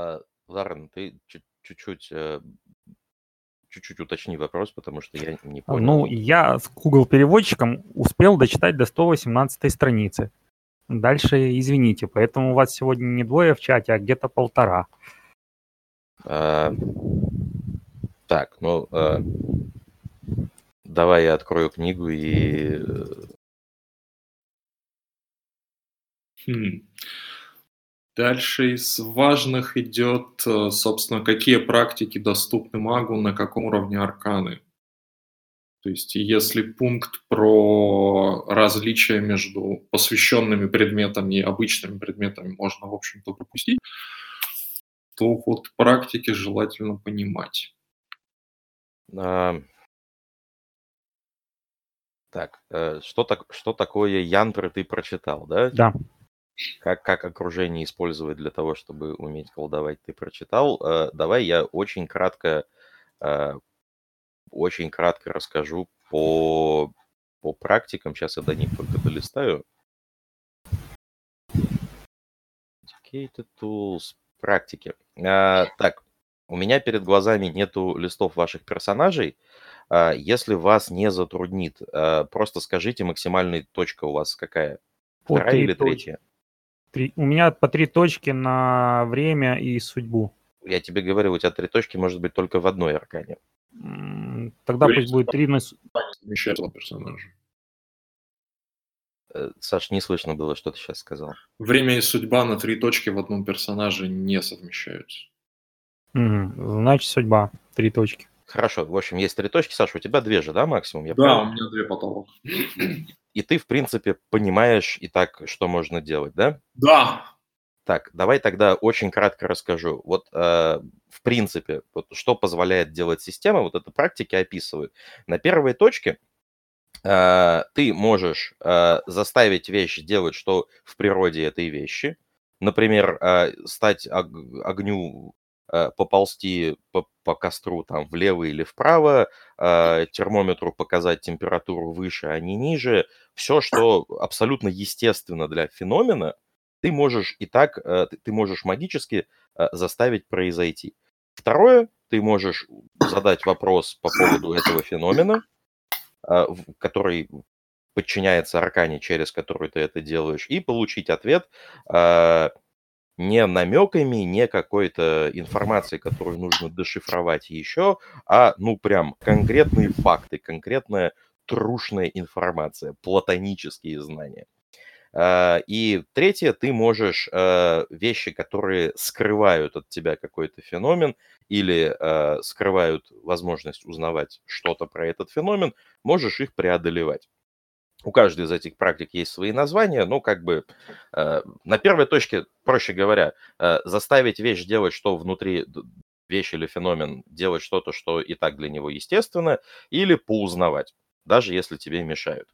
А, Ларен, ты чуть- чуть-чуть э, чуть-чуть уточни вопрос, потому что я не понял. Ну, я с Google переводчиком успел дочитать до 118 страницы. Дальше, извините, поэтому у вас сегодня не двое в чате, а где-то полтора. А, так, ну, а, давай я открою книгу и... э, Хм. Дальше из важных идет, э, собственно, какие практики доступны магу, на каком уровне арканы. То есть если пункт про различия между посвященными предметами и обычными предметами можно, в общем-то, пропустить, то вот практики желательно понимать. а, Так, э, что, так, что такое янтры ты прочитал, да? Да. Как, как окружение использовать для того, чтобы уметь колдовать, ты прочитал. Э, Давай я очень кратко, э, очень кратко расскажу по, по практикам. Сейчас я до них только долистаю. Educated Tools, практики. А, так, у меня перед глазами нету листов ваших персонажей. Если вас не затруднит, просто скажите, максимальная точка у вас какая? Вторая или третья? Три- У меня по три точки на время и судьбу. Я тебе говорю, у тебя три точки может быть только в одной аркане. Тогда Говорите, пусть будет три на... два персонажа. Э, Саш, не слышно было, что ты сейчас сказал. Время и судьба на три точки в одном персонаже не совмещаются. Мгм. Значит, судьба. Три точки. Хорошо, в общем, есть три точки. Саша, у тебя две же, да, максимум? Я Да, правильно? у меня две потолок. И ты, в принципе, понимаешь и так, что можно делать, да? Да, Так, давай тогда очень кратко расскажу. Вот, э, в принципе, вот что позволяет делать система, вот это практики описывают. На первой точке э, ты можешь э, заставить вещь делать, что в природе этой вещи. Например, э, стать ог- огню, поползти по, по костру там влево или вправо, э, термометру показать температуру выше, а не ниже. Все, что абсолютно естественно для феномена, ты можешь и так, э, ты можешь магически э, заставить произойти. Второе, ты можешь задать вопрос по поводу этого феномена, который подчиняется аркане, через который ты это делаешь, и получить ответ не намеками, не какой-то информацией, которую нужно дешифровать еще, а, ну, прям конкретные факты, конкретная трушная информация, платонические знания. А, И третье, ты можешь э, вещи, которые скрывают от тебя какой-то феномен или э, скрывают возможность узнавать что-то про этот феномен, можешь их преодолевать. У каждой из этих практик есть свои названия, но как бы э, на первой точке, проще говоря, э, заставить вещь делать, что внутри вещь или феномен делать что-то, что и так для него естественно, или поузнавать, даже если тебе мешают.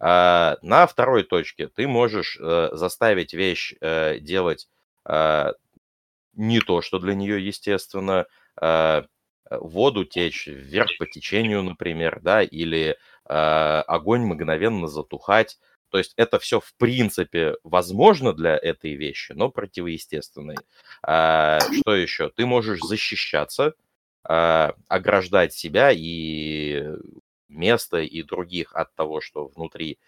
А, На второй точке ты можешь э, заставить вещь э, делать а, не то, что для нее естественно, а, э, воду течь вверх по течению, например, да, или огонь мгновенно затухать. То есть это все в принципе возможно для этой вещи, но противоестественное. А, Что еще? Ты можешь защищаться, а, ограждать себя и место и других от того, что внутри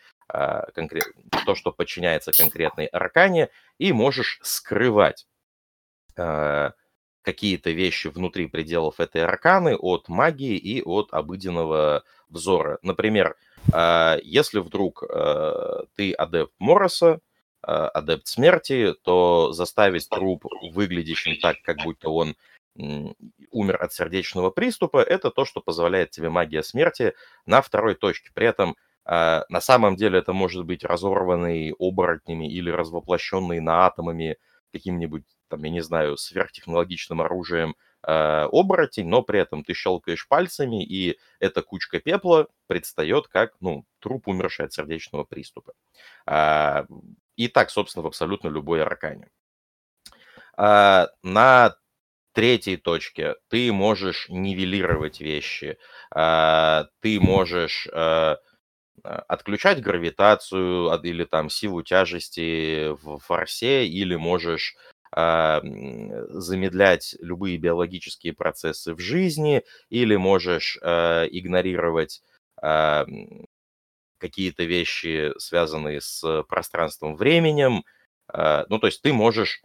конкрет... то, что подчиняется конкретной аркане, и можешь скрывать какие-то вещи внутри пределов этой арканы от магии и от обыденного взора. Например, а, если вдруг а, ты адепт Мороса, а, адепт смерти, то заставить труп выглядящим так, как будто он умер от сердечного приступа, это то, что позволяет тебе магия смерти на второй точке. При этом на самом деле это может быть разорванный оборотнями или развоплощенный на атомами каким-нибудь, там, я не знаю, сверхтехнологичным оружием а, оборотень, но при этом ты щелкаешь пальцами, и эта кучка пепла предстает как, ну, труп, умерший от сердечного приступа. А, И так, собственно, в абсолютно любой аркане. А, На третьей точке ты можешь нивелировать вещи, а, ты можешь а, отключать гравитацию или там силу тяжести в форсе, или можешь замедлять любые биологические процессы в жизни, или можешь а, игнорировать а, какие-то вещи, связанные с пространством-временем. Ну, то есть ты можешь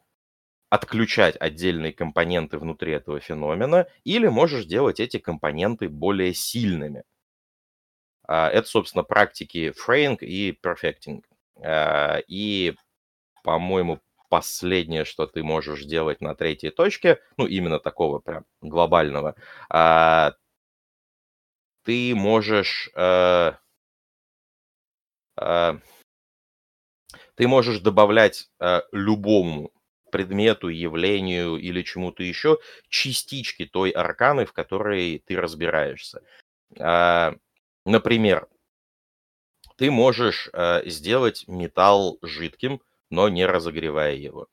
отключать отдельные компоненты внутри этого феномена, или можешь делать эти компоненты более сильными. Это, собственно, практики фрейнг и perfecting. И, по-моему, последнее, что ты можешь делать на третьей точке, ну, именно такого прям глобального, ты можешь ты можешь добавлять любому предмету, явлению или чему-то еще частички той арканы, в которой ты разбираешься. А, например, ты можешь а, сделать металл жидким, но не разогревая его.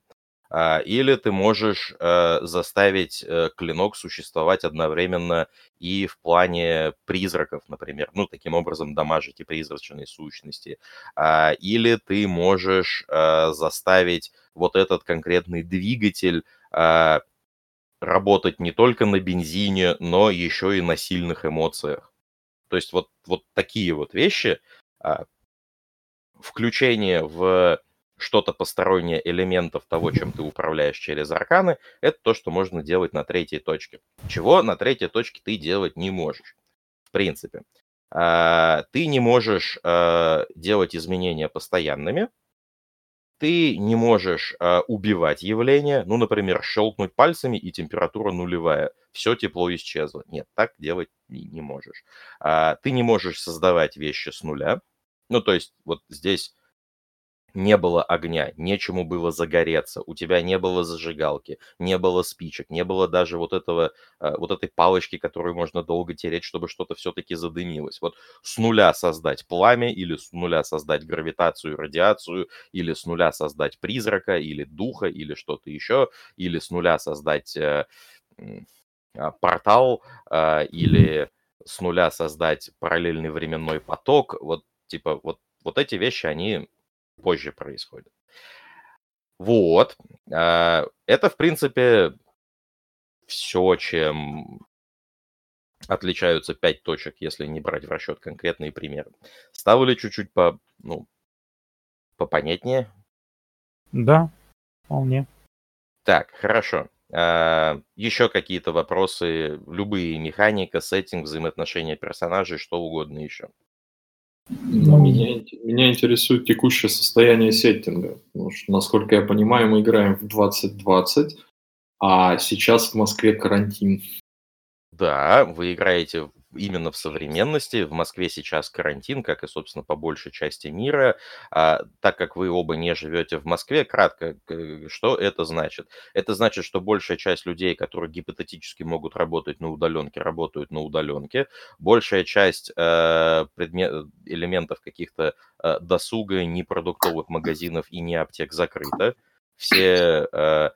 А, или ты можешь э, заставить э, клинок существовать одновременно и в плане призраков, например. Ну, таким образом, дамажить и призрачные сущности. А, или ты можешь э, заставить вот этот конкретный двигатель а, работать не только на бензине, но еще и на сильных эмоциях. То есть вот, вот такие вот вещи, включение в что-то постороннее элементов того, чем ты управляешь через арканы, это то, что можно делать на третьей точке. Чего на третьей точке ты делать не можешь, в принципе. А, ты не можешь а, делать изменения постоянными, ты не можешь а, убивать явление, ну, например, щелкнуть пальцами и температура нулевая, все тепло исчезло. Нет, так делать не, не можешь. Ты не можешь создавать вещи с нуля, ну, то есть вот здесь не было огня, нечему было загореться, у тебя не было зажигалки, не было спичек, не было даже вот этого, э, вот этой палочки, которую можно долго тереть, чтобы что-то все-таки задымилось. Вот с нуля создать пламя, или с нуля создать гравитацию, радиацию, или с нуля создать призрака, или духа, или что-то еще, или с нуля создать э, а, портал, э, или с нуля создать параллельный временной поток. Вот типа вот вот эти вещи, они позже происходит. Вот. А, это, в принципе, все, чем отличаются пять точек, если не брать в расчет конкретные примеры. Ставили чуть-чуть по, ну, попонятнее? Да, вполне. Так, хорошо. А, еще какие-то вопросы, любые механика, сеттинг, взаимоотношения персонажей, что угодно еще. Ну, меня, меня интересует текущее состояние сеттинга. Потому что, насколько я понимаю, мы играем в 2020, а сейчас в Москве карантин. Да, вы играете именно в современности. В Москве сейчас карантин, как и, собственно, по большей части мира. А, так как вы оба не живете в Москве, кратко, что это значит? Это значит, что большая часть людей, которые гипотетически могут работать на удаленке, работают на удаленке. Большая часть э, предмет, элементов каких-то э, досуга, непродуктовых магазинов и не аптек закрыта. Все э,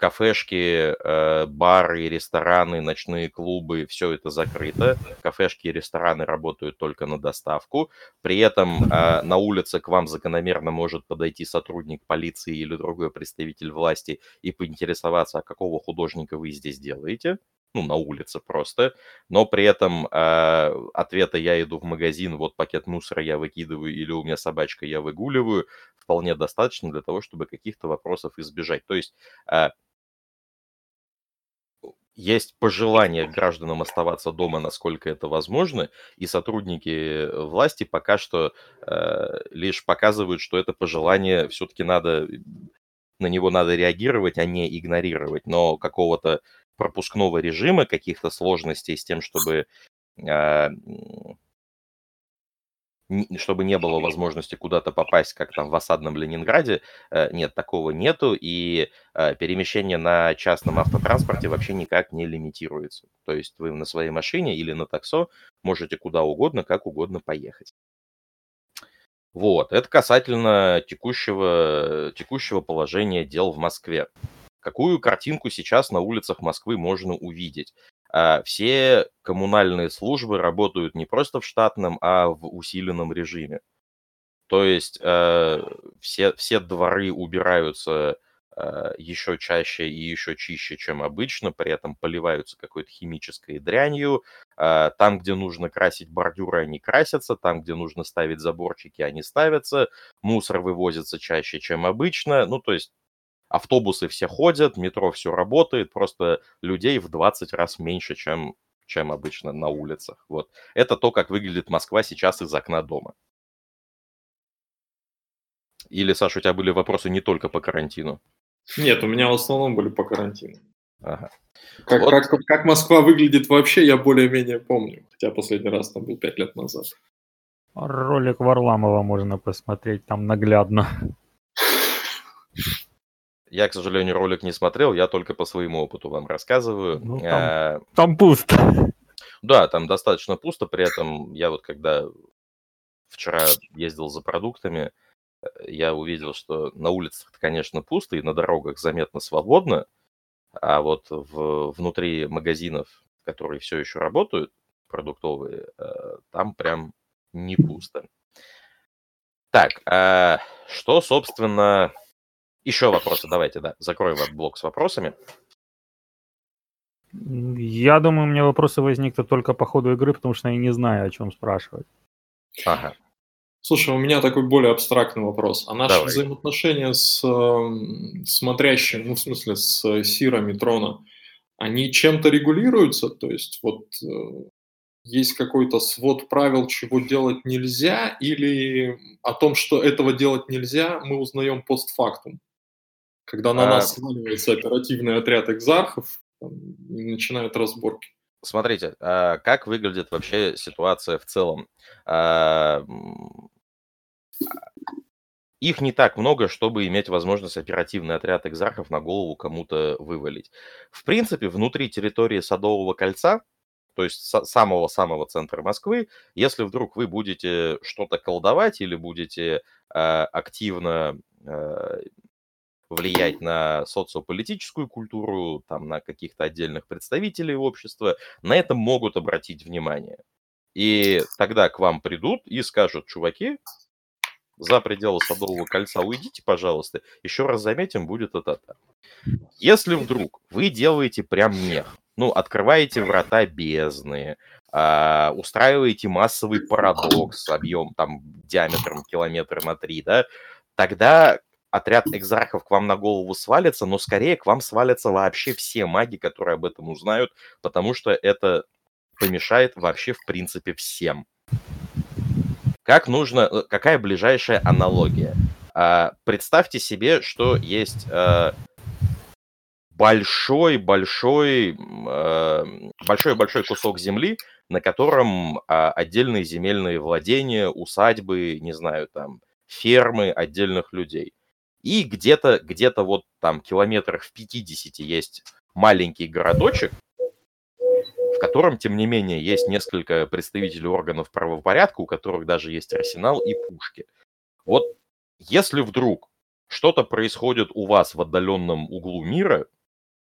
кафешки, э, бары, рестораны, ночные клубы, все это закрыто. Кафешки и рестораны работают только на доставку. При этом э, на улице к вам закономерно может подойти сотрудник полиции или другой представитель власти и поинтересоваться, а какого художника вы здесь делаете ну, на улице просто, но при этом э, ответа «я иду в магазин, вот пакет мусора я выкидываю» или «у меня собачка, я выгуливаю» вполне достаточно для того, чтобы каких-то вопросов избежать. То есть э, есть пожелание гражданам оставаться дома, насколько это возможно, и сотрудники э, власти пока что э, лишь показывают, что это пожелание все-таки надо, на него надо реагировать, а не игнорировать. Но какого-то пропускного режима, каких-то сложностей с тем, чтобы э, чтобы не было возможности куда-то попасть, как там в осадном Ленинграде. Э, нет, такого нету, и э, перемещение на частном автотранспорте вообще никак не лимитируется. То есть вы на своей машине или на таксо можете куда угодно, как угодно поехать. Вот, это касательно текущего, текущего положения дел в Москве. Какую картинку сейчас на улицах Москвы можно увидеть? А, все коммунальные службы работают не просто в штатном, а в усиленном режиме. То есть э, все, все дворы убираются э, еще чаще и еще чище, чем обычно, при этом поливаются какой-то химической дрянью. Э, там, где нужно красить бордюры, они красятся, там, где нужно ставить заборчики, они ставятся. Мусор вывозится чаще, чем обычно. Ну, то есть автобусы все ходят, метро все работает, просто людей в 20 раз меньше, чем, чем обычно на улицах. Вот. Это то, как выглядит Москва сейчас из окна дома. Или, Саша, у тебя были вопросы не только по карантину? Нет, у меня в основном были по карантину. Ага. Как, Вот. как, как Москва выглядит вообще, я более-менее помню. Хотя последний раз там был пять лет назад. Ролик Варламова можно посмотреть, там наглядно. Я, к сожалению, ролик не смотрел, я только по своему опыту вам рассказываю. Ну, там- Э, Там пусто. Да, там достаточно пусто, при этом я вот когда вчера ездил за продуктами, э, я увидел, что на улицах, конечно, пусто, и на дорогах заметно свободно, а вот в, внутри магазинов, которые все еще работают, продуктовые, э, там прям не пусто. Так, а что, собственно... Еще вопросы, давайте, да, закроем блок с вопросами. Я думаю, у меня вопросы возникнут только по ходу игры, потому что я не знаю, о чем спрашивать. Ага. Слушай, у меня такой более абстрактный вопрос. А наши Давай. взаимоотношения с эм, смотрящим, ну, в смысле, с сирами трона, они чем-то регулируются? То есть вот э, есть какой-то свод правил, чего делать нельзя, или о том, что этого делать нельзя, мы узнаем постфактум? Когда на А. нас сваливается оперативный отряд экзархов и начинают разборки. Смотрите, а, как выглядит вообще ситуация в целом. А, Их не так много, чтобы иметь возможность оперативный отряд экзархов на голову кому-то вывалить. В принципе, внутри территории Садового кольца, то есть са- самого-самого центра Москвы, если вдруг вы будете что-то колдовать или будете активно влиять на социополитическую культуру, там, на каких-то отдельных представителей общества, на это могут обратить внимание. И тогда к вам придут и скажут, чуваки, за пределы Садового кольца уйдите, пожалуйста, еще раз заметим, будет это-то. Если вдруг вы делаете прям мех, ну, открываете врата бездны, а, устраиваете массовый парадокс, объем там диаметром километра на три, да, тогда отряд экзархов к вам на голову свалится, но скорее к вам свалятся вообще все маги, которые об этом узнают, потому что это помешает вообще в принципе всем. Как нужно, э, какая ближайшая аналогия? А, представьте себе, что есть а, большой-большой, большой-большой кусок земли, на котором а, отдельные земельные владения, усадьбы, не знаю, там, фермы отдельных людей. И где-то, где-то вот там километрах в 50 есть маленький городочек, в котором, тем не менее, есть несколько представителей органов правопорядка, у которых даже есть арсенал и пушки. Вот если вдруг что-то происходит у вас в отдаленном углу мира,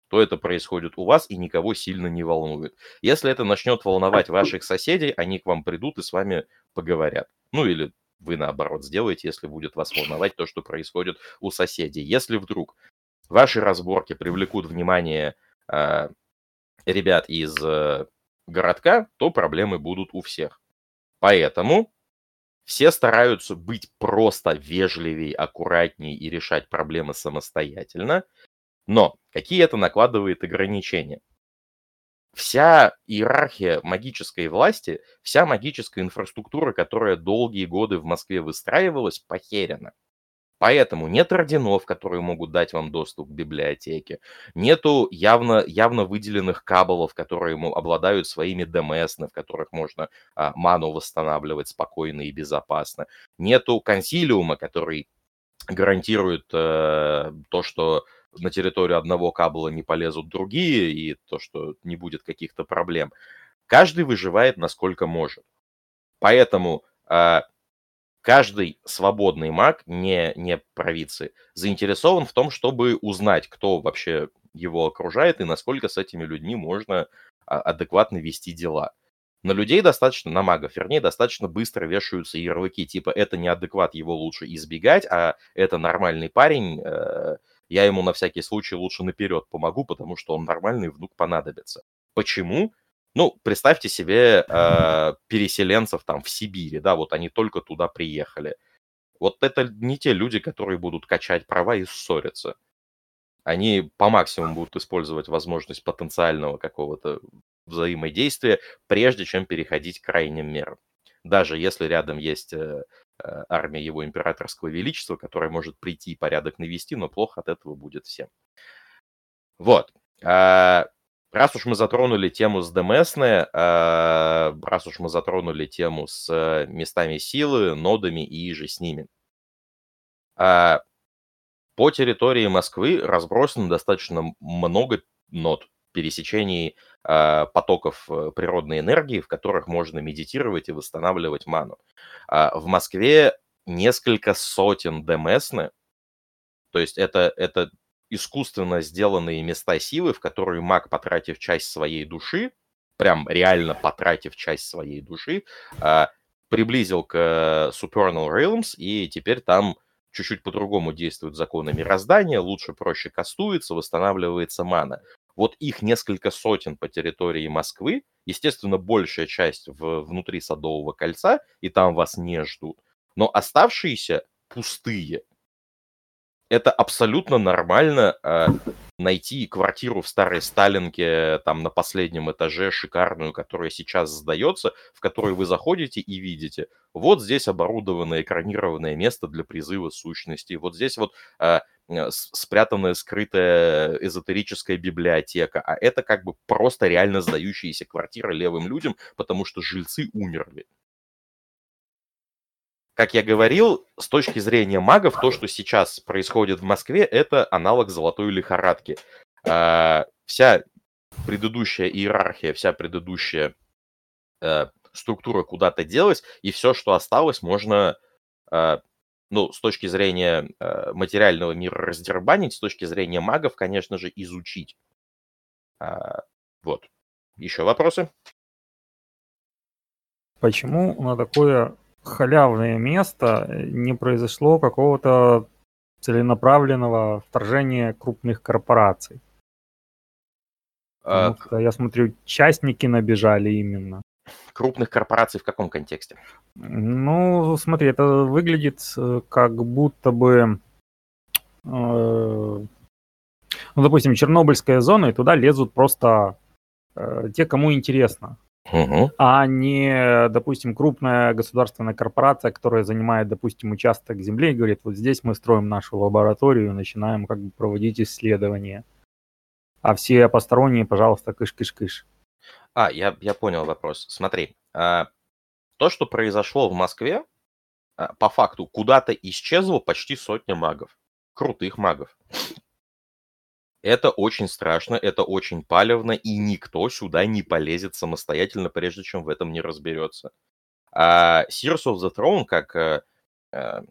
то это происходит у вас и никого сильно не волнует. Если это начнет волновать ваших соседей, они к вам придут и с вами поговорят. Ну или вы наоборот сделаете, если будет вас волновать то, что происходит у соседей. Если вдруг ваши разборки привлекут внимание э, ребят из э, городка, то проблемы будут у всех. Поэтому все стараются быть просто вежливее, аккуратнее и решать проблемы самостоятельно. Но какие это накладывает ограничения? Вся иерархия магической власти, вся магическая инфраструктура, которая долгие годы в Москве выстраивалась, похерена. Поэтому нет орденов, которые могут дать вам доступ к библиотеке. Нету явно, явно выделенных кабелов, которые обладают своими ДМС, в которых можно а, ману восстанавливать спокойно и безопасно. Нету консилиума, который гарантирует э, то, что на территорию одного кабела не полезут другие, и то, что не будет каких-то проблем. Каждый выживает насколько может. Поэтому э, каждый свободный маг, не, не провидцы, заинтересован в том, чтобы узнать, кто вообще его окружает и насколько с этими людьми можно а, адекватно вести дела. На людей достаточно, на магов, вернее, достаточно быстро вешаются ярлыки, типа это неадекват, его лучше избегать, а это нормальный парень, э, я ему на всякий случай лучше наперед помогу, потому что он нормальный, внук понадобится. Почему? Ну, представьте себе э, переселенцев там в Сибири, да, вот они только туда приехали. Вот это не те люди, которые будут качать права и ссориться. Они по максимуму будут использовать возможность потенциального какого-то взаимодействия, прежде чем переходить к крайним мерам. Даже если рядом есть э, э, армия его императорского величества, которая может прийти и порядок навести, но плохо от этого будет всем. Вот. А, раз уж мы затронули тему с ДМСны, а, раз уж мы затронули тему с местами силы, нодами и же с ними. А, по территории Москвы разбросано достаточно много нод пересечений потоков э, природной энергии, в которых можно медитировать и восстанавливать ману. Э, в Москве несколько сотен ДМСны, то есть это, это искусственно сделанные места силы, в которые маг, потратив часть своей души, прям реально потратив часть своей души, э, приблизил к э, Supernal Realms, и теперь там чуть-чуть по-другому действуют законы мироздания, лучше, проще кастуется, восстанавливается мана. Вот их несколько сотен по территории Москвы, естественно, большая часть в, внутри Садового кольца, и там вас не ждут. Но оставшиеся пустые. Это абсолютно нормально э, найти квартиру в старой Сталинке, там на последнем этаже, шикарную, которая сейчас сдается, в которой вы заходите и видите, вот здесь оборудованное экранированное место для призыва сущностей, вот здесь вот э, Э, спрятанная, скрытая эзотерическая библиотека, а это как бы просто реально сдающиеся квартиры левым людям, потому что жильцы умерли. Как я говорил, с точки зрения магов, то, что сейчас происходит в Москве, это аналог золотой лихорадки. А, вся предыдущая иерархия, вся предыдущая э, структура куда-то делась, и все, что осталось, можно э, ну, с точки зрения э, материального мира раздербанить, с точки зрения магов, конечно же, изучить. А, вот. Еще вопросы? Почему на такое халявное место не произошло какого-то целенаправленного вторжения крупных корпораций? А, что, я смотрю, частники набежали именно крупных корпораций в каком контексте? Ну, смотри, это выглядит э, как будто бы, э, ну, допустим, Чернобыльская зона, и туда лезут просто э, те, кому интересно. Угу. А не, допустим, крупная государственная корпорация, которая занимает, допустим, участок земли и говорит, вот здесь мы строим нашу лабораторию, начинаем как бы проводить исследования. А все посторонние, пожалуйста, кыш-кыш-кыш. А, я, я понял вопрос. Смотри, а, то, что произошло в Москве, а, по факту куда-то исчезло почти сотня магов. Крутых магов. Это очень страшно, это очень палевно, и никто сюда не полезет самостоятельно, прежде чем в этом не разберется. А Sears of the Throne, как э, э,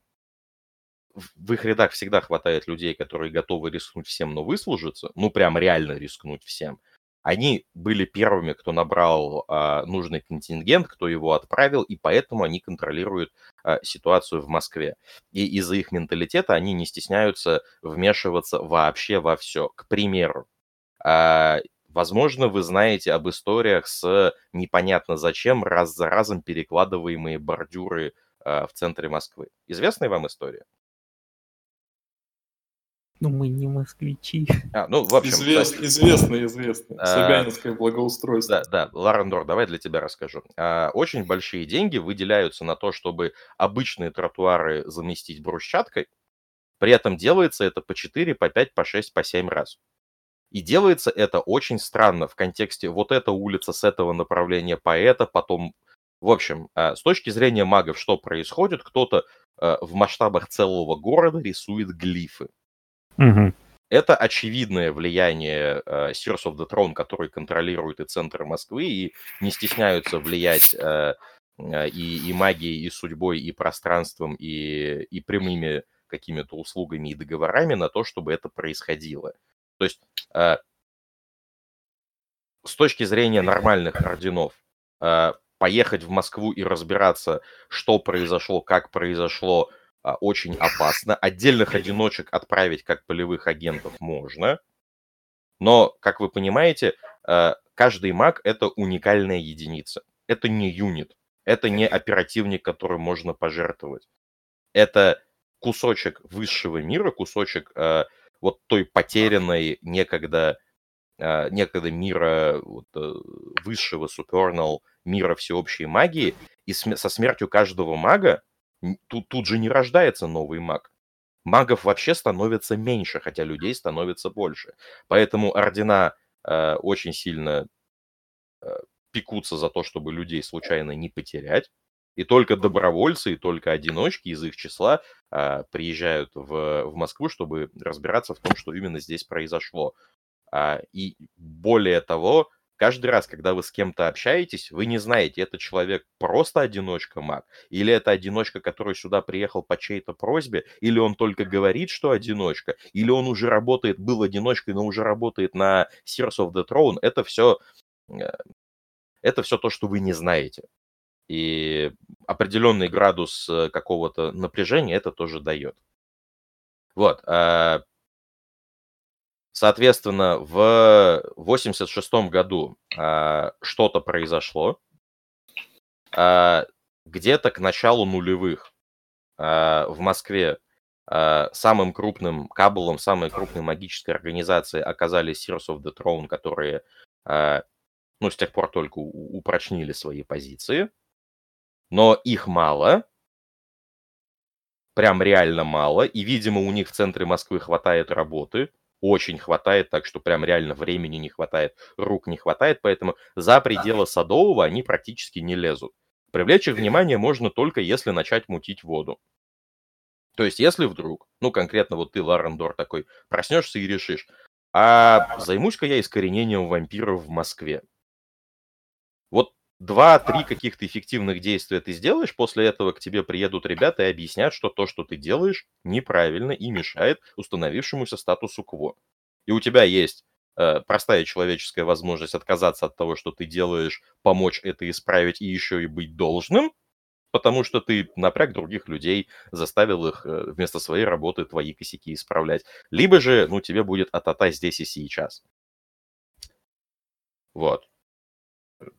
в их рядах всегда хватает людей, которые готовы рискнуть всем, но выслужиться, ну прям реально рискнуть всем – они были первыми, кто набрал а, нужный контингент, кто его отправил, и поэтому они контролируют а, ситуацию в Москве. И из-за их менталитета они не стесняются вмешиваться вообще во все. К примеру, а, возможно, вы знаете об историях с непонятно зачем раз за разом перекладываемые бордюры а, в центре Москвы. Известная вам история? Ну, мы не москвичи. А, ну, в общем... Извест, кстати, известно, известно. А, Собянинское благоустройство. Да, да. Ларендор, давай для тебя расскажу. А, очень большие деньги выделяются на то, чтобы обычные тротуары заместить брусчаткой. При этом делается это по 4, по 5, по 6, по 7 раз. И делается это очень странно в контексте вот эта улица с этого направления по это, потом... В общем, а, с точки зрения магов, что происходит? Кто-то а, в масштабах целого города рисует глифы. Угу. Это очевидное влияние э, Sears of the Throne, который контролирует и центр Москвы, и не стесняются влиять э, э, и, и магией, и судьбой, и пространством, и, и прямыми какими-то услугами и договорами на то, чтобы это происходило. То есть э, с точки зрения нормальных орденов, э, поехать в Москву и разбираться, что произошло, как произошло, очень опасно. Отдельных одиночек отправить как полевых агентов можно. Но, как вы понимаете, э, каждый маг — это уникальная единица. Это не юнит. Это не оперативник, который можно пожертвовать. Это кусочек высшего мира, кусочек э, вот той потерянной некогда, э, некогда мира вот, э, высшего, supernal, мира всеобщей магии. И см- со смертью каждого мага тут, тут же не рождается новый маг. Магов вообще становится меньше, хотя людей становится больше. Поэтому ордена э, очень сильно э, пекутся за то, чтобы людей случайно не потерять. И только добровольцы, и только одиночки из их числа а, приезжают в, в Москву, чтобы разбираться в том, что именно здесь произошло. А, и более того, каждый раз, когда вы с кем-то общаетесь, вы не знаете, это человек просто одиночка маг, или это одиночка, который сюда приехал по чьей-то просьбе, или он только говорит, что одиночка, или он уже работает, был одиночкой, но уже работает на Sears of the Throne. Это все, э, это все то, что вы не знаете. И определенный градус э, какого-то напряжения это тоже дает. Вот. А, соответственно, в 86 году а, что-то произошло. А, где-то к началу нулевых в Москве самым крупным кабелом, самой крупной магической организацией оказались Sears of the Throne, которые, ну, с тех пор только упрочнили свои позиции. Но их мало, прям реально мало, и, видимо, у них в центре Москвы хватает работы, очень хватает, так что прям реально времени не хватает, рук не хватает, поэтому за пределы Садового они практически не лезут. Привлечь их внимание можно только если начать мутить воду. То есть, если вдруг, ну, конкретно вот ты, Ларендор, такой, проснешься и решишь, а займусь-ка я искоренением вампиров в Москве. Два-три каких-то эффективных действия ты сделаешь, после этого к тебе приедут ребята и объяснят, что то, что ты делаешь, неправильно и мешает установившемуся статусу КВО. И у тебя есть э, простая человеческая возможность отказаться от того, что ты делаешь, помочь это исправить и еще и быть должным, потому что ты напряг других людей, заставил их э, вместо своей работы твои косяки исправлять. Либо же, ну, тебе будет атата здесь и сейчас. Вот.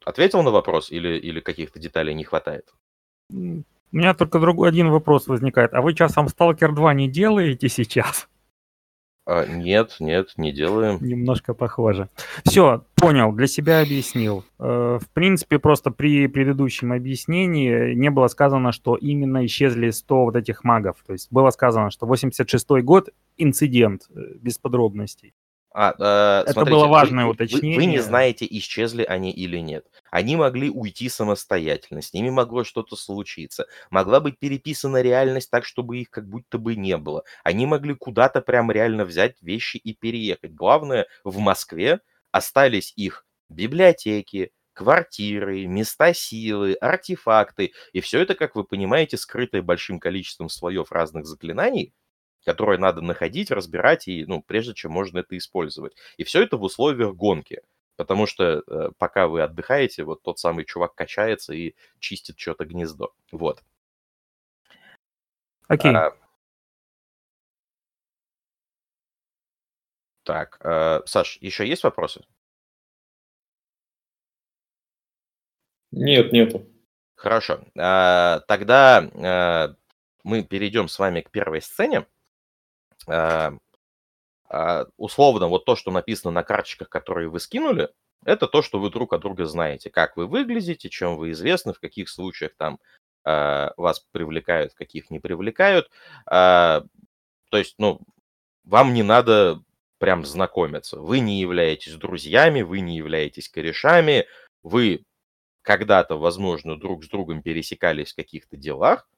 Ответил на вопрос или, или каких-то деталей не хватает? У меня только другой один вопрос возникает. А вы часом Сталкер 2 не делаете сейчас? А, нет, нет, не делаем. Немножко похоже. Все, понял, для себя объяснил. Э, в принципе, просто при предыдущем объяснении не было сказано, что именно исчезли 100 вот этих магов. То есть было сказано, что 86 год инцидент, э, без подробностей. А, э, Это смотрите, было важное вы, уточнение. Вы, вы не знаете, исчезли они или нет. Они могли уйти самостоятельно, с ними могло что-то случиться. Могла быть переписана реальность так, чтобы их как будто бы не было. Они могли куда-то прям реально взять вещи и переехать. Главное, в Москве остались их библиотеки, квартиры, места силы, артефакты. И все это, как вы понимаете, скрытое большим количеством слоев разных заклинаний, которые надо находить, разбирать, и, ну, прежде чем можно это использовать. И все это в условиях гонки. Потому что э, пока вы отдыхаете, вот тот самый чувак качается и чистит что-то гнездо. Вот. Окей. А, так, э, Саш, еще есть вопросы? Нет, нету. Хорошо. А, тогда а, мы перейдем с вами к первой сцене. А, а, условно, вот то, что написано на карточках, которые вы скинули, это то, что вы друг от друга знаете, как вы выглядите, чем вы известны, в каких случаях там э, вас привлекают, каких не привлекают. Э, то есть, ну, вам не надо прям знакомиться. Вы не являетесь друзьями, вы не являетесь корешами, вы когда-то, возможно, друг с другом пересекались в каких-то делах,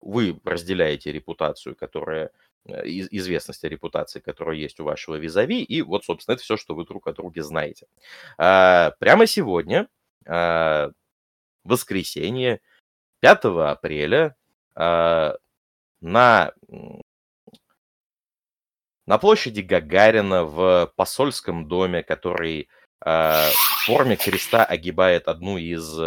вы разделяете репутацию, которая Э, известности, репутации, которая есть у вашего визави, и вот, собственно, это все, что вы друг о друге знаете. А, прямо сегодня, а, воскресенье, 5 апреля, а, на, на площади Гагарина в посольском доме, который в форме креста огибает одну из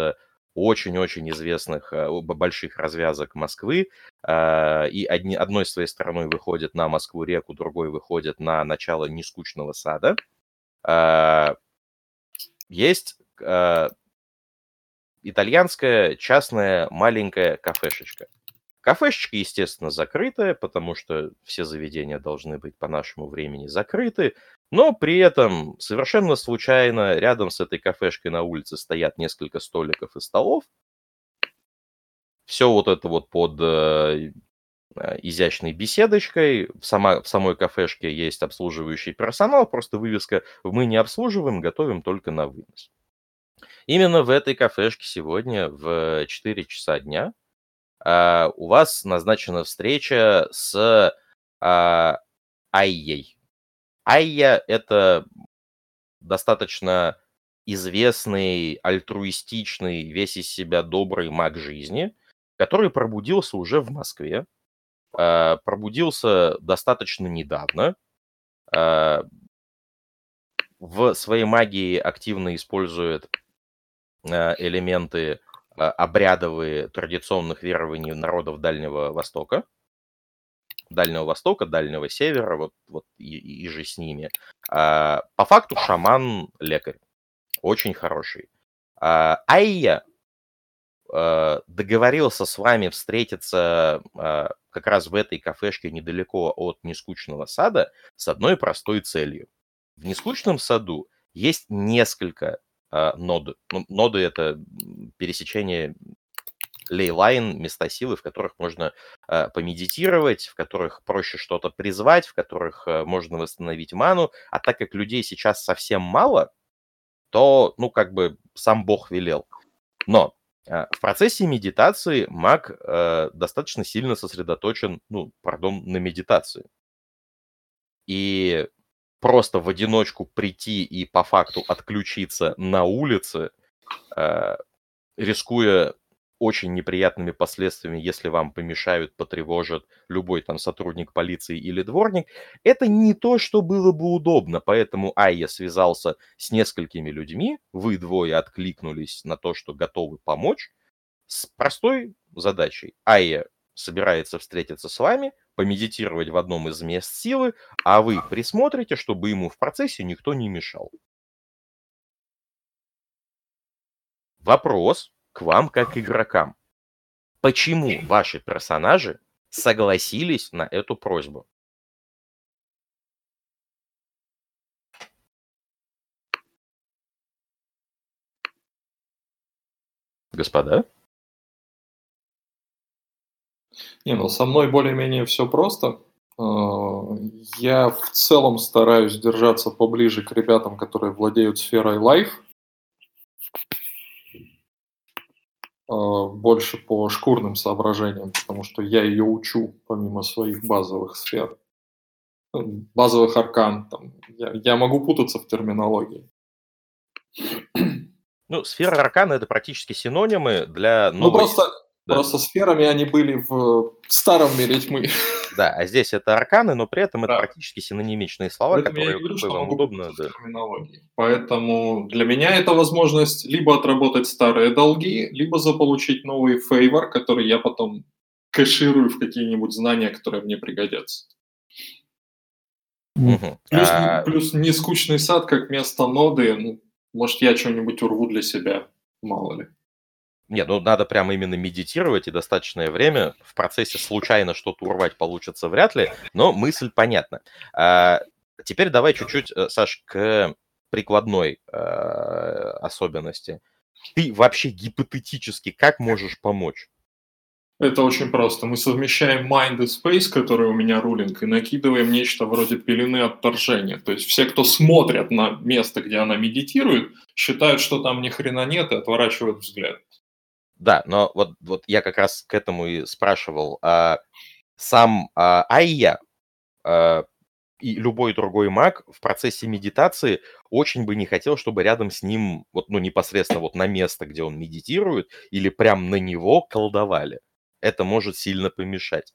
очень-очень известных э, больших развязок Москвы, э, и одни, одной своей стороной выходит на Москву-реку, другой выходит на начало нескучного сада. Э, есть итальянская частная маленькая кафешечка. Кафешечка, естественно, закрытая, потому что все заведения должны быть по нашему времени закрыты, но при этом совершенно случайно рядом с этой кафешкой на улице стоят несколько столиков и столов. Все вот это вот под э, э, изящной беседочкой. В, сама, в самой кафешке есть обслуживающий персонал, просто вывеска «Мы не обслуживаем, готовим только на вынос». Именно в этой кафешке сегодня в 4 часа дня а, у вас назначена встреча с а, Айей. Айя – это достаточно известный, альтруистичный, весь из себя добрый маг жизни, который пробудился уже в Москве, а, пробудился достаточно недавно, в своей магии активно использует элементы а, обрядовые традиционных верований народов Дальнего Востока. Дальнего Востока, Дальнего Севера, вот, вот и, и же с ними. А, по факту шаман-лекарь. Очень хороший. А, Айя а, договорился с вами встретиться а, как раз в этой кафешке недалеко от Нескучного сада с одной простой целью. В Нескучном саду есть несколько а, ноды. Ну, ноды — это пересечение лейлайн, места силы, в которых можно э, помедитировать, в которых проще что-то призвать, в которых э, можно восстановить ману. А так как людей сейчас совсем мало, то, ну, как бы сам Бог велел. Но э, в процессе медитации маг э, достаточно сильно сосредоточен, ну, пардон, на медитации. И просто в одиночку прийти и по факту отключиться на улице, э, рискуя очень неприятными последствиями, если вам помешают, потревожат любой там сотрудник полиции или дворник, это не то, что было бы удобно. Поэтому Айя связался с несколькими людьми, вы двое откликнулись на то, что готовы помочь, с простой задачей. Айя собирается встретиться с вами, помедитировать в одном из мест силы, а вы присмотрите, чтобы ему в процессе никто не мешал. Вопрос к вам как игрокам. Почему ваши персонажи согласились на эту просьбу? Господа? Не, ну со мной более-менее все просто. А, я в целом стараюсь держаться поближе к ребятам, которые владеют сферой Life. А, больше по шкурным соображениям, потому что я ее учу помимо своих базовых сфер. Ну, базовых аркан. Там. Я, я могу путаться в терминологии. Ну, сфера аркана это практически синонимы для новой... Ну, просто да. Просто сферами они были в старом мире тьмы. Да, а здесь это арканы, но при этом да. это практически синонимичные слова, Поэтому которые я говорю, что вам удобно. Да. Поэтому для меня это возможность либо отработать старые долги, либо заполучить новый фейвор, который я потом кэширую в какие-нибудь знания, которые мне пригодятся. Угу. Плюс, а... плюс нескучный сад как место ноды, ну, может, я что-нибудь урву для себя, мало ли. Нет, ну надо прямо именно медитировать и достаточное время. В процессе случайно что-то урвать получится вряд ли, но мысль понятна. А, теперь давай чуть-чуть, э, Саш, к прикладной а, особенности. Ты вообще гипотетически как можешь помочь? Это очень просто. Мы совмещаем Mind и Space, который у меня рулинг, и накидываем нечто вроде пелены отторжения. То есть все, кто смотрят на место, где она медитирует, считают, что там ни хрена нет и отворачивают взгляд. Да, но вот, вот я как раз к этому и спрашивал. А, сам а, Айя а, и любой другой маг в процессе медитации очень бы не хотел, чтобы рядом с ним, вот, ну, непосредственно вот на место, где он медитирует, или прям на него колдовали. Это может сильно помешать.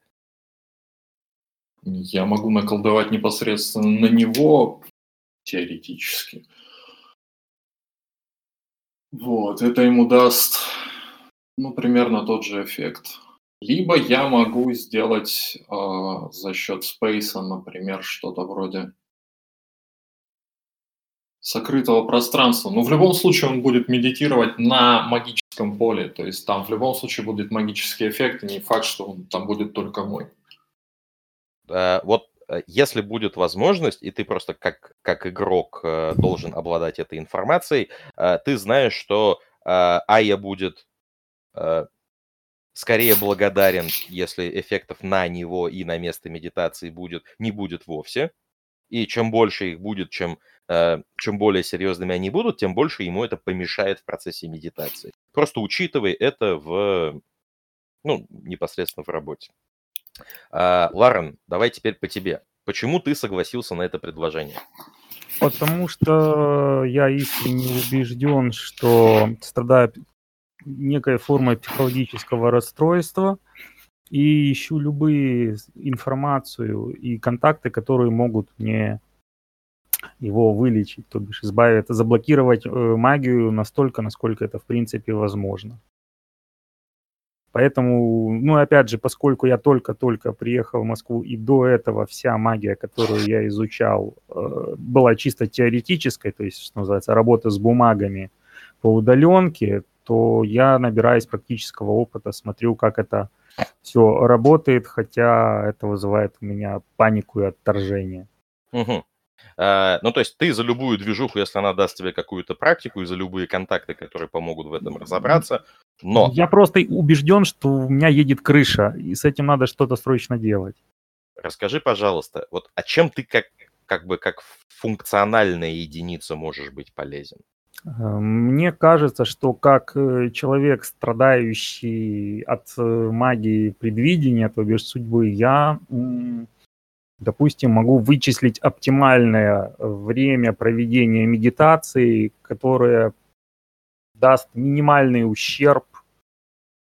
Я могу наколдовать непосредственно на него, теоретически. Вот, это ему даст Ну, примерно тот же эффект. Либо я могу сделать э, за счет спейса, например, что-то вроде сокрытого пространства. Но в любом случае он будет медитировать на магическом поле. То есть там в любом случае будет магический эффект, и не факт, что он там будет только мой. Э, вот э, если будет возможность, и ты просто как, как игрок э, должен обладать этой информацией, ты знаешь, что Ая будет скорее благодарен, если эффектов на него и на место медитации будет, не будет вовсе. И чем больше их будет, чем, чем более серьезными они будут, тем больше ему это помешает в процессе медитации. Просто учитывай это в, ну, непосредственно в работе. А, Ларен, давай теперь по тебе. Почему ты согласился на это предложение? Потому что я искренне убежден, что страдаю некой формой психологического расстройства и ищу любые информацию и контакты, которые могут мне его вылечить, то бишь избавить, заблокировать э, магию настолько, насколько это в принципе возможно. Поэтому, ну, опять же, поскольку я только-только приехал в Москву, и до этого вся магия, которую я изучал, э, была чисто теоретической, то есть, что называется, работа с бумагами по удаленке, то я набираюсь практического опыта, смотрю, как это все работает, хотя это вызывает у меня панику и отторжение. Угу. А, ну, то есть ты за любую движуху, если она даст тебе какую-то практику, и за любые контакты, которые помогут в этом разобраться, но... Я просто убежден, что у меня едет крыша, и с этим надо что-то срочно делать. Расскажи, пожалуйста, вот а чем ты как, как бы как функциональная единица можешь быть полезен? Мне кажется, что как э, человек, страдающий от э, магии предвидения, то бишь судьбы, я допустим, могу вычислить оптимальное время проведения медитации, которое даст минимальный ущерб,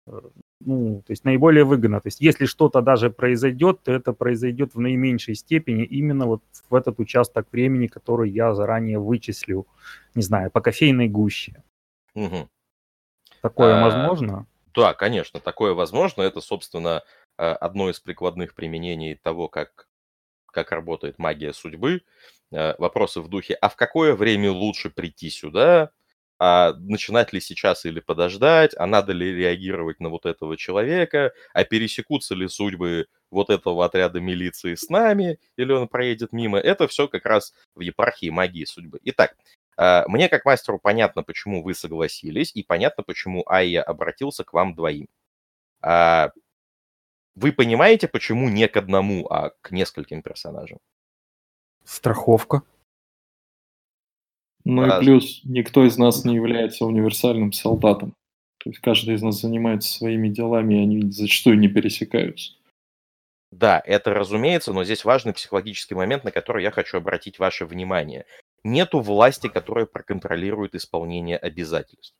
э, ну, то есть наиболее выгодно. То есть если что-то даже произойдет, то это произойдет в наименьшей степени именно вот в этот участок времени, который я заранее вычислил, не знаю, по кофейной гуще. Угу. Такое а, возможно? Да, конечно, такое возможно. Это, собственно, э, одно из прикладных применений того, как как работает магия судьбы, э, вопросы в духе, а в какое время лучше прийти сюда, а начинать ли сейчас или подождать, а надо ли реагировать на вот этого человека, а пересекутся ли судьбы вот этого отряда милиции с нами, или он проедет мимо. Это все как раз в епархии магии судьбы. Итак, э, мне как мастеру понятно, почему вы согласились, и понятно, почему Айя обратился к вам двоим. А, вы понимаете, почему не к одному, а к нескольким персонажам? Страховка. Ну а... и плюс, никто из нас не является универсальным солдатом. То есть каждый из нас занимается своими делами, и они зачастую не пересекаются. Да, это разумеется, но здесь важный психологический момент, на который я хочу обратить ваше внимание. Нету власти, которая проконтролирует исполнение обязательств.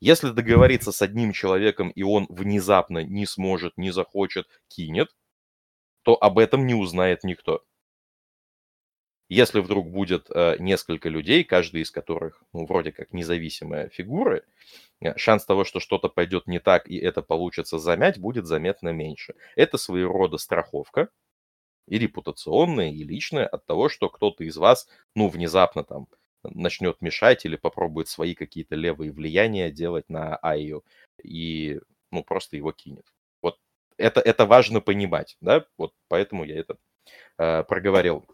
Если договориться с одним человеком, и он внезапно не сможет, не захочет, кинет, то об этом не узнает никто. Если вдруг будет э, несколько людей, каждый из которых, ну, вроде как независимая фигура, э, шанс того, что что-то пойдет не так и это получится замять, будет заметно меньше. Это своего рода страховка, и репутационная, и личная от того, что кто-то из вас, ну, внезапно там начнет мешать или попробует свои какие-то левые влияния делать на Айю и, ну, просто его кинет. Вот это, это важно понимать, да, вот поэтому я это э, проговорил.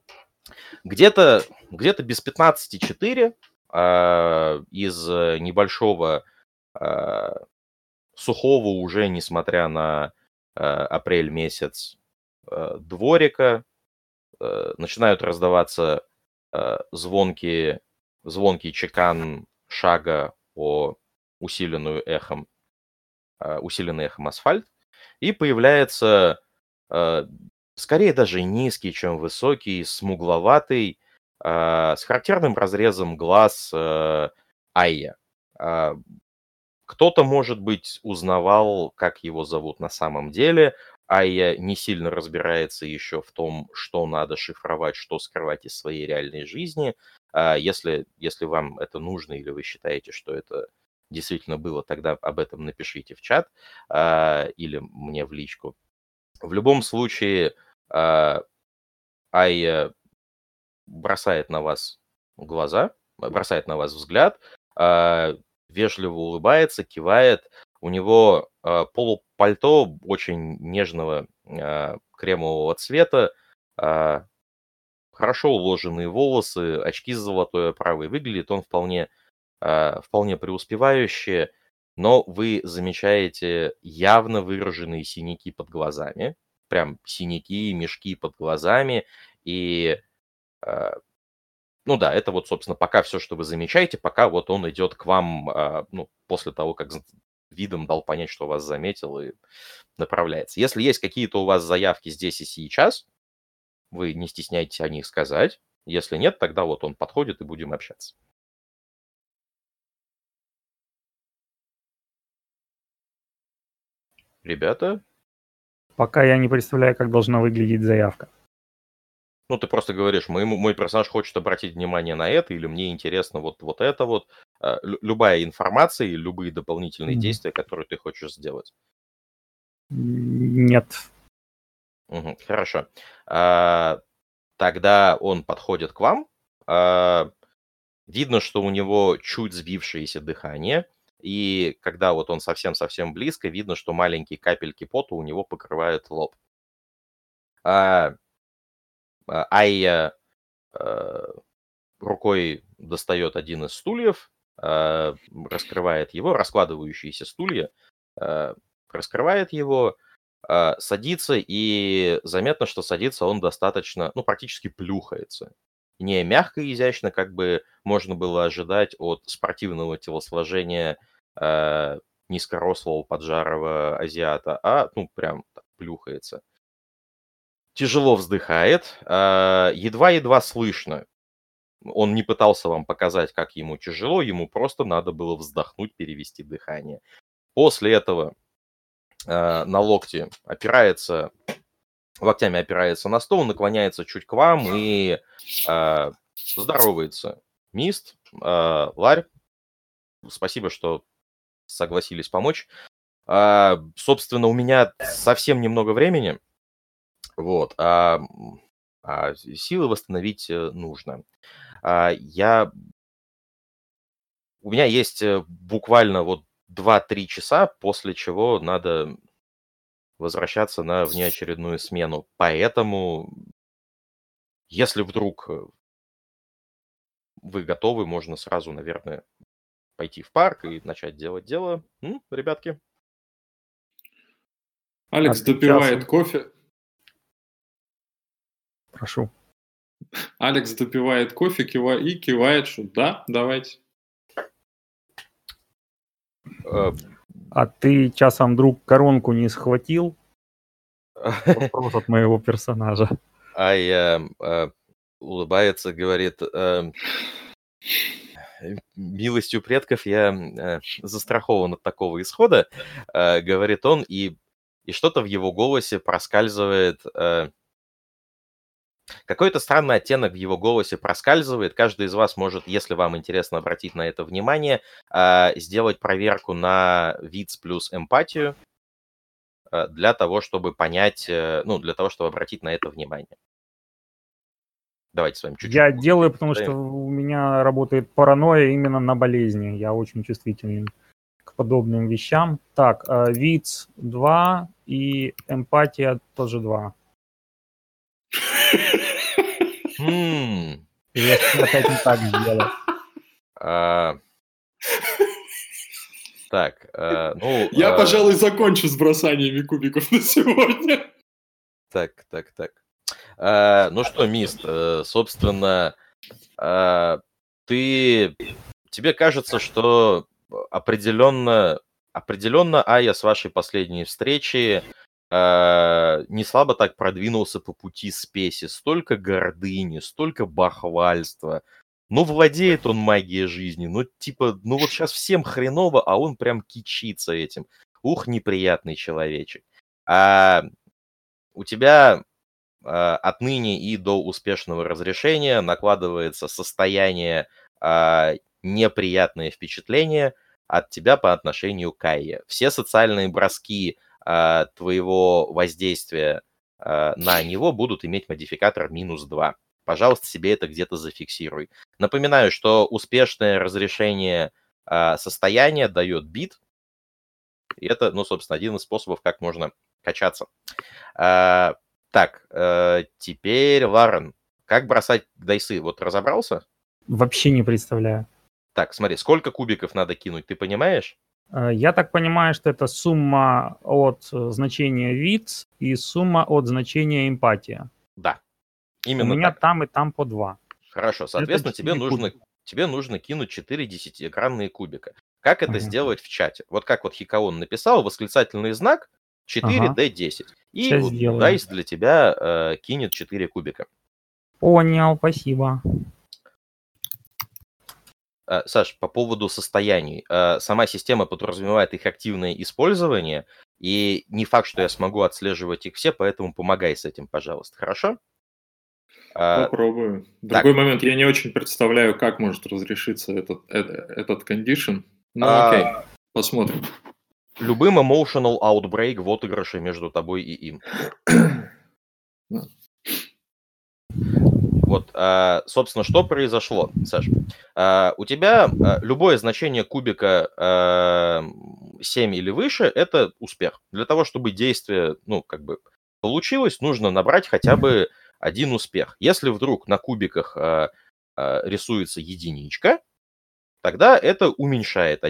Где-то где без 15,4 э, из небольшого э, сухого уже, несмотря на э, апрель месяц, э, дворика, э, начинают раздаваться э, звонкие звонкий чекан шага о усиленную эхом, а, усиленный эхом асфальт, и появляется а, скорее даже низкий, чем высокий, смугловатый, а, с характерным разрезом глаз Айя. Кто-то, может быть, узнавал, как его зовут на самом деле, Айя не сильно разбирается еще в том, что надо шифровать, что скрывать из своей реальной жизни, а если, если вам это нужно или вы считаете, что это действительно было, тогда об этом напишите в чат э, или мне в личку. В любом случае, э, Ай бросает на вас глаза, бросает на вас взгляд, э, вежливо улыбается, кивает. У него э, полупальто очень нежного э, кремового цвета, э, хорошо уложенные волосы, очки с золотой оправой. Выглядит он вполне, э, вполне преуспевающе, но вы замечаете явно выраженные синяки под глазами, прям синяки, мешки под глазами, и э, ну да, это вот, собственно, пока все, что вы замечаете, пока вот он идет к вам, э, ну, после того, как видом дал понять, что вас заметил и направляется. Если есть какие-то у вас заявки здесь и сейчас, вы не стесняйтесь о них сказать. Если нет, тогда вот он подходит и будем общаться. Ребята? Пока я не представляю, как должна выглядеть заявка. Ну, ты просто говоришь, мой, мой персонаж хочет обратить внимание на это, или мне интересно вот, вот это вот. А, любая информация и любые дополнительные mm-hmm. действия, которые ты хочешь сделать. Нет. Угу, хорошо. А, тогда он подходит к вам. А, видно, что у него чуть сбившееся дыхание. И когда вот он совсем-совсем близко, видно, что маленькие капельки пота у него покрывают лоб. А, а, Айя э, рукой достает один из стульев, э, раскрывает его, раскладывающиеся стулья, э, раскрывает его, садится, и заметно, что садится он достаточно, ну, практически плюхается. Не мягко и изящно, как бы можно было ожидать от спортивного телосложения низкорослого поджарого азиата, а, ну, прям так, плюхается тяжело вздыхает, а, едва-едва слышно. Он не пытался вам показать, как ему тяжело, ему просто надо было вздохнуть, перевести дыхание. После этого а, на локте опирается, локтями опирается на стол, наклоняется чуть к вам и э, здоровается. Мист, э, Ларь, спасибо, что согласились помочь. Э, собственно, у меня совсем немного времени. Вот, а, а силы восстановить э, нужно. А, я... У меня есть э, буквально вот 2-3 часа, после чего надо возвращаться на внеочередную смену. Поэтому, если вдруг э, вы готовы, можно сразу, наверное, пойти в парк и начать делать дело. М, ребятки? Алекс допивает кофе. Прошу. Алекс допивает кофе кива... и кивает, что да, давайте. А ты часом друг коронку не схватил? Вопрос от моего персонажа. А я э, улыбается, говорит, э, милостью предков я э, застрахован от такого исхода, э, говорит он, и, и что-то в его голосе проскальзывает э, какой-то странный оттенок в его голосе проскальзывает. Каждый из вас может, если вам интересно обратить на это внимание, а, сделать проверку на вид плюс эмпатию а, для того, чтобы понять, э, ну, для того, чтобы обратить на это внимание. Давайте с вами чуть-чуть. Я делаю, потому что у меня работает паранойя именно на болезни. Я очень чувствителен к подобным вещам. Так, а, вид 2 и эмпатия тоже 2. Хм. Я опять не так сделал. А, так, а, ну... Я, а пожалуй, закончу с бросаниями кубиков на сегодня. Так, так, так. Ну что, Мист, э, собственно, ты... Тебе кажется, что определенно, определенно Ая с вашей последней встречи э, не слабо так продвинулся по пути спеси. Столько гордыни, столько бахвальства. Ну, владеет он магией жизни. Ну, типа, ну вот сейчас всем хреново, а он прям кичится этим. Ух, неприятный человечек. А у тебя а, отныне и до успешного разрешения накладывается состояние а, неприятное впечатление от тебя по отношению к Айе. Все социальные броски э, твоего воздействия э, на него будут иметь модификатор минус 2. Пожалуйста, себе это где-то зафиксируй. Напоминаю, что успешное разрешение э, состояния дает бит. И это, ну, собственно, один из способов, как можно качаться. Э, так, э, теперь, Ларен, как бросать дайсы? Вот разобрался? Вообще не представляю. Так, смотри, сколько кубиков надо кинуть, ты понимаешь? Э, я так понимаю, что это сумма от э, значения вид и сумма от значения эмпатия. Да, именно У меня так. там и там по два. Хорошо, соответственно, тебе нужно, тебе нужно кинуть 4 десятиэкранные кубика. Как это Ага. сделать в чате? Вот как вот Хикаон написал, восклицательный знак 4D10. И Щас вот для тебя э, кинет 4 кубика. Понял, спасибо. Э, Саш, по поводу состояний. Э, Сама система подразумевает их активное использование, и не факт, что я смогу отслеживать их все, поэтому помогай с этим, пожалуйста, хорошо? Э, Попробую. Другой момент, я не очень представляю, как может разрешиться этот, этот кондишн. Ну, А. окей, посмотрим. Любым emotional outbreak в отыгрыше между тобой и им. Вот, а, собственно, что произошло, Саш? А, У тебя а, любое значение кубика а, 7 или выше – это успех. Для того, чтобы действие, ну, как бы получилось, нужно набрать хотя бы один успех. Если вдруг на кубиках рисуется единичка, тогда это уменьшает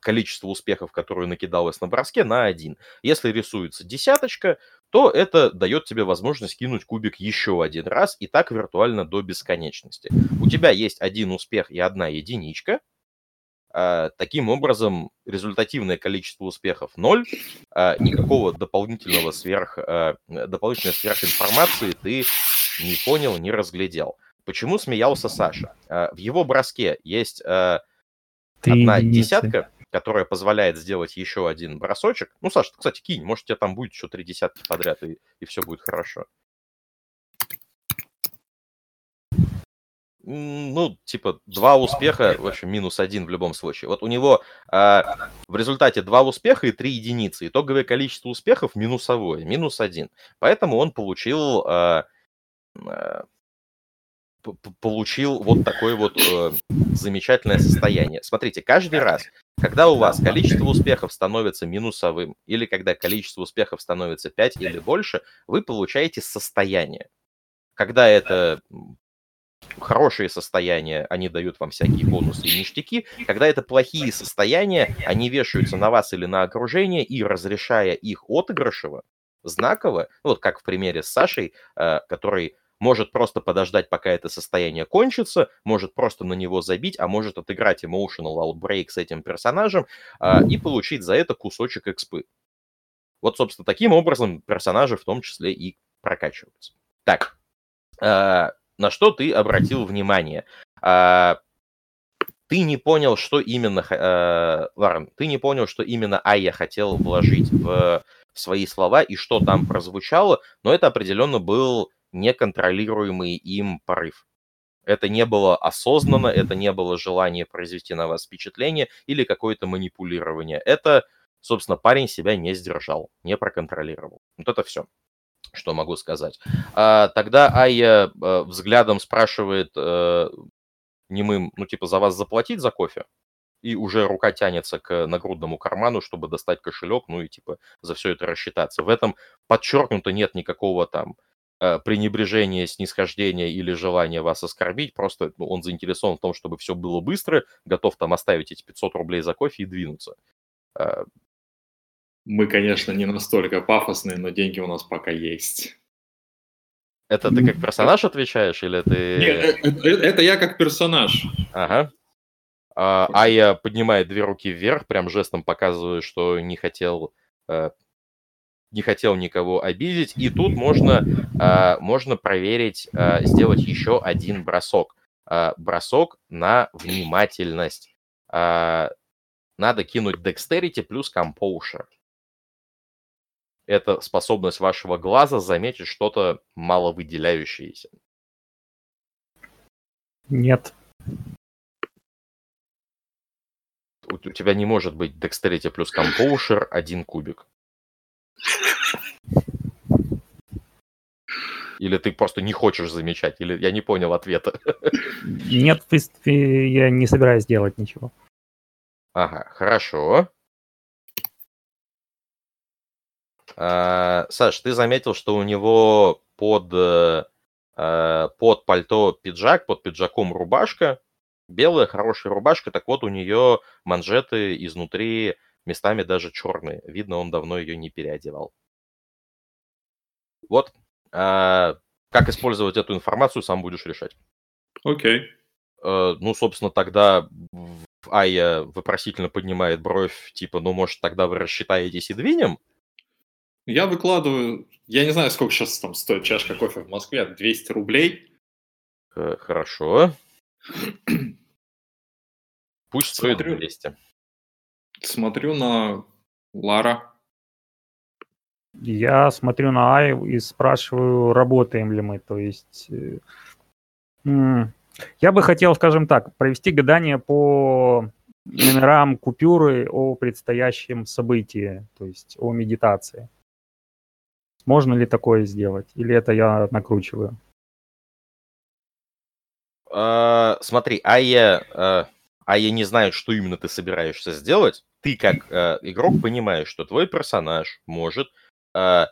количество успехов, которые накидалось на броске, на один. Если рисуется десяточка, то это дает тебе возможность кинуть кубик еще один раз, и так виртуально до бесконечности. У тебя есть один успех и одна единичка. А, Таким образом, результативное количество успехов 0, никакого дополнительного сверх, а, дополнительной сверхинформации ты не понял, не разглядел. Почему смеялся Саша? А, В его броске есть а, одна единицы. десятка, которая позволяет сделать еще один бросочек. Ну, Саша, кстати, кинь, может, у тебя там будет еще три десятки подряд, и, и все будет хорошо. Ну, типа, два успеха, в общем, минус один в любом случае. Вот у него а, в результате два успеха и три единицы. Итоговое количество успехов минусовое, минус один. Поэтому он получил п- получил вот такое вот э, замечательное состояние. Смотрите, каждый раз, когда у вас количество успехов становится минусовым, или когда количество успехов становится 5 или больше, вы получаете состояние. Когда это хорошие состояния, они дают вам всякие бонусы и ништяки. Когда это плохие состояния, они вешаются на вас или на окружение, и разрешая их отыгрышево, знаково, ну, вот как в примере с Сашей, э, который может просто подождать, пока это состояние кончится, может просто на него забить, а может отыграть emotional outbreak с этим персонажем а, и получить за это кусочек экспы. Вот, собственно, таким образом персонажи в том числе и прокачиваются. Так, а, на что ты обратил внимание? А, ты не понял, что именно, э, Ларен, ты не понял, что именно Айя хотел вложить в, в свои слова и что там прозвучало, но это определенно был неконтролируемый им порыв. Это не было осознанно, это не было желание произвести на вас впечатление или какое-то манипулирование. Это, собственно, парень себя не сдержал, не проконтролировал. Вот это все, что могу сказать. А, тогда Айя э, взглядом спрашивает э, немым, ну, типа, за вас заплатить за кофе? И уже рука тянется к нагрудному карману, чтобы достать кошелек, ну и, типа, за все это рассчитаться. В этом подчеркнуто нет никакого там э, пренебрежения, снисхождения или желания вас оскорбить. Просто ну, он заинтересован в том, чтобы все было быстро, готов там оставить эти 500 рублей за кофе и двинуться. Э, Мы, конечно, не настолько пафосные, но деньги у нас пока есть. Это ты как персонаж отвечаешь или ты... Нет, э- э- это я как персонаж. Ага. А, Ая поднимает две руки вверх, прям жестом показывая, что не хотел, не хотел никого обидеть. И тут можно, а, можно проверить, а, сделать еще один бросок. А, Бросок на внимательность. Надо кинуть Dexterity плюс Composure. Это способность вашего глаза заметить что-то маловыделяющееся. Нет. у, у тебя не может быть Dexterity плюс Composure один кубик. Или ты просто не хочешь замечать? Или я не понял ответа. Нет, в принципе, я не собираюсь делать ничего. Ага, хорошо. А, Саш, ты заметил, что у него под, э, э, под пальто пиджак, под пиджаком рубашка, белая хорошая рубашка, так вот у нее манжеты изнутри местами даже черные. Видно, он давно ее не переодевал. Вот. А, как использовать эту информацию, сам будешь решать. Окей. Э, ну, собственно, тогда Айя вопросительно поднимает бровь, типа, ну, может, тогда вы рассчитаетесь и двинем? Я выкладываю, я не знаю, сколько сейчас там стоит чашка кофе в Москве, 200 рублей. Хорошо. Пусть стоит Смотрю. 200. Смотрю на Лара. Я смотрю на Аю и спрашиваю, работаем ли мы. То есть э, я бы хотел, скажем так, провести гадание по номерам купюры о предстоящем событии, то есть о медитации. Можно ли такое сделать? Или это я накручиваю? А, Смотри, Айя, э, Айя не знает, что именно ты собираешься сделать. Ты, как э, игрок, понимаешь, что твой персонаж может э,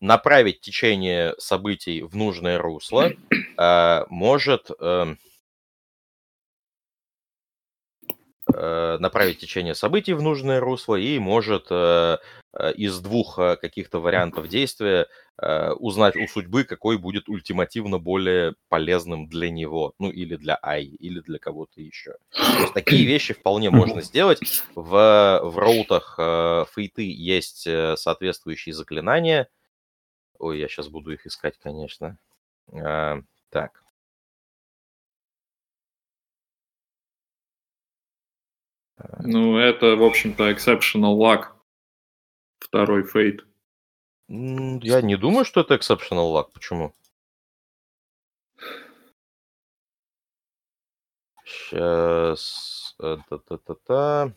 направить течение событий в нужное русло, э, может э, направить течение событий в нужное русло и может э, э, из двух э, каких-то вариантов действия э, узнать у судьбы, какой будет ультимативно более полезным для него, ну или для Ай, или для кого-то еще. То есть такие вещи вполне можно сделать. В, в роутах э, фейты есть э, соответствующие заклинания. Ой, я сейчас буду их искать, конечно. Так. Ну, это, в общем-то, exceptional luck. Второй фейт. Я не думаю, что это exceptional luck. Почему? Сейчас. Та-та-та-та.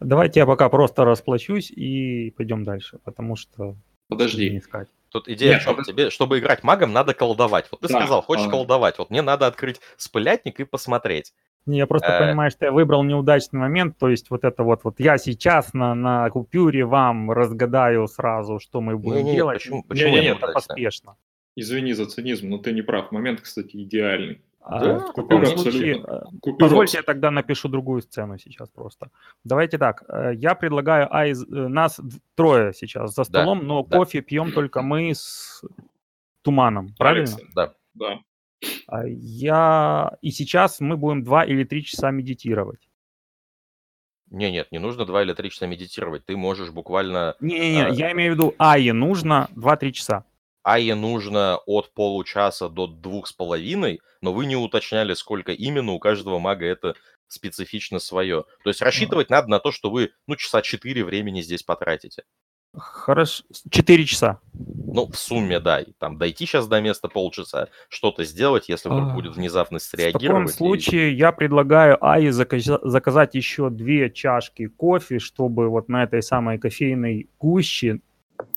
Давайте я пока просто расплачусь и пойдем дальше, потому что не Подожди. искать. Тут идея Нет, в чем? Тебе, чтобы играть магом, надо колдовать. Вот ты Да, сказал, хочешь а- колдовать. Вот мне надо открыть спылятник и посмотреть. Не, Я просто Э. понимаю, что я выбрал неудачный момент, то есть вот это вот, вот я сейчас на, на купюре вам разгадаю сразу, что мы будем Не-не-не, делать. почему- Не, почему не, неудачно? это поспешно. Извини за цинизм, но ты не прав. Момент, кстати, идеальный. А, Да, в таком купюра случае, абсолютно. э, Купюра позвольте я тогда напишу другую сцену сейчас просто. Давайте так, э, я предлагаю, а из, нас трое сейчас за Да, столом, но да. кофе пьем только мы с туманом, правильно? Алексом. Да. Да. А Я и сейчас мы будем два или три часа медитировать. Не, нет, не нужно 2 или 3 часа медитировать. Ты можешь буквально... Не-не-не, А. я имею в виду, Ае нужно 2-3 часа. Ае нужно от получаса до двух с половиной, но вы не уточняли, сколько именно у каждого мага это специфично свое. То есть рассчитывать надо на то, что вы, ну, часа 4 времени здесь потратите. Хорошо, 4 часа. Ну, в сумме, да. И там дойти сейчас до места полчаса, что-то сделать, если вдруг А, будет внезапно В среагировать. таком и- случае я предлагаю Ае заказа- заказать еще две чашки кофе, чтобы вот на этой самой кофейной гуще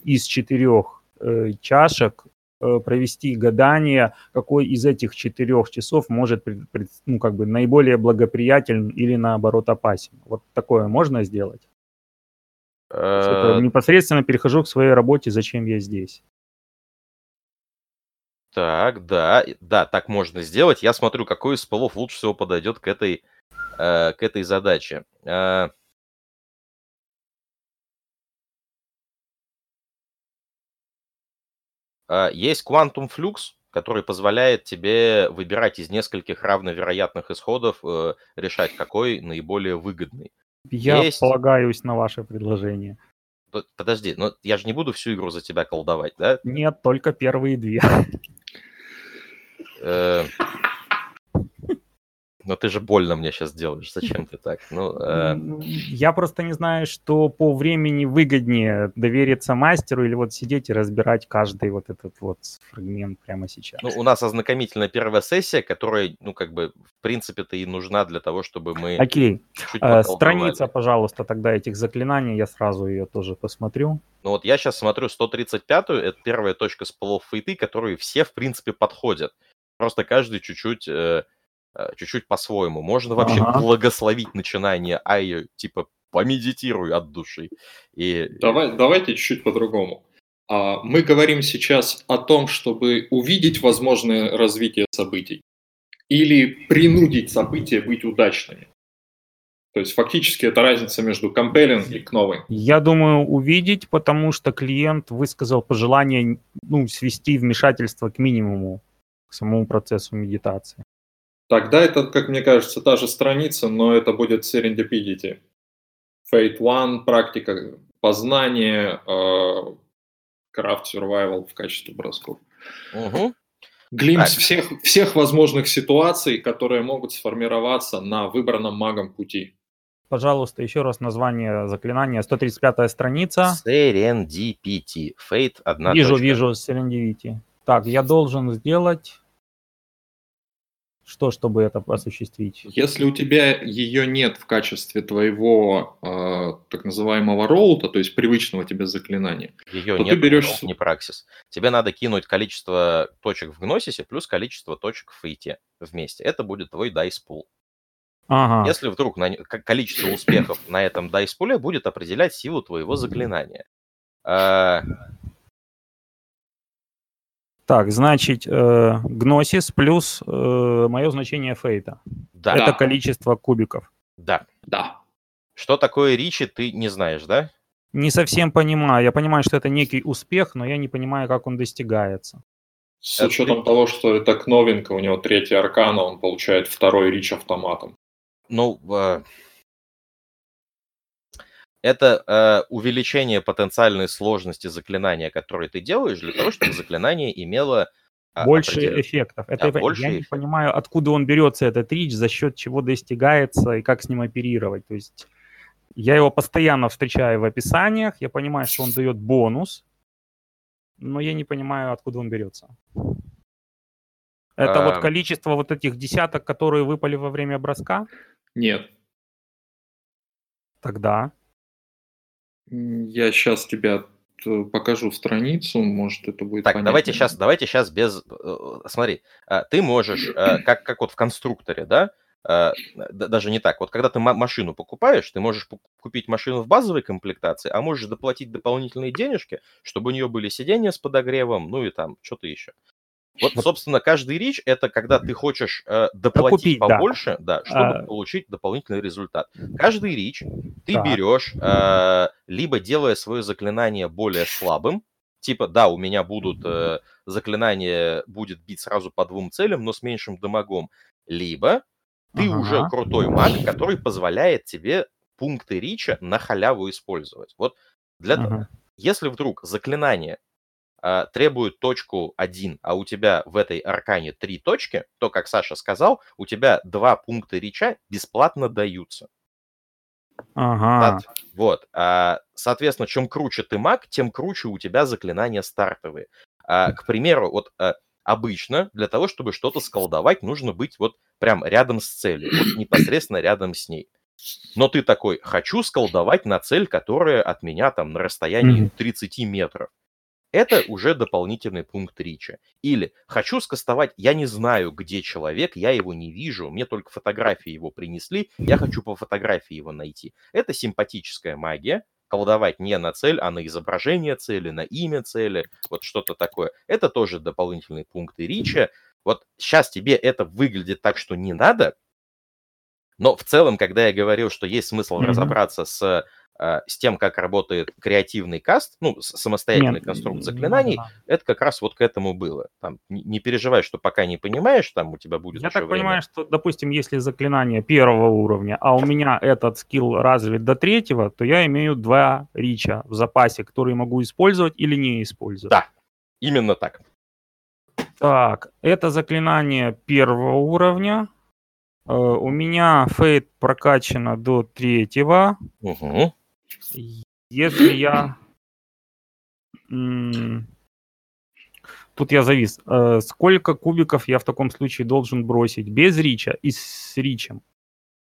из четырех э, чашек э, провести гадание, какой из этих четырех часов может пред- пред- ну, как бы наиболее благоприятен или наоборот опасен. Вот такое можно сделать? Что-то Э, непосредственно перехожу к своей работе, зачем я здесь. Так, да, да, так можно сделать. Я смотрю, какой из спылов лучше всего подойдет к этой, э, к этой задаче. Э, э, Есть Quantum Flux, который позволяет тебе выбирать из нескольких равновероятных исходов, э, решать, какой наиболее выгодный. Я Есть. полагаюсь на ваше предложение. Подожди, но я же не буду всю игру за тебя колдовать, да? Нет, только первые две. Но ты же больно мне сейчас делаешь. Зачем ты так? Ну, э... Я просто не знаю, что по времени выгоднее довериться мастеру или вот сидеть и разбирать каждый вот этот вот фрагмент прямо сейчас. Ну, у нас ознакомительная первая сессия, которая, ну, как бы, в принципе-то и нужна для того, чтобы мы... Окей. Э, страница, пожалуйста, тогда этих заклинаний, я сразу ее тоже посмотрю. Ну вот я сейчас смотрю 135-ю, это первая точка с полов фейты, которые все, в принципе, подходят. Просто каждый чуть-чуть Э, чуть-чуть по-своему. Можно вообще ага. благословить начинание, а ее типа помедитируй от души. И... Давай, давайте чуть-чуть по-другому. А, мы говорим сейчас о том, чтобы увидеть возможное развитие событий или принудить события быть удачными. То есть фактически это разница между compelling и кновой. Я думаю, увидеть, потому что клиент высказал пожелание ну, свести вмешательство к минимуму, к самому процессу медитации. Тогда это, как мне кажется, та же страница, но это будет Serendipity. Fate One, практика познания, э, Craft Survival в качестве бросков. Угу. Глимс всех, всех возможных ситуаций, которые могут сформироваться на выбранном магом пути. Пожалуйста, еще раз название заклинания. 135 страница. Serendipity. Fate одна Вижу, точка. вижу, Serendipity. Так, я должен сделать что, чтобы это осуществить? Если у тебя ее нет в качестве твоего э, так называемого роута, то есть привычного тебе заклинания, ее то нет, ты берешь... не праксис. Тебе надо кинуть количество точек в гносисе плюс количество точек в фейте вместе. Это будет твой dice pool. Ага. Если вдруг на... количество успехов на этом dice pool будет определять силу твоего заклинания. А, так, значит, э, гносис плюс э, мое значение фейта. Да. Это количество кубиков. Да. Да. Что такое ричи, ты не знаешь, да? Не совсем понимаю. Я понимаю, что это некий успех, но я не понимаю, как он достигается. С это... учетом того, что это новинка, у него третий аркана, он получает второй рич автоматом. Ну, э, это э, увеличение потенциальной сложности заклинания, которое ты делаешь, для того, чтобы заклинание имело а, больше определен... эффектов. Это да, больше я эффектов. не понимаю, откуда он берется этот рич, за счет чего достигается и как с ним оперировать. То есть я его постоянно встречаю в описаниях, я понимаю, что он дает бонус, но я не понимаю, откуда он берется. Это а... вот количество вот этих десяток, которые выпали во время броска? Нет. Тогда я сейчас тебя покажу страницу, может это будет Так, понятнее. давайте сейчас, давайте сейчас без... Э, смотри, а, ты можешь, э, как, как вот в конструкторе, да, э, даже не так. Вот когда ты машину покупаешь, ты можешь купить машину в базовой комплектации, а можешь доплатить дополнительные денежки, чтобы у нее были сиденья с подогревом, ну и там что-то еще. Вот, собственно, каждый рич это когда ты хочешь э, доплатить Купить, побольше, да, да чтобы а... получить дополнительный результат. Каждый рич ты да. берешь, э, либо делая свое заклинание более слабым, типа, да, у меня будут э, заклинание будет бить сразу по двум целям, но с меньшим дамагом, либо ты ага. уже крутой маг, который позволяет тебе пункты рича на халяву использовать. Вот для ага. если вдруг заклинание э, требует точку 1, а у тебя в этой аркане 3 точки, то, как Саша сказал, у тебя два пункта реча бесплатно даются. Ага. Вот. А, соответственно, чем круче ты маг, тем круче у тебя заклинания стартовые. А, к примеру, вот а, обычно для того, чтобы что-то сколдовать, нужно быть вот прям рядом с целью, вот непосредственно рядом с ней. Но ты такой, хочу сколдовать на цель, которая от меня там на расстоянии 30 метров это уже дополнительный пункт рича. Или хочу скастовать, я не знаю, где человек, я его не вижу, мне только фотографии его принесли, я хочу по фотографии его найти. Это симпатическая магия, колдовать не на цель, а на изображение цели, на имя цели, вот что-то такое. Это тоже дополнительные пункты рича. Вот сейчас тебе это выглядит так, что не надо, но в целом, когда я говорил, что есть смысл mm-hmm. разобраться с а, с тем, как работает креативный каст, ну, самостоятельный Нет, конструкт заклинаний, да, да. это как раз вот к этому было. Там, не, не переживай, что пока не понимаешь, там у тебя будет Я так время. понимаю, что, допустим, если заклинание первого уровня, а у меня этот скилл развит до третьего, то я имею два рича в запасе, которые могу использовать или не использовать. Да, именно так. Так, это заклинание первого уровня. Э, у меня фейт прокачано до третьего. Угу. Если я... Тут я завис. Э, Сколько кубиков я в таком случае должен бросить? Без рича и с ричем?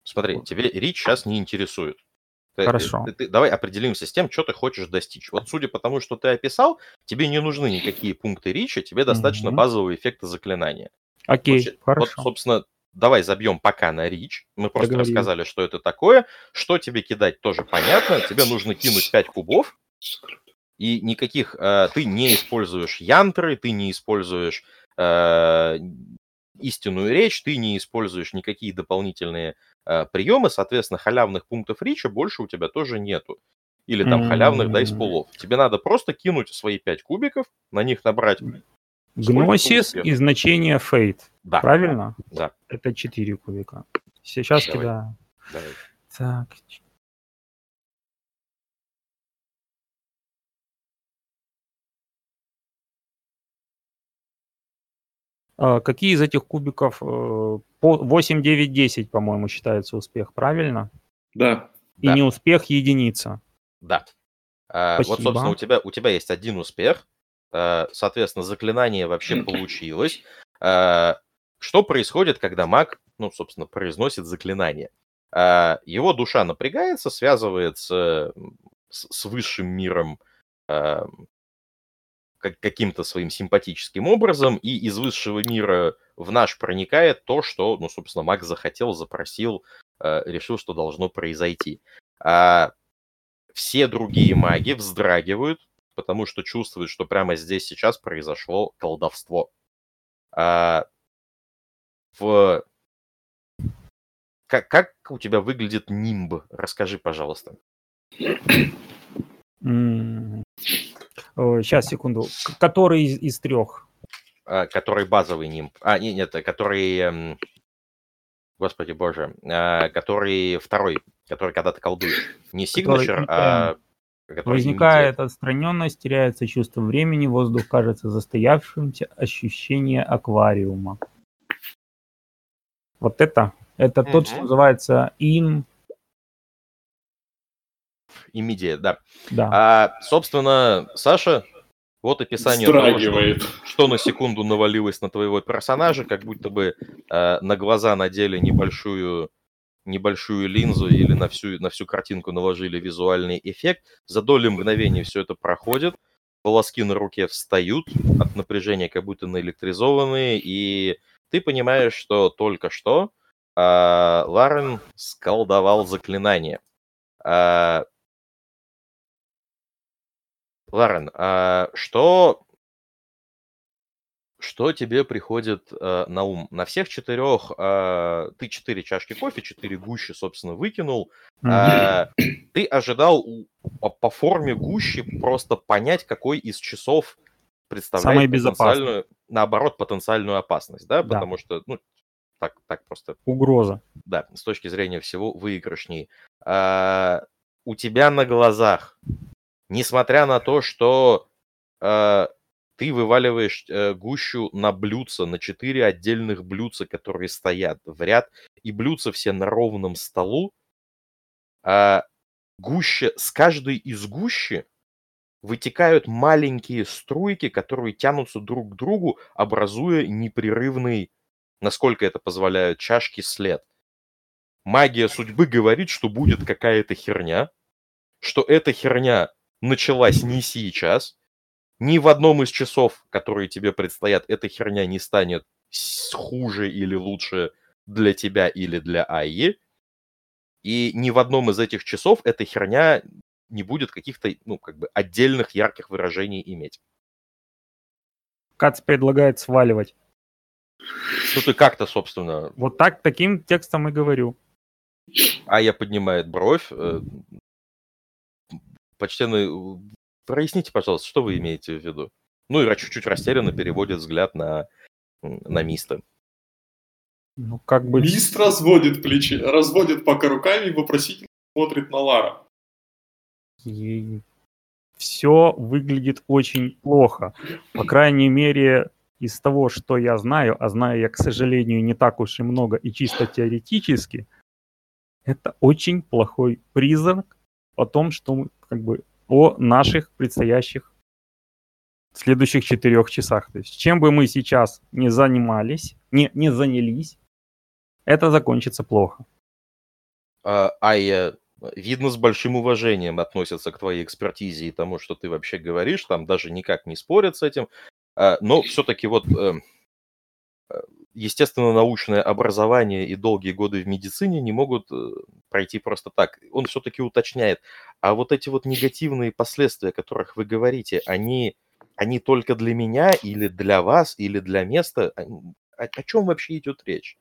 Смотри, тебе рич сейчас не интересует. Ты- Хорошо. ты- ты- давай определимся с тем, что ты хочешь достичь. Вот судя по тому, что ты описал, тебе не нужны никакие пункты рича, тебе достаточно Мгм. базового эффекта заклинания. Окей, Вот щи- Вот, хорошо. собственно, давай забьем пока на рич. Мы просто Договорились. рассказали, что это такое. Что тебе кидать, тоже понятно. Тебе нужно кинуть 5 кубов. И никаких... э, ты не используешь янтры, ты не используешь э, истинную речь, ты не используешь никакие дополнительные э, приемы. Соответственно, халявных пунктов рича больше у тебя тоже нету. Или там халявных дайс М. пулов. Тебе надо просто кинуть свои 5 кубиков, на них набрать... Гносис и значение фейт. Да, Правильно? да. Это 4 кубика. Сейчас Давай. кидаю. давай. Так. А, Какие из этих кубиков э, по 8, 9, 10, по-моему, считается успех, правильно? Да. И Да. не успех единица. Да. А, Вот, Спасибо. собственно, у тебя, у тебя есть один успех. А, Соответственно, заклинание вообще получилось. Что происходит, когда маг, ну, собственно, произносит заклинание? А, Его душа напрягается, связывается с, высшим миром а, как- каким-то своим симпатическим образом, и из высшего мира в наш проникает то, что, ну, собственно, маг захотел, запросил, а, решил, что должно произойти. А, все другие маги вздрагивают, потому что чувствуют, что прямо здесь сейчас произошло колдовство. В... как, как у тебя выглядит нимб? Расскажи, пожалуйста. Сейчас, секунду. Который из, из трех? А, который базовый нимб. А, нет, нет, который... эм, Господи боже. а, который второй, который когда ты колдуешь. Не signature, а... который Возникает отстраненность, теряется чувство времени, воздух кажется застоявшимся, ощущение аквариума. Вот это, это тот, что называется ин, Immediate, да. да. А, собственно, Саша, вот описание того, что, что на секунду навалилось на твоего персонажа, как будто бы э, на глаза надели небольшую небольшую линзу или на всю, на всю картинку наложили визуальный эффект. За доли мгновений все это проходит, волоски на руке встают от напряжения, как будто наэлектризованные, и ты понимаешь, что только что э, Ларен сколдовал заклинание. А, Ларен, а что, что тебе приходит э, на ум? На всех четырех э, ты четыре чашки кофе, четыре гущи, собственно, выкинул. А, ты ожидал по, по форме гущи просто понять, какой из часов представляет Самый потенциальную, наоборот, потенциальную опасность, да? Да. Потому что, ну, так, так просто Угроза. да, с точки зрения всего выигрышней. А, у тебя на глазах, несмотря на то, что а, ты вываливаешь э, гущу на блюдца, на четыре отдельных блюдца, которые стоят в ряд, и блюдца все на ровном столу, а, гуща, с каждой из гущи вытекают маленькие струйки, которые тянутся друг к другу, образуя непрерывный, насколько это позволяют чашки, след. Магия судьбы говорит, что будет какая-то херня, что эта херня началась не сейчас, ни в одном из часов, которые тебе предстоят, эта херня не станет хуже или лучше для тебя или для Айи. И ни в одном из этих часов эта херня не будет каких-то, ну, как бы отдельных ярких выражений иметь. Кац предлагает сваливать. Ну, ты как-то, собственно, Вот так, таким текстом и говорю. Ая поднимает бровь. э, Почтенный, э, проясните, пожалуйста, что вы имеете в виду? Ну, и чуть-чуть растерянно переводит взгляд на, на Миста. Ну, как бы... Мист разводит плечи, разводит пока руками и вопросительно смотрит на Лара. Все выглядит очень плохо. По крайней мере, из того, что я знаю, а знаю я, к сожалению, не так уж и много и чисто теоретически, это очень плохой признак о том, что как бы о наших предстоящих следующих четырех часах. То есть чем бы мы сейчас не занимались, не, не занялись, это закончится плохо. А, Айя, видно, с большим уважением относятся к твоей экспертизе и тому, что ты вообще говоришь, там даже никак не спорят с этим. А, но все-таки вот, эм, э, естественно, научное образование и долгие годы в медицине не могут э, пройти просто так. Он все-таки уточняет, а вот эти вот негативные последствия, о которых вы говорите, они, они только для меня или для вас, или для места? О, о чем вообще идет речь?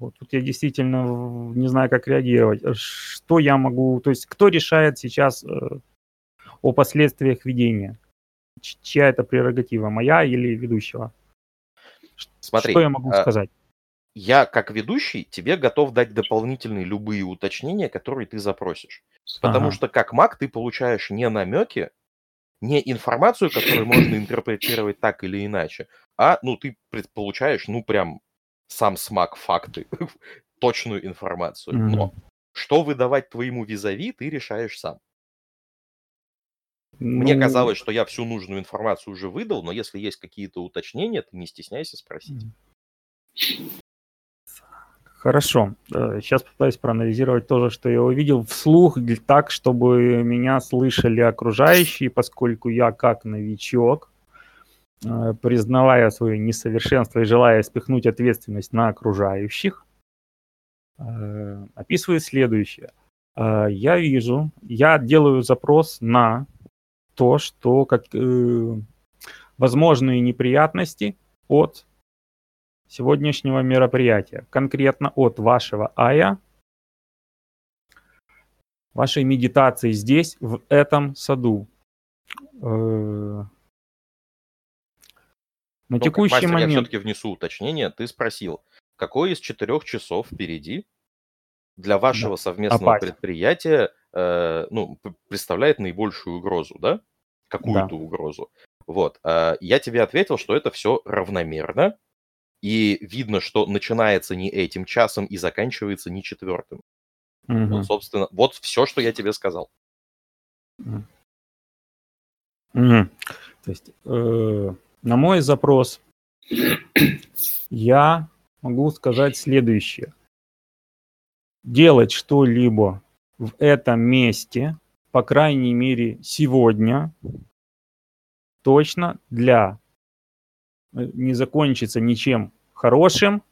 Вот тут я действительно не знаю, как реагировать. Что я могу... То есть кто решает сейчас э, о последствиях ведения? чья это прерогатива, моя или ведущего? Смотри, что я могу а, сказать? Я, как ведущий, тебе готов дать дополнительные любые уточнения, которые ты запросишь. Потому ага. что как маг ты получаешь не намеки, не информацию, которую можно интерпретировать так или иначе, а ну ты получаешь, ну прям сам смак факты, точную информацию. Mm-hmm. Но что выдавать твоему визави, ты решаешь сам. Мне ну... казалось, что я всю нужную информацию уже выдал, но если есть какие-то уточнения, ты не стесняйся спросить. Хорошо. Сейчас э, попытаюсь проанализировать то, что я увидел вслух, так, чтобы меня слышали окружающие, поскольку я как новичок, признавая свое несовершенство и желая спихнуть ответственность на окружающих, э, описываю следующее. Я вижу, я делаю запрос на то, что как, э, возможные неприятности от сегодняшнего мероприятия, конкретно от вашего ая, вашей медитации здесь, в этом саду. Э, на ну, текущий мастер, момент... Я все-таки внесу уточнение. Ты спросил, какой из четырех часов впереди для вашего да. совместного Опать. предприятия э, ну, представляет наибольшую угрозу, да? какую-то да. угрозу. Вот. А, я тебе ответил, что это все равномерно, и видно, что начинается не этим часом и заканчивается не четвертым. Угу. Вот, собственно, вот все, что я тебе сказал. Угу. То есть, э, на мой запрос я могу сказать следующее. Делать что-либо в этом месте по крайней мере, сегодня точно для э, не закончится ничем хорошим,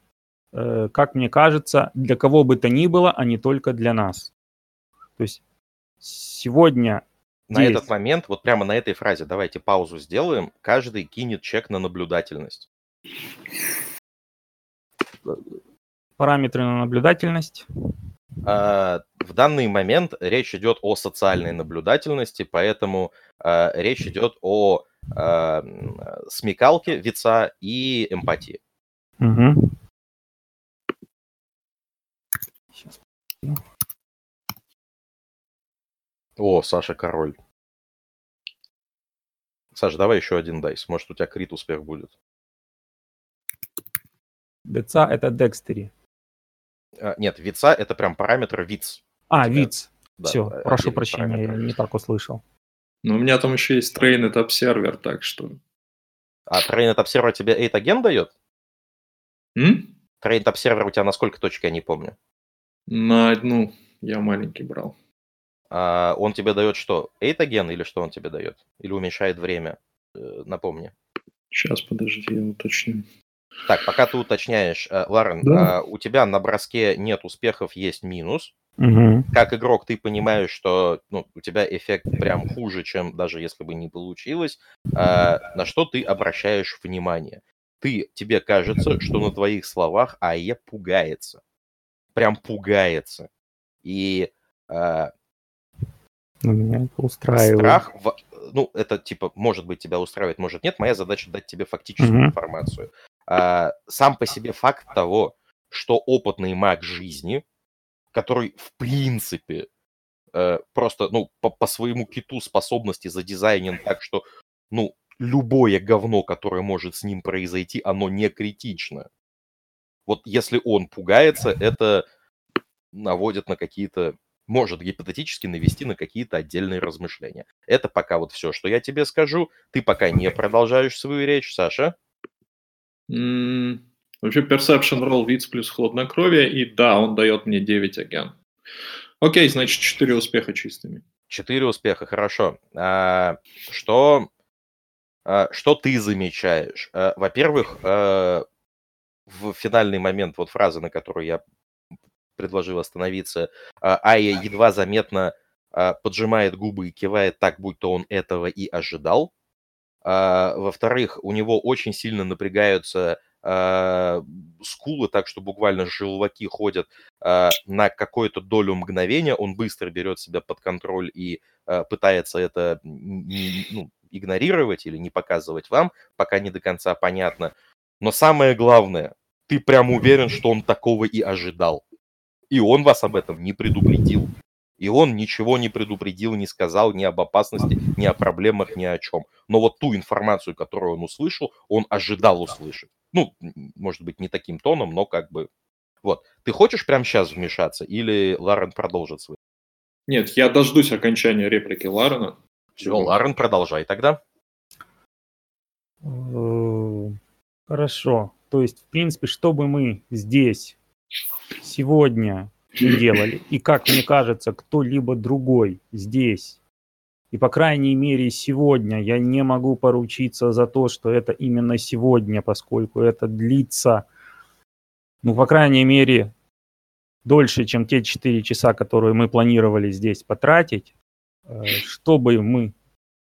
э, как мне кажется, для кого бы то ни было, а не только для нас. То есть сегодня на здесь... этот момент, вот прямо на этой фразе, давайте паузу сделаем, каждый кинет чек на наблюдательность. Параметры на наблюдательность. А, в данный момент речь идет о социальной наблюдательности, поэтому а, речь идет о а, смекалке вица и эмпатии. Угу. О, Саша король. Саша, давай еще один дайс. Может, у тебя крит успех будет. Вица это Декстери. А, нет, вица это прям параметр виц. А, виц. Да, Все, прошу прощения, параметр. я не так услышал. Ну, у меня там еще есть Trained Observer, так что... А Trained Observer тебе 8 агент дает? М? Trained Observer у тебя на сколько точек, я не помню. На одну я маленький брал. А он тебе дает что? 8 аген или что он тебе дает? Или уменьшает время? Э, напомни. Сейчас, подожди, я уточню. Так, пока ты уточняешь, э, Ларен, да. у тебя на броске нет успехов, есть минус. Угу. Как игрок ты понимаешь, что ну, у тебя эффект прям хуже, чем даже если бы не получилось. А, на что ты обращаешь внимание? Ты, тебе кажется, что на твоих словах АЕ пугается. Прям пугается. И а, ну, меня это устраивает. Страх, в, ну, это типа, может быть, тебя устраивает, может нет. Моя задача дать тебе фактическую угу. информацию. А, сам по себе факт того, что опытный маг жизни, который в принципе э, просто, ну, по, по своему киту способности задизайнен так, что, ну, любое говно, которое может с ним произойти, оно не критично. Вот если он пугается, это наводит на какие-то, может гипотетически навести на какие-то отдельные размышления. Это пока вот все, что я тебе скажу. Ты пока не продолжаешь свою речь, Саша. Вообще Perception Roll Виц плюс хладнокровие, и да, он дает мне 9 агент. Окей, значит 4 успеха чистыми. Четыре успеха, хорошо. А, что, а, что ты замечаешь? А, во-первых, а, в финальный момент, вот фраза, на которую я предложил остановиться, а, Айя едва заметно а, поджимает губы и кивает так, будто он этого и ожидал. А, во-вторых, у него очень сильно напрягаются а, скулы, так что буквально желваки ходят на какую-то долю мгновения, он быстро берет себя под контроль и пытается это ну, игнорировать или не показывать вам, пока не до конца понятно. Но самое главное, ты прям уверен, что он такого и ожидал. И он вас об этом не предупредил. И он ничего не предупредил, не сказал ни об опасности, ни о проблемах, ни о чем. Но вот ту информацию, которую он услышал, он ожидал услышать. Ну, может быть, не таким тоном, но как бы... Вот. Ты хочешь прямо сейчас вмешаться? Или Ларен продолжит свой? Нет, я дождусь окончания реплики Ларена. Все, Ларен, продолжай тогда. Э, Хорошо. То есть, в принципе, что бы мы здесь сегодня делали, и как мне кажется, кто-либо другой здесь, и по крайней мере сегодня я не могу поручиться за то, что это именно сегодня, поскольку это длится, ну, по крайней мере, дольше, чем те 4 часа, которые мы планировали здесь потратить, э, чтобы мы,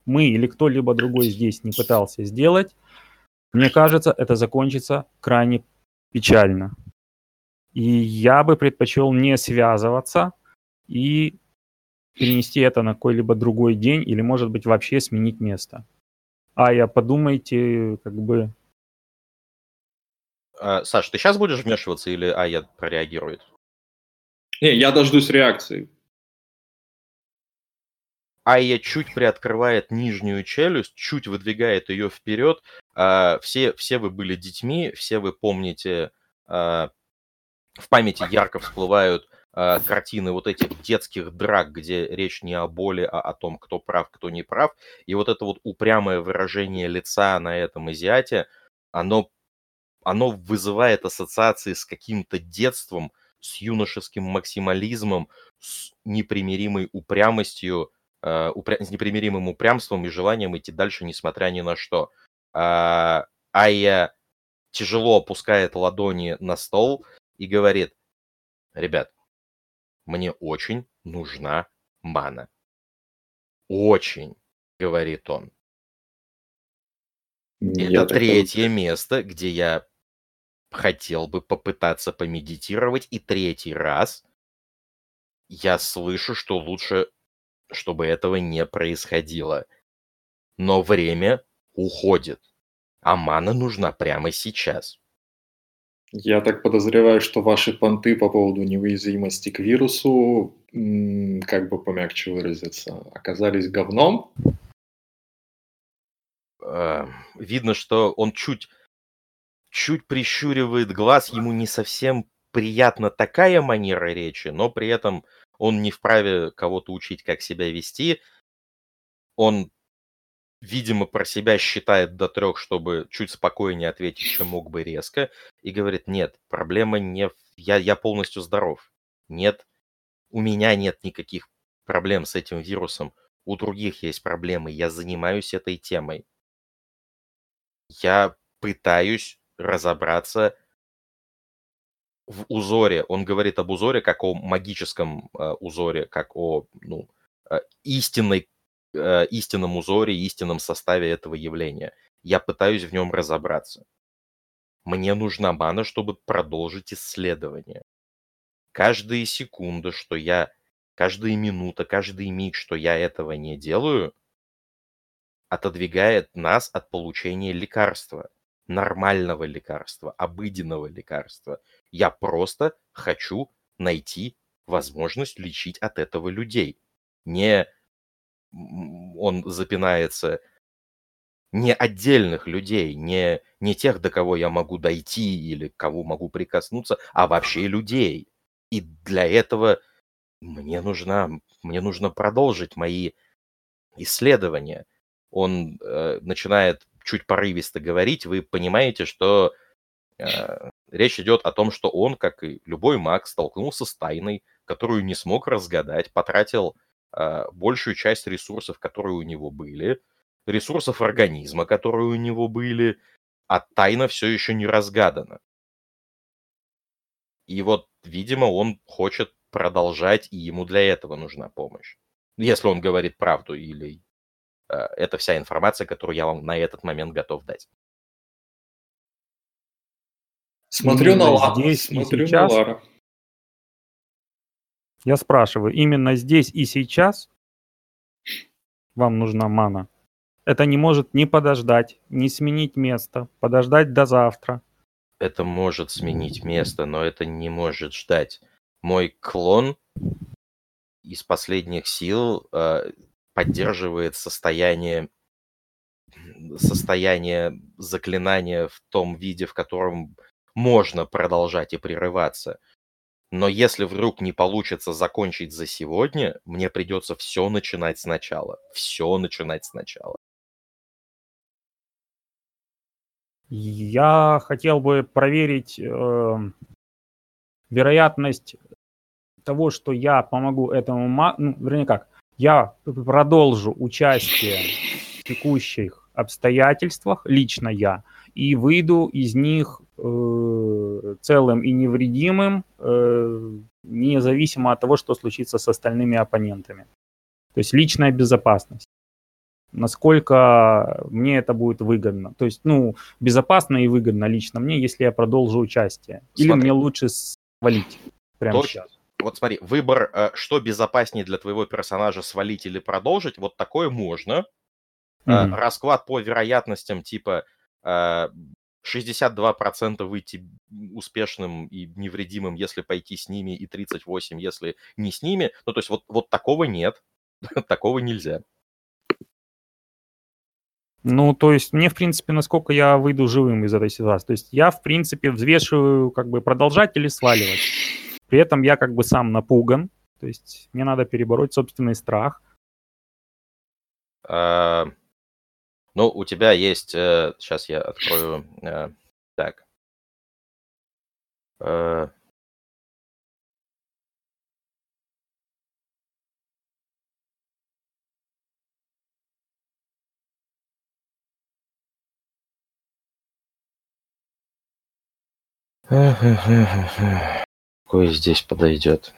мы или кто-либо другой здесь не пытался сделать, мне кажется, это закончится крайне печально. И я бы предпочел не связываться и перенести это на какой-либо другой день или, может быть, вообще сменить место. А я подумайте, как бы, А, Саш, ты сейчас будешь вмешиваться или Ая прореагирует? Не, я дождусь реакции. Айя чуть приоткрывает нижнюю челюсть, чуть выдвигает ее вперед. А, Все, все вы были детьми, все вы помните, а, в памяти ярко всплывают а, картины вот этих детских драк, где речь не о боли, а о том, кто прав, кто не прав. И вот это вот упрямое выражение лица на этом азиате, оно, оно вызывает ассоциации с каким-то детством, с юношеским максимализмом, с непримиримой упрямостью, э, упря- с непримиримым упрямством и желанием идти дальше, несмотря ни на что. А, Айя тяжело опускает ладони на стол и говорит, ребят, мне очень нужна мана. Очень, говорит он. Я Это третье место, где я хотел бы попытаться помедитировать. И третий раз я слышу, что лучше, чтобы этого не происходило. Но время уходит, а мана нужна прямо сейчас. Я так подозреваю, что ваши понты по поводу неуязвимости к вирусу, как бы помягче выразиться, оказались говном. Э, Видно, что он чуть, чуть прищуривает глаз, ему не совсем приятна такая манера речи, но при этом он не вправе кого-то учить, как себя вести. Он, видимо, про себя считает до трех, чтобы чуть спокойнее ответить, чем мог бы резко, и говорит, нет, проблема не... Я, я полностью здоров. Нет, у меня нет никаких проблем с этим вирусом. У других есть проблемы. Я занимаюсь этой темой. Я пытаюсь разобраться в узоре. Он говорит об узоре как о магическом э, узоре, как о ну, э, истинной, э, истинном узоре, истинном составе этого явления. Я пытаюсь в нем разобраться. Мне нужна мана, чтобы продолжить исследование. Каждая секунда, что я, каждая минута, каждый миг, что я этого не делаю, отодвигает нас от получения лекарства, нормального лекарства, обыденного лекарства. Я просто хочу найти возможность лечить от этого людей. Не он запинается. не отдельных людей, не, не тех, до кого я могу дойти или кого могу прикоснуться, а вообще людей. И для этого мне, нужна, мне нужно продолжить мои исследования. Он э, начинает чуть порывисто говорить, вы понимаете, что э, речь идет о том, что он, как и любой маг, столкнулся с тайной, которую не смог разгадать, потратил большую часть ресурсов, которые у него были, ресурсов организма, которые у него были, а тайна все еще не разгадана. И вот, видимо, он хочет продолжать, и ему для этого нужна помощь. Если он говорит правду или э, это вся информация, которую я вам на этот момент готов дать. Смотрю на Лару. Здесь смотрю сейчас, на Лару. Я спрашиваю, именно здесь и сейчас вам нужна мана? Это не может ни подождать, ни сменить место, подождать до завтра. Это может сменить место, но это не может ждать. Мой клон из последних сил э, поддерживает состояние состояние заклинания в том виде, в котором можно продолжать и прерываться. Но если вдруг не получится закончить за сегодня, мне придется все начинать сначала. Все начинать сначала. Я хотел бы проверить э, вероятность того, что я помогу этому, ну, вернее как, я продолжу участие в текущих обстоятельствах, лично я, и выйду из них э, целым и невредимым, э, независимо от того, что случится с остальными оппонентами. То есть личная безопасность насколько мне это будет выгодно. То есть, ну, безопасно и выгодно лично мне, если я продолжу участие. Смотри. Или мне лучше свалить прямо Точно. сейчас. Вот смотри, выбор, э, что безопаснее для твоего персонажа, свалить или продолжить, вот такое можно. Mm-hmm. Расклад по вероятностям типа 62% э, выйти успешным и невредимым, если пойти с ними, и 38%, если не с ними. Ну, то есть вот, вот такого нет, такого нельзя. Ну, то есть мне, в принципе, насколько я выйду живым из этой ситуации. То есть я, в принципе, взвешиваю, как бы, продолжать или сваливать. При этом я как бы сам напуган. То есть мне надо перебороть собственный страх. А, ну, у тебя есть... Сейчас э, я открою... Э, так. Э, Какой здесь подойдет?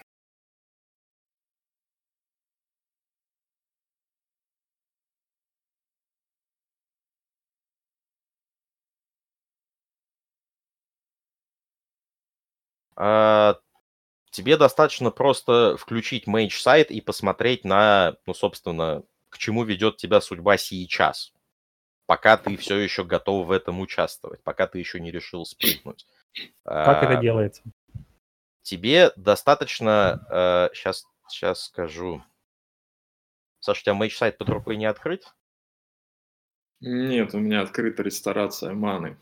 Тебе достаточно просто включить Mage сайт и посмотреть на, ну, собственно, к чему ведет тебя судьба сейчас. Пока ты все еще готов в этом участвовать, пока ты еще не решил спрыгнуть. Как это а, делается? Тебе достаточно... Сейчас, э, сейчас скажу. Саша, у тебя mage sight под рукой не открыт? Нет, у меня открыта ресторация маны.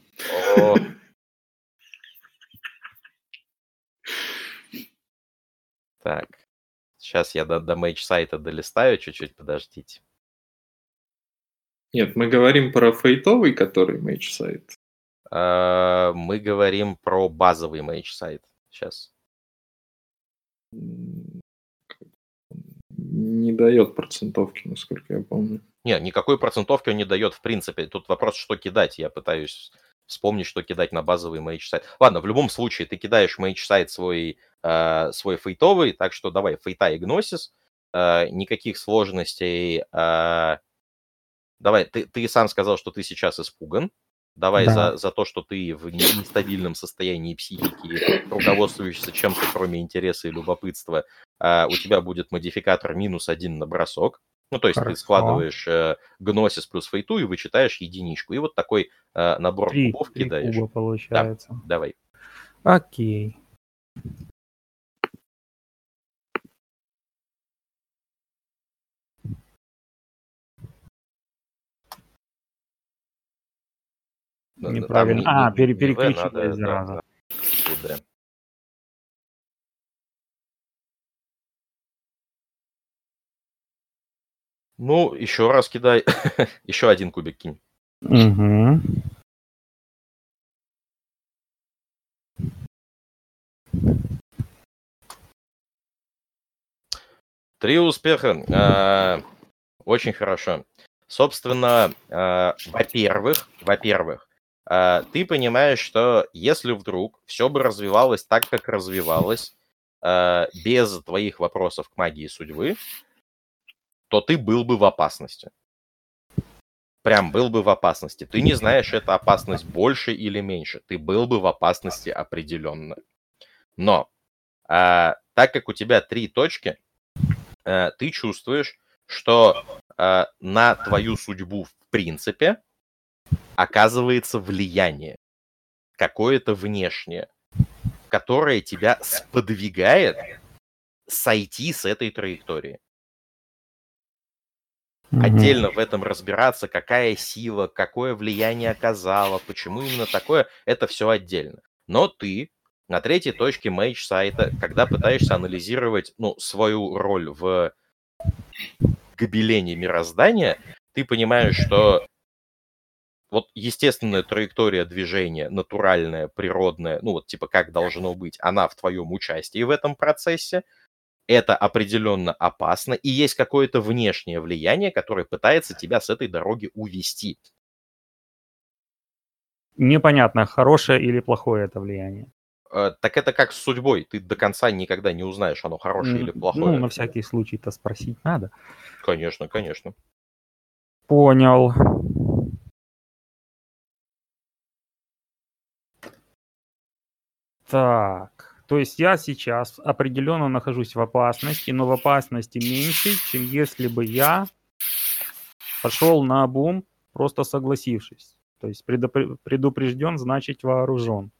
Так, сейчас я до, до mage sight а долистаю чуть-чуть, подождите. Нет, мы говорим про Fate овый, который мейдж сайт. А, мы говорим про базовый Mage Sight сейчас. Не дает процентовки, насколько я помню. Нет, никакой процентовки он не дает в принципе. Тут вопрос, что кидать. Я пытаюсь вспомнить, что кидать на базовый Mage Sight. Ладно, в любом случае, ты кидаешь Mage Sight свой, э, свой Fate овый, так что давай, Fate а и Gnosis. Э, никаких сложностей. Э, давай, ты, ты сам сказал, что ты сейчас испуган. Давай да. за, за то, что ты в нестабильном состоянии психики, руководствуешься чем-то, кроме интереса и любопытства, а, у тебя будет модификатор минус один на бросок. Ну, то есть Хорошо. ты складываешь э, гносис плюс фейту и вычитаешь единичку. И вот такой э, набор три, кубов три кидаешь. Куба получается. Да, давай. Окей. Там Неправильно. не, А, не- пере- да, зараза. да, тут Д. Ну, еще раз кидай. еще один кубик кинь. Угу. Три успеха. А, Очень хорошо. Собственно, а, во-первых, во-первых, ты понимаешь, что если вдруг все бы развивалось так, как развивалось, а, без твоих вопросов к магии судьбы, то ты был бы в опасности. Прям был бы в опасности. Ты не знаешь, это опасность больше или меньше. Ты был бы в опасности определенно. Но а, так как у тебя три точки, э, ты чувствуешь, что э, на твою судьбу в принципе оказывается влияние какое-то внешнее, которое тебя сподвигает сойти с этой траектории. Отдельно в этом разбираться, какая сила, какое влияние оказала, почему именно такое, это все отдельно. Но ты на третьей точке мейдж сайта, когда пытаешься анализировать ну, свою роль в гобелене мироздания, ты понимаешь, что вот естественная траектория движения, натуральная, природная, ну вот типа как должно быть, она в твоем участии в этом процессе, это определенно опасно, и есть какое-то внешнее влияние, которое пытается тебя с этой дороги увести. Непонятно, хорошее или плохое это влияние. Э, Так это как с судьбой, ты до конца никогда не узнаешь, оно хорошее или плохое. Ну, на всякий случай-то спросить надо. Конечно, конечно. Понял. Так, то есть я сейчас определенно нахожусь в опасности, но в опасности меньше, чем если бы я пошел на бум, просто согласившись. То есть предупрежден, значит вооружен.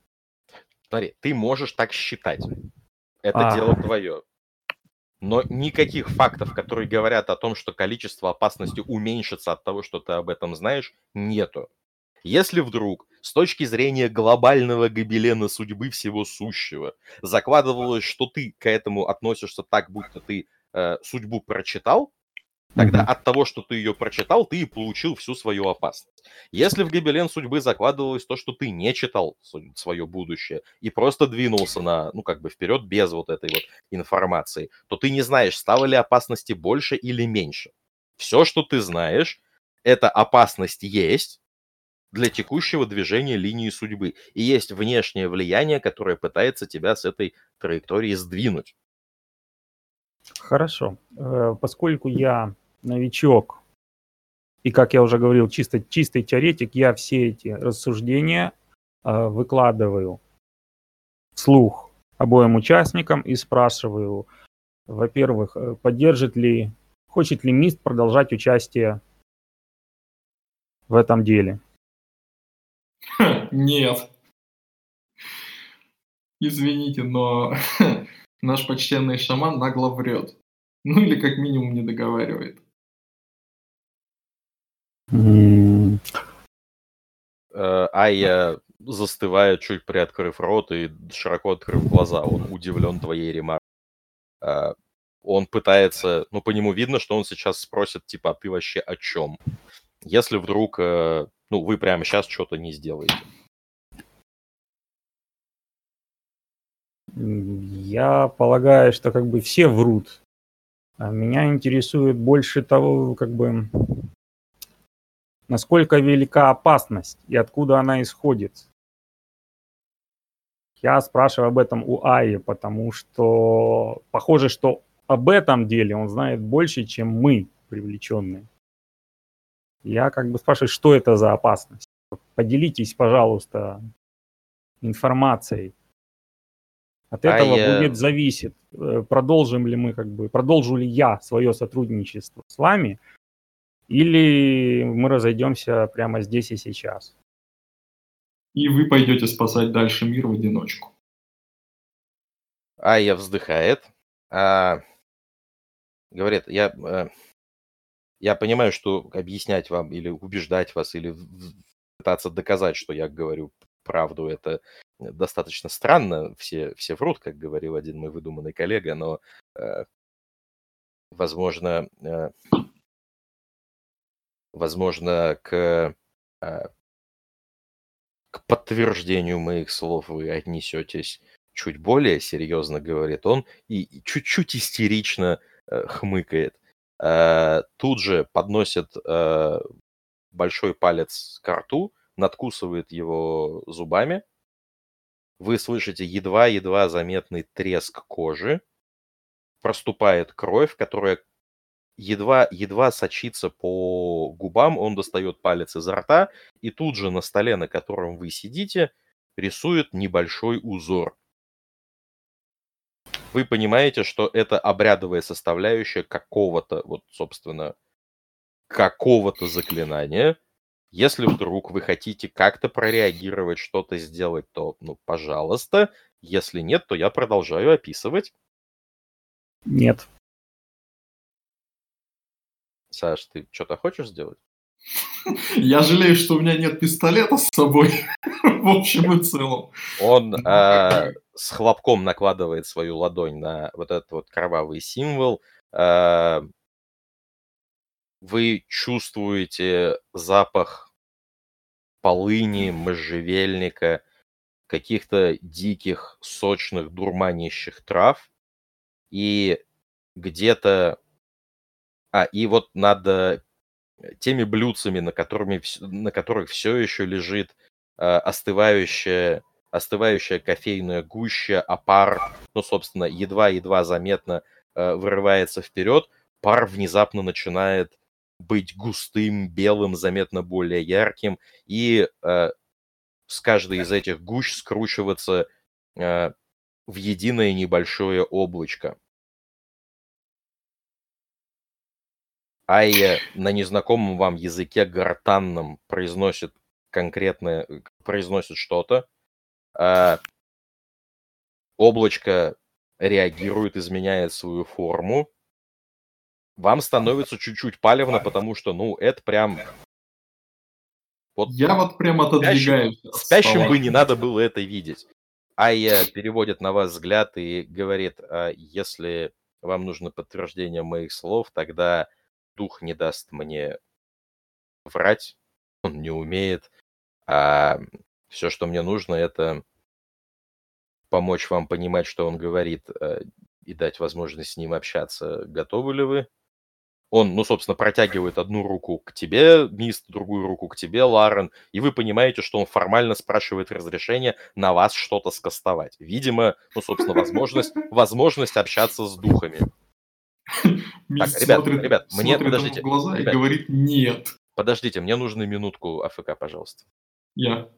Смотри, ты можешь так считать. Это А. дело твое. Но никаких фактов, которые говорят о том, что количество опасности уменьшится от того, что ты об этом знаешь, нету. Если вдруг с точки зрения глобального гобелена судьбы всего сущего закладывалось, что ты к этому относишься так, будто ты э, судьбу прочитал, тогда Мгм. от того, что ты ее прочитал, ты и получил всю свою опасность. Если в гобелен судьбы закладывалось то, что ты не читал свое будущее и просто двинулся на, ну, как бы вперед без вот этой вот информации, то ты не знаешь, стало ли опасности больше или меньше. Все, что ты знаешь, это опасность есть для текущего движения линии судьбы. И есть внешнее влияние, которое пытается тебя с этой траектории сдвинуть. Хорошо. Э, Поскольку я новичок, и, как я уже говорил, чисто, чистый теоретик, я все эти рассуждения э, выкладываю вслух обоим участникам и спрашиваю, во-первых, э, поддержит ли, хочет ли МИСТ продолжать участие в этом деле. Нет. Извините, но наш почтенный шаман нагло врет. Ну или как минимум не договаривает. Э, Айя застывает, чуть приоткрыв рот и широко открыв глаза. Он удивлен твоей ремаркой. Э, Он пытается, ну, по нему видно, что он сейчас спросит, типа, а ты вообще о чем? Если вдруг, э, ну, вы прямо сейчас что-то не сделаете. Я полагаю, что как бы все врут. А меня интересует больше того, как бы, насколько велика опасность и откуда она исходит. Я спрашиваю об этом у Аи, потому что похоже, что об этом деле он знает больше, чем мы, привлеченные. Я как бы спрашиваю, что это за опасность. Поделитесь, пожалуйста, информацией. От этого я- будет зависит, э, продолжим ли мы, как бы, продолжу ли я свое сотрудничество с вами, или мы разойдемся прямо здесь и сейчас. И вы пойдете спасать дальше мир в одиночку. Айя вздыхает. а, говорит, я, э, я понимаю, что объяснять вам или убеждать вас, или пытаться доказать, что я говорю правду, это достаточно странно. Все, все врут, как говорил один мой выдуманный коллега, но, э, возможно, э, возможно, к, э, к подтверждению моих слов вы отнесетесь чуть более серьезно, говорит он, и чуть-чуть истерично э, хмыкает. Э, тут же подносит э, большой палец к рту, надкусывает его зубами. Вы слышите едва-едва заметный треск кожи. Проступает кровь, которая едва, едва сочится по губам. Он достает палец изо рта и тут же на столе, на котором вы сидите, рисует небольшой узор. Вы понимаете, что это обрядовая составляющая какого-то, вот, собственно, какого-то заклинания, если вдруг вы хотите как-то прореагировать, что-то сделать, то, ну, пожалуйста. Если нет, то я продолжаю описывать. Нет. Саш, ты что-то хочешь сделать? Я жалею, что у меня нет пистолета с собой, в общем и целом. Он э, с хлопком накладывает свою ладонь на вот этот вот кровавый символ. Э, вы чувствуете запах полыни, можжевельника, каких-то диких, сочных, дурманящих трав. И где-то... А, и вот над э, теми блюдцами, на, которыми, на которых все еще лежит э, остывающая, остывающая кофейная гуща, а пар, ну, собственно, едва-едва заметно э, вырывается вперед, пар внезапно начинает быть густым, белым, заметно более ярким, и э, с каждой из этих гущ скручиваться э, в единое небольшое облачко. Айя на незнакомом вам языке гортанном произносит конкретное, произносит что-то. Э, облачко реагирует, изменяет свою форму, вам становится чуть-чуть палевно, потому что, ну, это прям... Вот Я вот прям отодвигаюсь. Спящим, спящим бы не надо было это видеть. Айя переводит на вас взгляд и говорит, а если вам нужно подтверждение моих слов, тогда дух не даст мне врать, он не умеет, а все, что мне нужно, это помочь вам понимать, что он говорит, э, и дать возможность с ним общаться. Готовы ли вы? Он, ну, собственно, протягивает одну руку к тебе, Мист, другую руку к тебе, Ларен, и вы понимаете, что он формально спрашивает разрешение на вас что-то скастовать. Видимо, ну, собственно, возможность, возможность общаться с духами. Так, ребят, смотрит, ребят, мне, подождите. в глаза ребят, и говорит «нет». Подождите, мне нужно минутку АФК, пожалуйста. Я.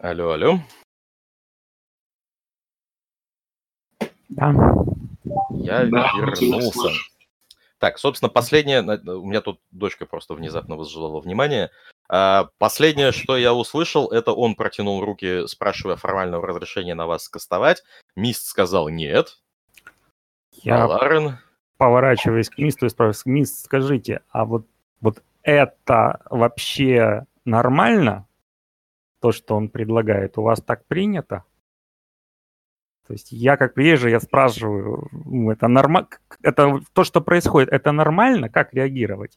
Алло, алло. Да. Я Да, вернулся. Так, собственно, последнее, у меня тут дочка просто внезапно возжелала внимание. А, Последнее, что я услышал, это он протянул руки, спрашивая формального разрешения на вас кастовать. Мист сказал нет. Я Ларен, поворачиваясь к Мисту и спрашиваю, Мист, скажите, а вот, вот это вообще нормально? То, что он предлагает, у вас так принято? То есть я как приезжий, я спрашиваю, ну, это нормально, это то, что происходит, это нормально? Как реагировать?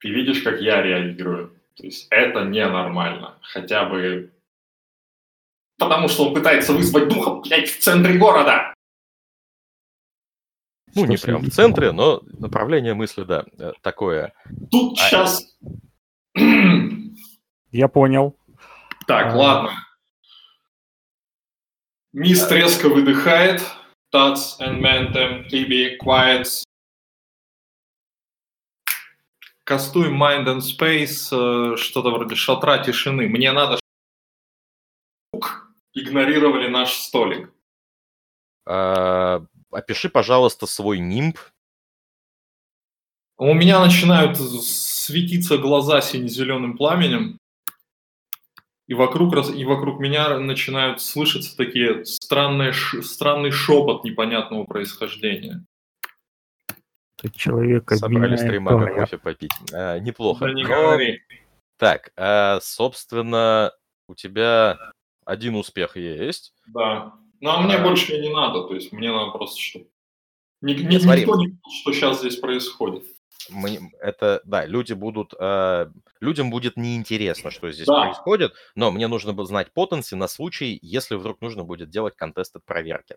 Ты видишь, как я реагирую. То есть это ненормально. Хотя бы потому, что он пытается вызвать духа, блядь, в центре города. ну Что не прям в центре, но направление мысли, да, э, такое. Тут А, сейчас... Я понял. Так, А. ладно. Мист резко выдыхает. Tuts and Mentem, Libby, Quiet. Кастуем Mind and Space, э, что-то вроде шатра тишины. Мне надо, чтобы игнорировали наш столик. А, Опиши, пожалуйста, свой нимб. У меня начинают светиться глаза сине-зеленым пламенем, и вокруг, и вокруг меня начинают слышаться такие странные, странный шепот непонятного происхождения. Тут человек три мага Тора. кофе попить. А, Неплохо. Да не Но- говори. Так, а, собственно, у тебя один успех есть. Да. Ну, а мне А. больше не надо, то есть мне надо просто, что... Ни- ни- Смотри. никто не знает, что сейчас здесь происходит. Мне- это, да, люди будут, э, людям будет неинтересно, что здесь Да. происходит, но мне нужно было знать потенции на случай, если вдруг нужно будет делать контест от проверки.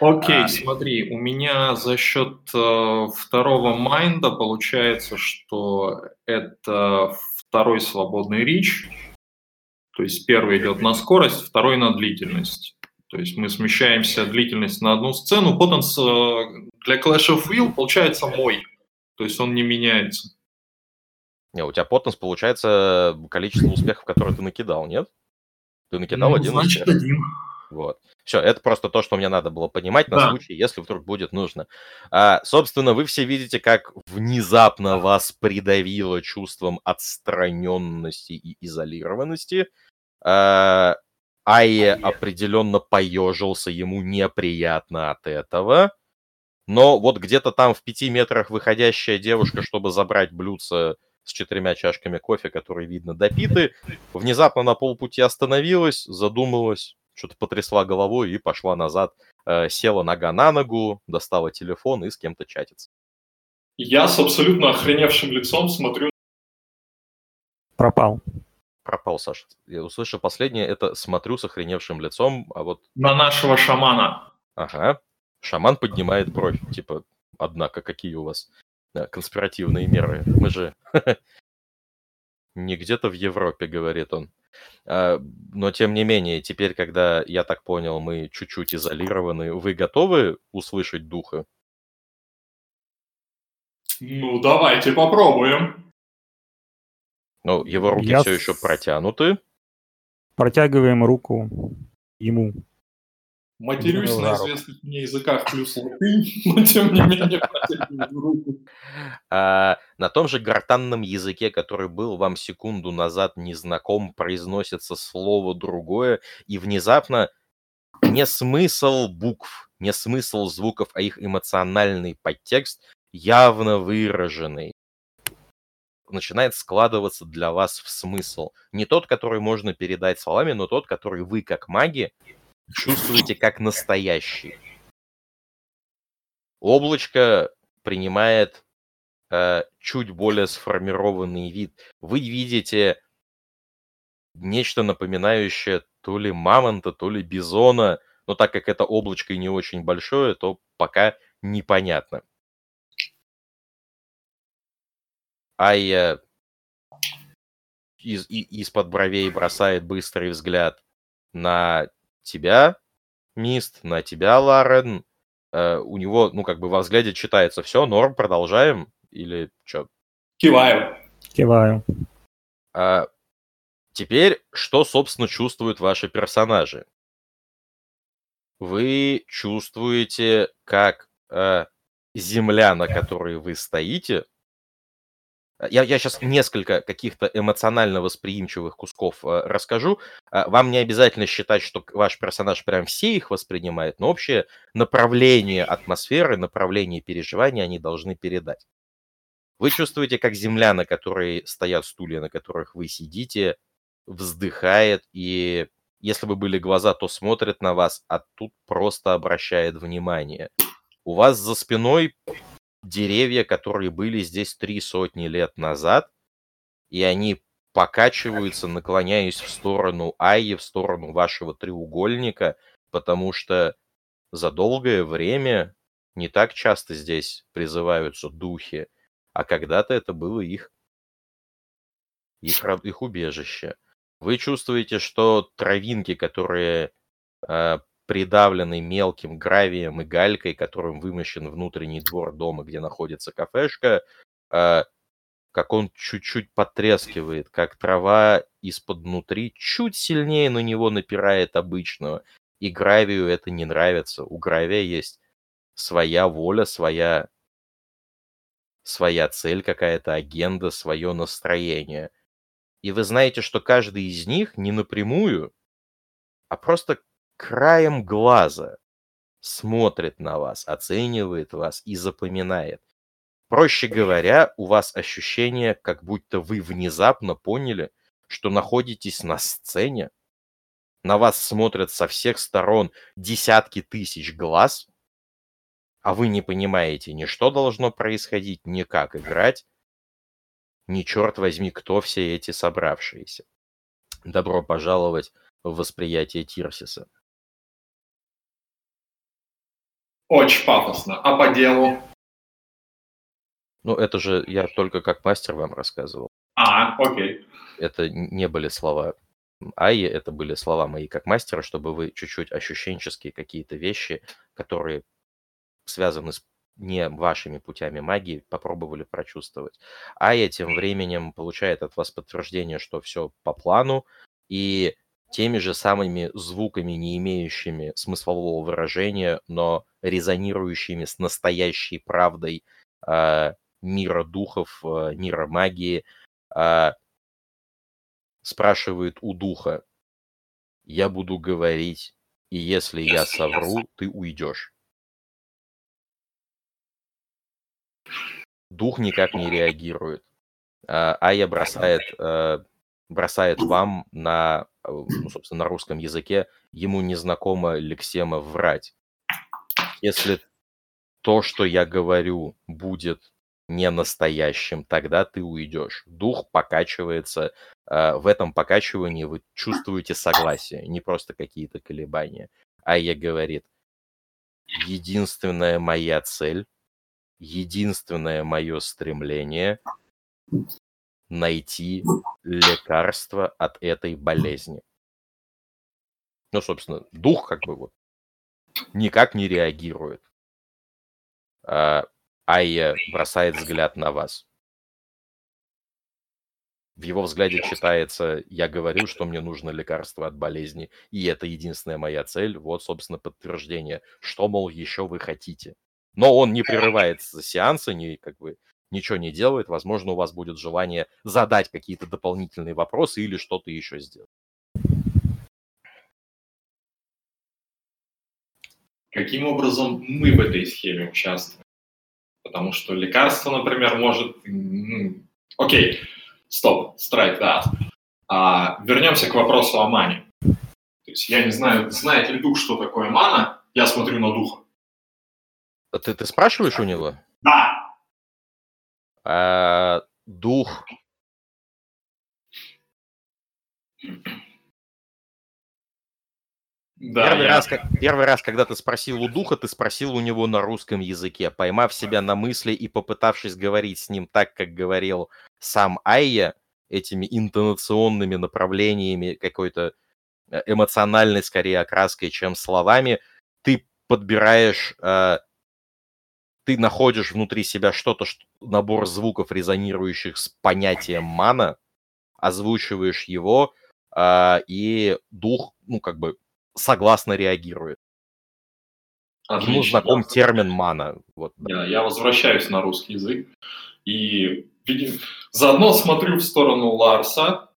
Окей, А. смотри, у меня за счет э, второго майнда получается, что это второй свободный рич. То есть первый идет на скорость, второй на длительность. То есть мы смещаемся длительность на одну сцену. Потенс э, для Clash of Will получается мой. То есть он не меняется. Не, у тебя потенс получается количество успехов, которые ты накидал, нет? Ты накидал Ну, один значит, успех. один. Вот. Все, это просто то, что мне надо было понимать на Да. случай, если вдруг будет нужно. А, собственно, вы все видите, как внезапно вас придавило чувством отстраненности и изолированности. А, Айе определенно поежился, ему неприятно от этого. Но вот где-то там в пяти метрах выходящая девушка, чтобы забрать блюдце с четырьмя чашками кофе, которые, видно, допиты, внезапно на полпути остановилась, задумалась, что-то потрясла головой и пошла назад, э, села нога на ногу, достала телефон и с кем-то чатится. Я с абсолютно охреневшим лицом смотрю. Пропал. Пропал Саша. Я услышал последнее, это смотрю с охреневшим лицом, а вот, на нашего шамана. ага, шаман поднимает бровь, типа, однако, какие у вас э, конспиративные меры? Мы же не где-то в Европе, говорит он. А, Но, тем не менее, теперь, когда, я так понял, мы чуть-чуть изолированы, вы готовы услышать духа? Ну, давайте попробуем. Ну, его руки Я все еще протянуты. Протягиваем руку ему. Матерюсь на известных мне языках плюс латынь, но тем не менее протягиваю руку. А, на том же гортанном языке, который был вам секунду назад незнаком, произносится слово другое, и внезапно не смысл букв, не смысл звуков, а их эмоциональный подтекст явно выраженный начинает складываться для вас в смысл. Не тот, который можно передать словами, но тот, который вы, как маги, чувствуете как настоящий. Облачко принимает э, чуть более сформированный вид. Вы видите нечто напоминающее то ли мамонта, то ли бизона, но так как это облачко и не очень большое, то пока непонятно. Айя из, и- из-под бровей бросает быстрый взгляд на тебя, Мист, на тебя, Ларен. Э, у него, ну, как бы во взгляде читается все, норм, продолжаем? Или что? Киваю. Киваю. А, Теперь, что, собственно, чувствуют ваши персонажи? Вы чувствуете, как э, земля, на которой вы стоите, я, я сейчас несколько каких-то эмоционально восприимчивых кусков э, расскажу. Э, вам не обязательно считать, что ваш персонаж прям все их воспринимает, но общее направление атмосферы, направление переживания они должны передать. Вы чувствуете, как земля, на которой стоят стулья, на которых вы сидите, вздыхает, и если бы были глаза, то смотрит на вас, а тут просто обращает внимание. У вас за спиной деревья, которые были здесь три сотни лет назад, и они покачиваются, наклоняясь в сторону Айи, в сторону вашего треугольника, потому что за долгое время не так часто здесь призываются духи, а когда-то это было их, их, их убежище. Вы чувствуете, что травинки, которые э, придавленный мелким гравием и галькой, которым вымощен внутренний двор дома, где находится кафешка, э, как он чуть-чуть потрескивает, как трава из-под внутри чуть сильнее на него напирает обычного. И гравию это не нравится. У гравия есть своя воля, своя, своя цель, какая-то агенда, свое настроение. И вы знаете, что каждый из них не напрямую, а просто краем глаза смотрит на вас, оценивает вас и запоминает. Проще говоря, у вас ощущение, как будто вы внезапно поняли, что находитесь на сцене, на вас смотрят со всех сторон десятки тысяч глаз, а вы не понимаете ни что должно происходить, ни как играть, ни черт возьми, кто все эти собравшиеся. Добро пожаловать в восприятие Тирсиса. Очень пафосно. А по делу? Ну, это же я только как мастер вам рассказывал. А, окей. Это не были слова Айи, это были слова мои как мастера, чтобы вы чуть-чуть ощущенческие какие-то вещи, которые связаны с не вашими путями магии, попробовали прочувствовать. Айя тем временем получает от вас подтверждение, что все по плану, и теми же самыми звуками, не имеющими смыслового выражения, но резонирующими с настоящей правдой э, мира духов, э, мира магии, э, спрашивает у духа, я буду говорить, и если я совру, ты уйдешь. Дух никак не реагирует. Ая бросает, бросает вам на Э, ну, собственно, на русском языке, ему незнакома лексема «врать». Если то, что я говорю, будет не настоящим, тогда ты уйдешь. Дух покачивается. Э, в этом покачивании вы чувствуете согласие, не просто какие-то колебания. А я говорит, единственная моя цель, единственное мое стремление найти лекарство от этой болезни. Ну, собственно, дух как бы вот никак не реагирует. А, Айя бросает взгляд на вас. В его взгляде читается, я говорю, что мне нужно лекарство от болезни, и это единственная моя цель. Вот, собственно, подтверждение, что, мол, еще вы хотите. Но он не прерывается сеанса, не как бы ничего не делает, возможно, у вас будет желание задать какие-то дополнительные вопросы или что-то еще сделать. Каким образом мы в этой схеме участвуем? Потому что лекарство, например, может... Окей, стоп, strike that. А, вернемся к вопросу о мане. То есть я не знаю, знает ли дух, что такое мана, я смотрю на духа. А ты, ты спрашиваешь у него? Да, а, дух. Да, первый, я... раз, первый раз, когда ты спросил у духа, ты спросил у него на русском языке, поймав себя на мысли и попытавшись говорить с ним так, как говорил сам Айя, этими интонационными направлениями, какой-то э, эмоциональной, скорее, окраской, чем словами, ты подбираешь э, ты находишь внутри себя что-то, что, набор звуков, резонирующих с понятием мана, озвучиваешь его, а, и дух, ну, как бы, согласно реагирует. Отлично. Ему знаком термин мана. Вот, да. Я, я возвращаюсь на русский язык и видим, заодно смотрю в сторону Ларса.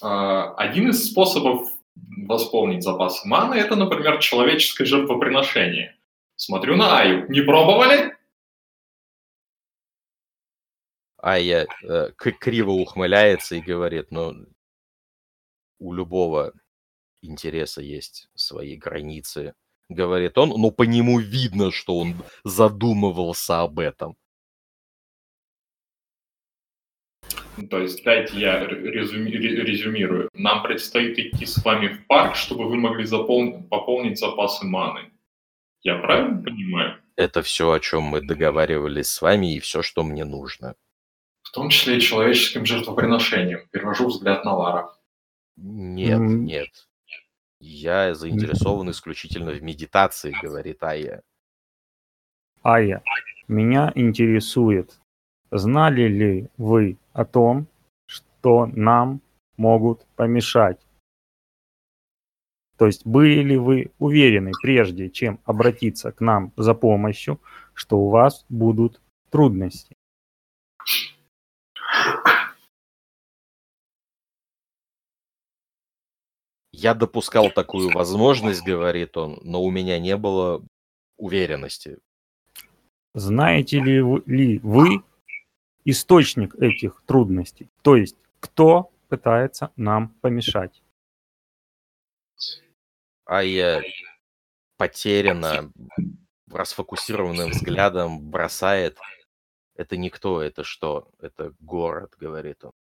А, Один из способов восполнить запасы маны – это, например, человеческое жертвоприношение. Смотрю на Аю. Не пробовали? А я э, криво ухмыляется и говорит, ну, у любого интереса есть свои границы, говорит он, но по нему видно, что он задумывался об этом. Ну, То есть, дайте я резюми- резюмирую. Нам предстоит идти с вами в парк, чтобы вы могли запол- пополнить запасы маны. Я правильно понимаю? Это все, о чем мы договаривались с вами, и все, что мне нужно. В том числе и человеческим жертвоприношением. Перевожу взгляд на Лара. Нет, М. нет. Я заинтересован исключительно в медитации, говорит Ая. Ая, меня интересует, знали ли вы о том, что нам могут помешать? То есть были ли вы уверены, прежде чем обратиться к нам за помощью, что у вас будут трудности? Я допускал такую возможность, говорит он, но у меня не было уверенности. Знаете ли вы, ли вы источник этих трудностей? То есть кто пытается нам помешать? А я потерянно, расфокусированным взглядом бросает. Это никто, это что? Это город, говорит он.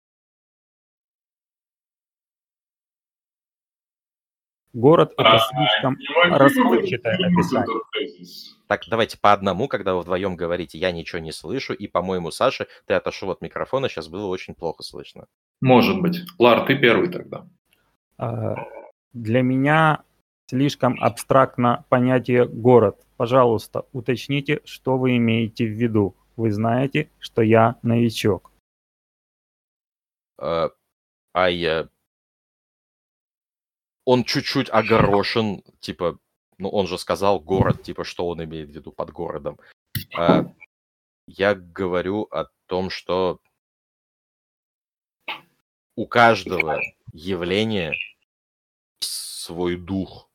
Город это А, слишком расплывчатое описание. Так, давайте по одному, когда вы вдвоем говорите, я ничего не слышу, и, по-моему, Саша, ты отошел от микрофона, сейчас было очень плохо слышно. Может быть. Лар, ты первый тогда. А, Для меня слишком абстрактно понятие город. Пожалуйста, уточните, что вы имеете в виду. Вы знаете, что я новичок. А а я... Он чуть-чуть огорошен, типа, ну, он же сказал город, типа, что он имеет в виду под городом. А, я говорю о том, что у каждого явления свой дух.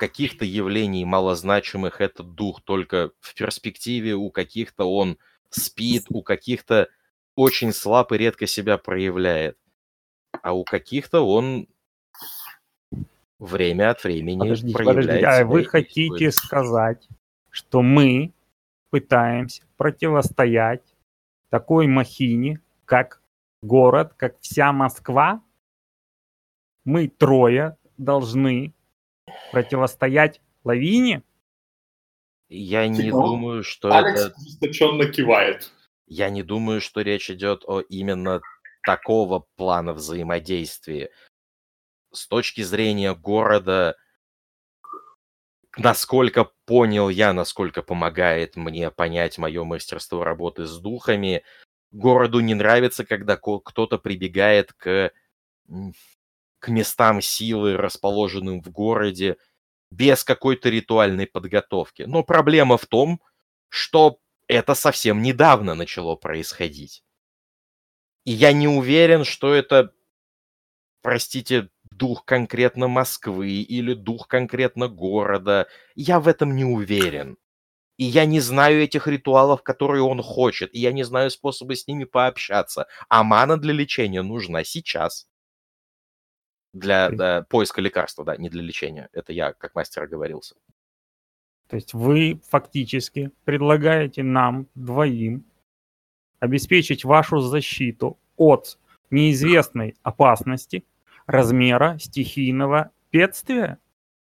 Каких-то явлений малозначимых этот дух только в перспективе, у каких-то он спит, у каких-то очень слаб и редко себя проявляет. А у каких-то он время от времени Подождите, проявляет подождите. А вы хотите сказать, что мы пытаемся противостоять такой махине, как город, как вся Москва? Мы трое должны противостоять лавине? Я не Типа, думаю, что Алекс это... ожесточенно кивает. Я не думаю, что речь идет о именно такого плана взаимодействия. С точки зрения города, насколько понял я, насколько помогает мне понять мое мастерство работы с духами, городу не нравится, когда ко- кто-то прибегает к, к местам силы, расположенным в городе, без какой-то ритуальной подготовки. Но проблема в том, что это совсем недавно начало происходить. И я не уверен, что это, простите, дух конкретно Москвы или дух конкретно города. Я в этом не уверен. И я не знаю этих ритуалов, которые он хочет. И я не знаю способа с ними пообщаться. А мана для лечения нужна сейчас. Для да, поиска лекарства, да, не для лечения. Это я как мастер оговорился. То есть вы фактически предлагаете нам двоим обеспечить вашу защиту от неизвестной опасности размера стихийного бедствия?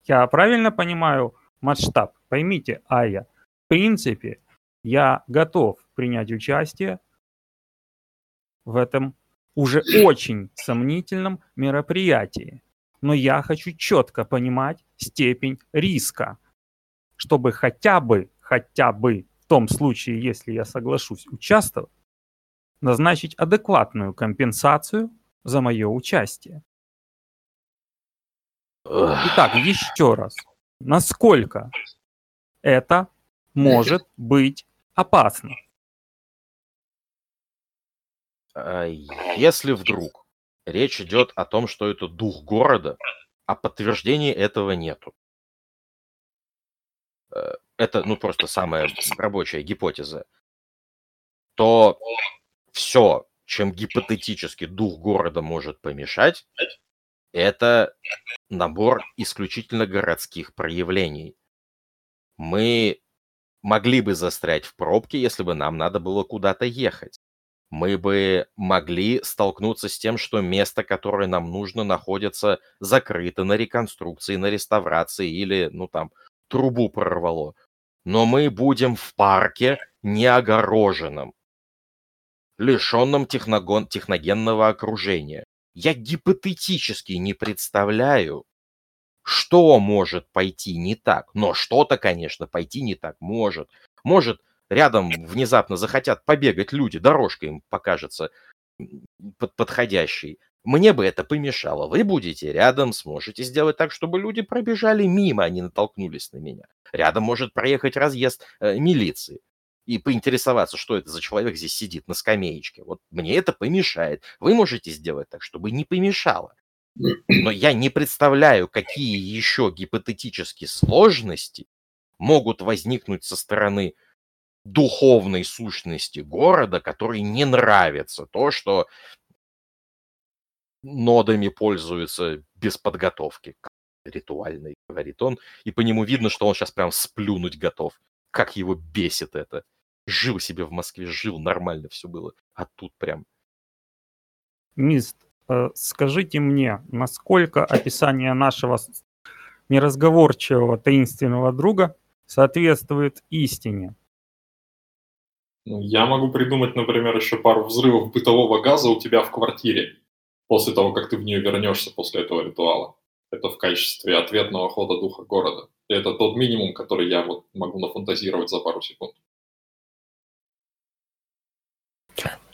Я правильно понимаю масштаб? Поймите, Ая, в принципе, я готов принять участие в этом уже очень сомнительном мероприятии. Но я хочу четко понимать степень риска, чтобы хотя бы, хотя бы в том случае, если я соглашусь участвовать, назначить адекватную компенсацию за мое участие. Итак, еще раз. Насколько это может быть опасно? А, Если вдруг речь идет о том, что это дух города, а подтверждения этого нету. Э, Это, ну, просто самая рабочая гипотеза. То все, чем гипотетически дух города может помешать, это набор исключительно городских проявлений. Мы могли бы застрять в пробке, если бы нам надо было куда-то ехать. Мы бы могли столкнуться с тем, что место, которое нам нужно, находится закрыто на реконструкции, на реставрации или, ну там, трубу прорвало. Но мы будем в парке неогороженном, лишенном техногон, техногенного окружения. Я гипотетически не представляю, что может пойти не так. Но что-то, конечно, пойти не так может. Может, рядом внезапно захотят побегать люди, дорожка им покажется под подходящей. Мне бы это помешало. Вы будете рядом, сможете сделать так, чтобы люди пробежали мимо, а не натолкнулись на меня. Рядом может проехать разъезд э, милиции и поинтересоваться, что это за человек здесь сидит на скамеечке. Вот мне это помешает. Вы можете сделать так, чтобы не помешало. Но я не представляю, какие еще гипотетические сложности могут возникнуть со стороны духовной сущности города, которой не нравится то, что нодами пользуются без подготовки, ритуальной, говорит он, и по нему видно, что он сейчас прям сплюнуть готов. Как его бесит это. Жил себе в Москве, жил, нормально все было, а тут прям... Мист, э, скажите мне, насколько описание нашего неразговорчивого таинственного друга соответствует истине? Ну, я могу придумать, например, еще пару взрывов бытового газа у тебя в квартире после того, как ты в нее вернешься после этого ритуала. Это в качестве ответного хода духа города. И это тот минимум, который я вот могу нафантазировать за пару секунд.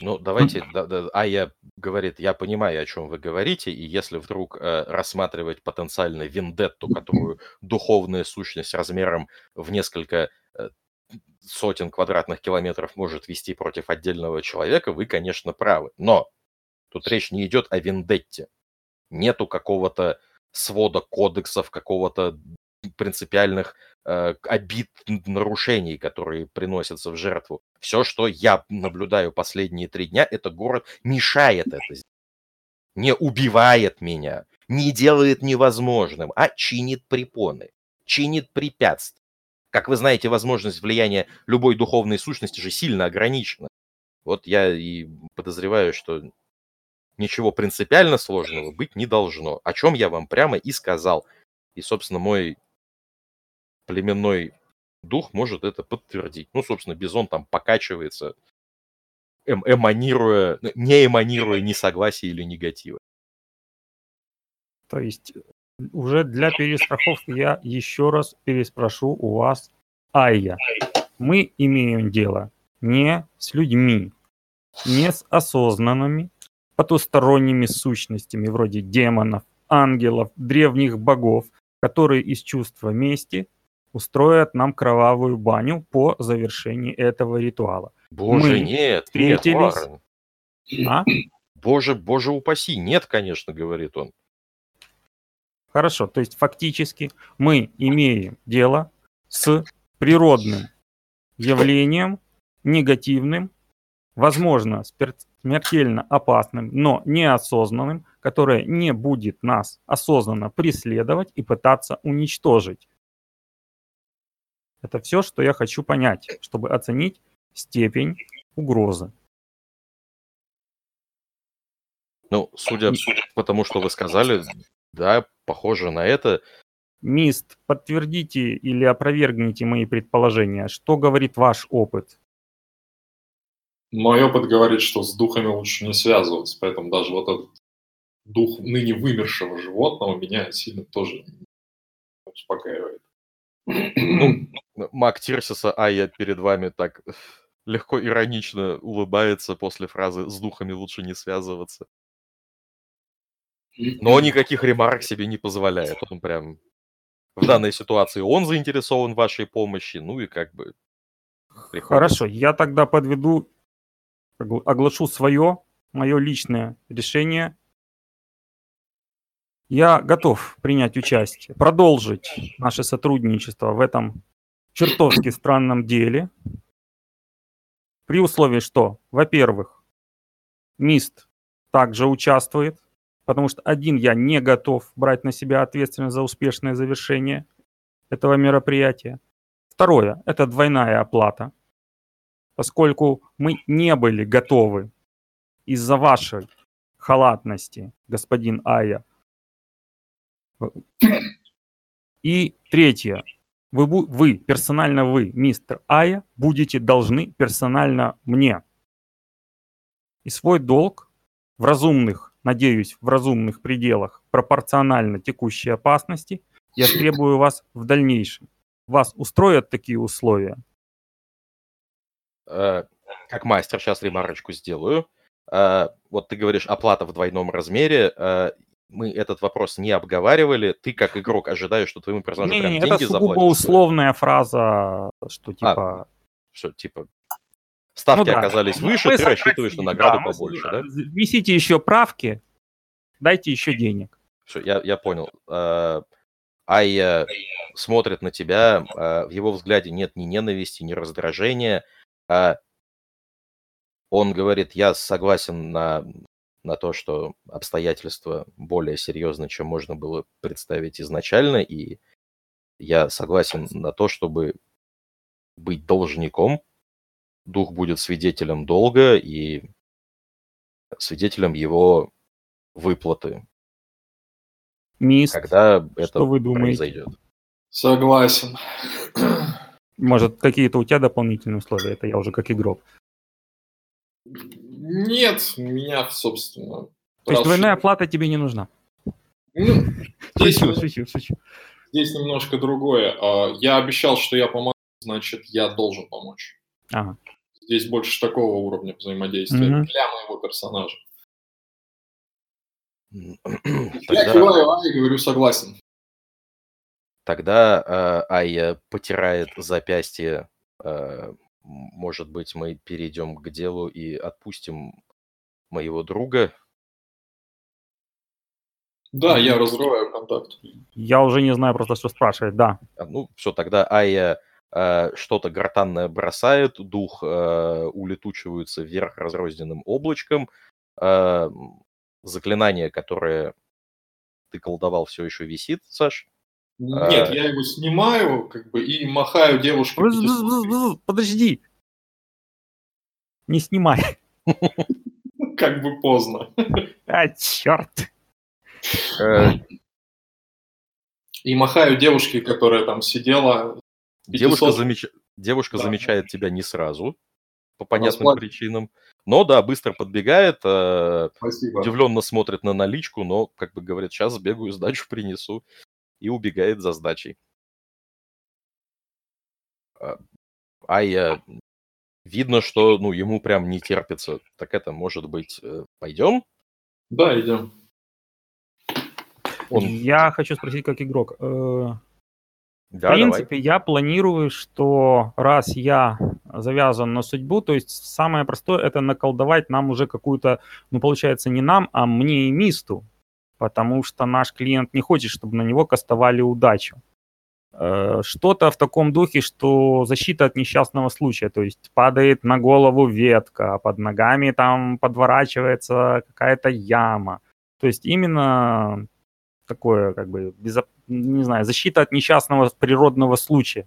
Ну, давайте, да, да, Ая говорит, я понимаю, о чем вы говорите, и если вдруг э, рассматривать потенциально вендетту, которую духовная сущность размером в несколько э, сотен квадратных километров может вести против отдельного человека, вы, конечно, правы. Но тут речь не идет о вендетте. Нету какого-то свода кодексов, какого-то принципиальных э, обид, нарушений, которые приносятся в жертву. Все, что я наблюдаю последние три дня, это город мешает это. Не убивает меня, не делает невозможным, а чинит препоны, чинит препятствия. Как вы знаете, возможность влияния любой духовной сущности же сильно ограничена. Вот я и подозреваю, что ничего принципиально сложного быть не должно, о чем я вам прямо и сказал. И, собственно, мой племенной дух может это подтвердить. Ну, собственно, Бизон там покачивается, эм эманируя, не эманируя ни согласия или негатива. То есть уже для перестраховки я еще раз переспрошу у вас, Айя. Мы имеем дело не с людьми, не с осознанными потусторонними сущностями вроде демонов, ангелов, древних богов, которые из чувства мести устроят нам кровавую баню по завершении этого ритуала. Боже, Мы нет, нет, встретились- Варен. А? Боже, боже упаси, нет, конечно, говорит он. Хорошо, то есть фактически мы имеем дело с природным явлением, негативным, возможно, смертельно опасным, но неосознанным, которое не будет нас осознанно преследовать и пытаться уничтожить. Это все, что я хочу понять, чтобы оценить степень угрозы. Ну, судя по тому, что вы сказали, да, похоже на это. Мист, подтвердите или опровергните мои предположения. Что говорит ваш опыт? Мой опыт говорит, что с духами лучше не связываться, поэтому даже вот этот дух ныне вымершего животного меня сильно тоже успокаивает. Ну, Мак Тирсиса, а я перед вами так легко иронично улыбается после фразы «с духами лучше не связываться». Но никаких ремарок себе не позволяет. Он прям в данной ситуации он заинтересован в вашей помощи, ну и как бы приходится. Хорошо, я тогда подведу, огл- оглашу свое, мое личное решение. Я готов принять участие, продолжить наше сотрудничество в этом чертовски странном деле. При условии, что, во-первых, МИСТ также участвует, потому что один я не готов брать на себя ответственность за успешное завершение этого мероприятия. Второе – это двойная оплата, поскольку мы не были готовы из-за вашей халатности, господин Ая. И третье. Вы, вы, персонально вы, мистер Ая, будете должны персонально мне. И свой долг в разумных, надеюсь, в разумных пределах, пропорционально текущей опасности, я требую вас в дальнейшем. Вас устроят такие условия? Э, Как мастер, сейчас ремарочку сделаю. Э, Вот ты говоришь, оплата в двойном размере. Э, Мы этот вопрос не обговаривали. Ты как игрок ожидаешь, что твоему персонажу прям Не-не-не, это деньги сугубо заплатят? условная фраза, что типа... Что, типа, ставки ну да. оказались Мы выше, ты сократили, рассчитываешь на да, награду мы побольше, да? Внесите еще правки, дайте еще денег. Всё, я, я понял. Э, Айя смотрит на тебя, э, в его взгляде нет ни ненависти, ни раздражения. а Он говорит, я согласен на, на то, что обстоятельства более серьезны, чем можно было представить изначально, и я согласен на то, чтобы быть должником. Дух будет свидетелем долга и свидетелем его выплаты, Мист, когда это вы думаете? произойдет. Согласен. может, какие-то у тебя дополнительные условия? Это я уже как игрок. Нет, меня, собственно... То есть двойная оплата тебе не нужна? Ну, здесь, Шучу, шучу, шучу. здесь немножко другое. А, Я обещал, что я помогу, значит, я должен помочь. Ага. Здесь больше такого уровня взаимодействия Мгм. для моего персонажа. Я Тогда, киваю, а и говорю согласен. тогда э, Айя потирает запястье. э, может быть, мы перейдем к делу и отпустим моего друга. Да, я разрываю контакт. Я уже не знаю просто, что спрашивать. Да. А, Ну, все, тогда Айя что-то гортанное бросает, дух э, улетучивается вверх разрозненным облачком. э, заклинание, которое ты колдовал, все еще висит, Саш. Нет, А. я его снимаю, как бы, и махаю девушке. Подожди. Не снимай. Как бы поздно. А, черт. Э, И махаю девушке, которая там сидела. Девушка, 500. замеч- Девушка Да. замечает тебя не сразу, по понятным плачет. причинам. Но да, быстро подбегает, э, Спасибо. удивленно смотрит на наличку, но, как бы говорит, сейчас сбегаю, сдачу принесу, и убегает за сдачей. А, Айя, видно, что ну, ему прям не терпится. Так это, может быть, э, пойдем? Да, идем. Он- Я хочу спросить как игрок. Э, В Да, принципе, я планирую, что раз я завязан на судьбу, то есть самое простое это наколдовать нам уже какую-то, ну получается не нам, а мне и мисту, потому что наш клиент не хочет, чтобы на него кастовали удачу. Э, Что-то в таком духе, что защита от несчастного случая, то есть падает на голову ветка, а под ногами там подворачивается какая-то яма. То есть именно такое, как бы, безо- не знаю, защита от несчастного природного случая.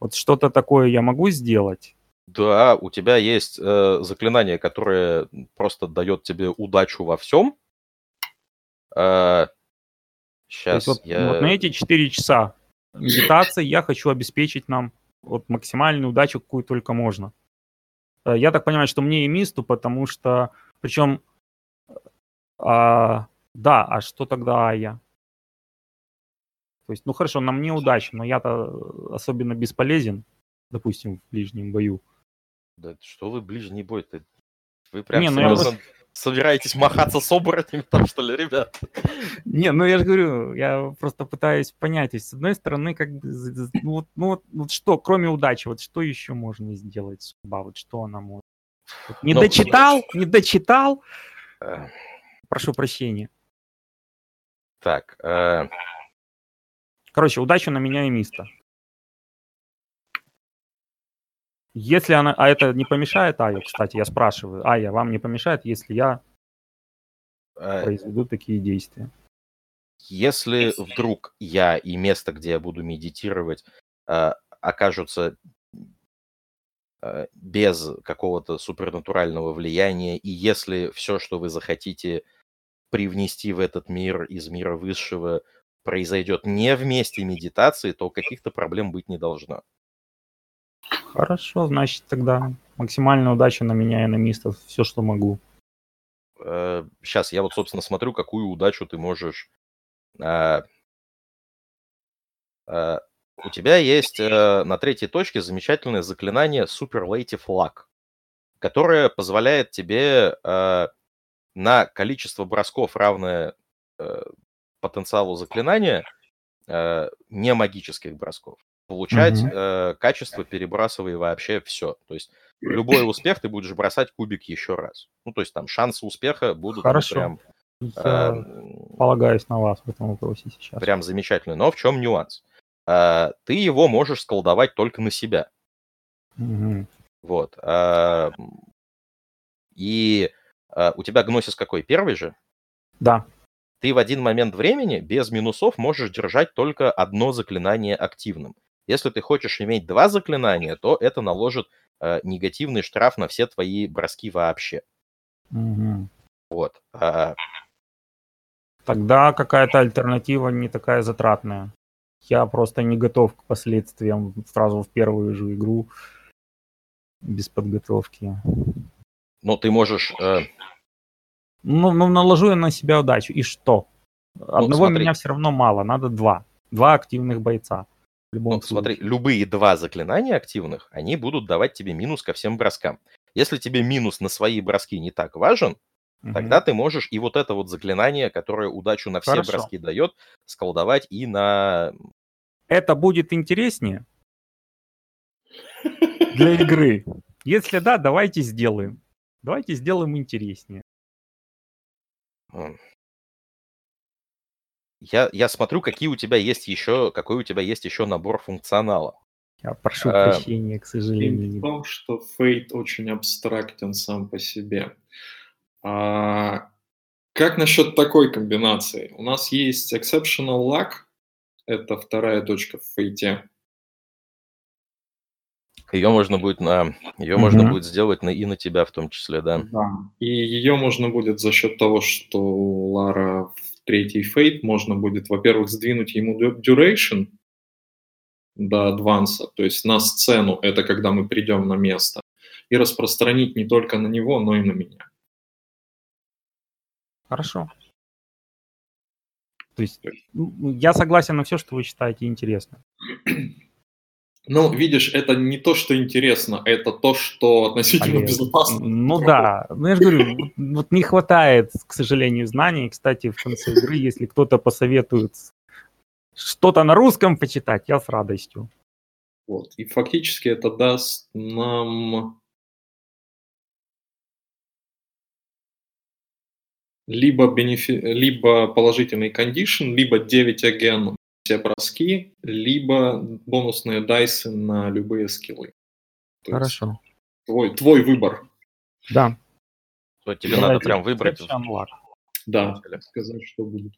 Вот что-то такое я могу сделать? Да, у тебя есть э, заклинание, которое просто дает тебе удачу во всем. То сейчас вот, я... вот на эти 4 часа медитации я хочу обеспечить нам вот максимальную удачу, какую только можно. Э, Я так понимаю, что мне и мисту, потому что, причем, а, да, а что тогда я? То есть, ну хорошо, на мне удача, но я-то особенно бесполезен, допустим, в ближнем бою. Да что вы ближний бой-то? Вы прям Не, ну я собираетесь махаться с оборотнями там, что ли, ребят? Не, ну я же говорю, я просто пытаюсь понять. То есть, с одной стороны, как бы, ну вот, ну вот, вот что, кроме удачи, вот что еще можно сделать судьба, вот что она может? Вот не Ну, дочитал, не дочитал. Э, Прошу прощения. Так, э, Короче, удачу на меня и Миста. Если она... А это не помешает Аю, кстати, я спрашиваю. Ая, вам не помешает, если я э, произведу такие действия? Если вдруг я и место, где я буду медитировать, э, окажутся э, без какого-то супернатурального влияния, и если все, что вы захотите привнести в этот мир из мира высшего, произойдет не в месте медитации, то каких-то проблем быть не должно. Хорошо, значит, тогда максимальная удача на меня и на Миста, все, что могу. Сейчас я вот, собственно, смотрю, какую удачу ты можешь... э, э, У тебя есть э, на третьей точке замечательное заклинание Superlative Luck, которое позволяет тебе э, на количество бросков, равное э, потенциалу заклинания, э, не магических бросков, получать Мгм. э, качество, перебрасывая вообще все. То есть любой успех ты будешь бросать кубик еще раз. Ну, то есть там шансы успеха будут Хорошо. прям, Я э, полагаюсь на вас в этом вопросе сейчас. прям замечательные. Но в чем нюанс? Э, ты его можешь сколдовать только на себя. Мгм. Вот. м, И а, у тебя гносис какой? Первый же? Да, Ты в один момент времени без минусов можешь держать только одно заклинание активным. Если ты хочешь иметь два заклинания, то это наложит э, негативный штраф на все твои броски вообще. Мгм. Вот. А, Тогда какая-то альтернатива не такая затратная. Я просто не готов к последствиям сразу в первую же игру без подготовки. Ну, ты можешь... э, Ну, ну наложу я на себя удачу. И что? Одного Ну, смотри. меня все равно мало, надо два. Два активных бойца. Ну, смотри, случае. любые два заклинания активных, они будут давать тебе минус ко всем броскам. Если тебе минус на свои броски не так важен, Мгм. тогда ты можешь и вот это вот заклинание, которое удачу на все Хорошо. броски дает, сколдовать и на... Это будет интереснее для игры. Если да, давайте сделаем. Давайте сделаем интереснее. М, Я, я смотрю, какие у тебя есть еще, какой у тебя есть еще набор функционала. Я прошу А, прощения, к сожалению. Не в том, что Fate очень абстрактен сам по себе. А, как насчет такой комбинации? У нас есть Exceptional Luck, это вторая точка в Fate. Ее можно будет на, ее можно Мгм. будет сделать на, и на тебя в том числе, да. Да. И ее можно будет за счет того, что Лара в третий Fate, можно будет, во-первых, сдвинуть ему duration до адванса, то есть на сцену, это когда мы придем на место, и распространить не только на него, но и на меня. Хорошо. То есть я согласен на все, что вы считаете интересным. Ну, видишь, это не то, что интересно, это то, что относительно Олег, безопасно. Ну да, ну я же говорю, вот, вот не хватает, к сожалению, знаний. Кстати, в конце игры, если кто-то посоветует что-то на русском почитать, я с радостью. Вот. И фактически это даст нам либо, бенефи... либо положительный кондишн, либо 9 аген все броски, либо бонусные дайсы на любые скиллы. То Хорошо. Твой, твой выбор. Да. То тебе надо прям выбрать. Да, сказать, что будет.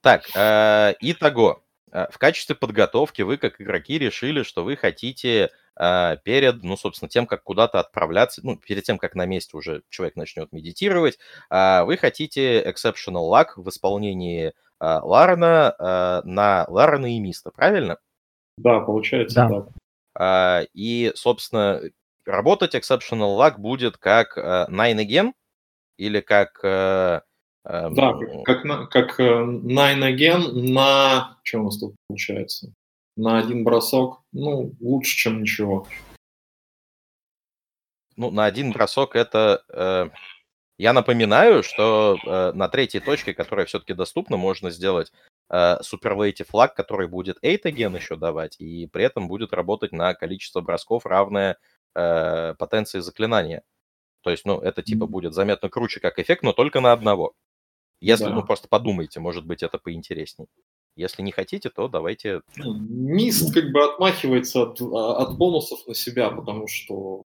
Так, э, итого. Э, В качестве подготовки вы, как игроки, решили, что вы хотите э, перед, ну, собственно, тем, как куда-то отправляться, ну, перед тем, как на месте уже человек начнет медитировать, э, вы хотите Exceptional Luck в исполнении э, Ларена э, на Ларена и Миста, правильно? Да, получается Да. так. А, И, собственно, работать Exceptional Luck будет как э, Nine Again или как... э, эм, Да, как, как, на- как э, Nine Again на... Что у нас тут получается? На один бросок. Ну, лучше, чем ничего. Ну, на один бросок это... Я напоминаю, что э, на третьей точке, которая все-таки доступна, можно сделать э, Superlative флаг, который будет 8 еще давать, и при этом будет работать на количество бросков, равное э, потенции заклинания. То есть, ну, это типа будет заметно круче как эффект, но только на одного. Если, да. ну, просто подумайте, может быть, это поинтереснее. Если не хотите, то давайте... Ну, Мист как бы отмахивается от, а, от бонусов на себя, потому что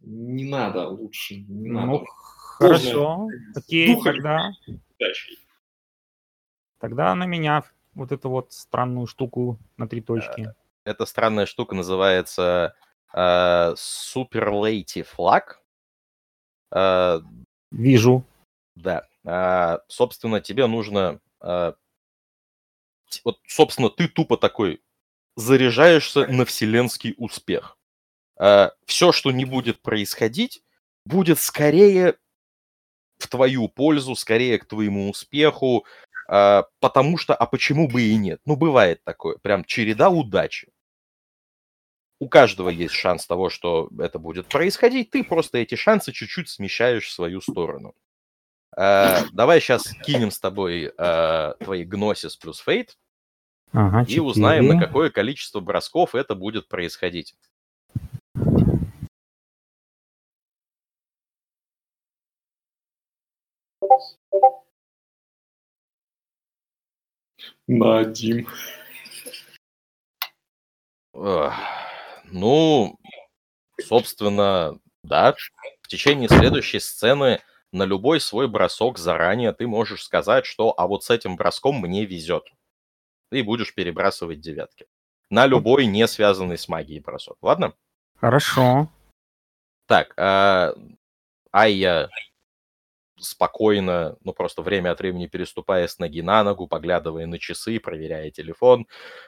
не надо лучше, не ну, надо. Хорошо, окей, тогда... Тогда на меня вот эту вот странную штуку на три точки. Э, эта странная штука называется э, Superlative Flag. Э, Вижу. Да. Э, собственно, тебе нужно... Э, вот, собственно, ты тупо такой заряжаешься на вселенский успех. Э, все, что не будет происходить, будет скорее в твою пользу, скорее к твоему успеху, э, потому что, а почему бы и нет? Ну, бывает такое, прям череда удачи. У каждого есть шанс того, что это будет происходить, ты просто эти шансы чуть-чуть смещаешь в свою сторону. Э, давай сейчас кинем с тобой э, твои гносис плюс фейт ага, и узнаем, на какое количество бросков это будет происходить. На один. Ну, собственно, да. В течение следующей сцены на любой свой бросок заранее ты можешь сказать, что а вот с этим броском мне везет. Ты будешь перебрасывать девятки. На любой не связанный с магией бросок. Ладно? Хорошо. Так, а, Айя спокойно, ну просто время от времени переступая с ноги на ногу, поглядывая на часы, проверяя телефон,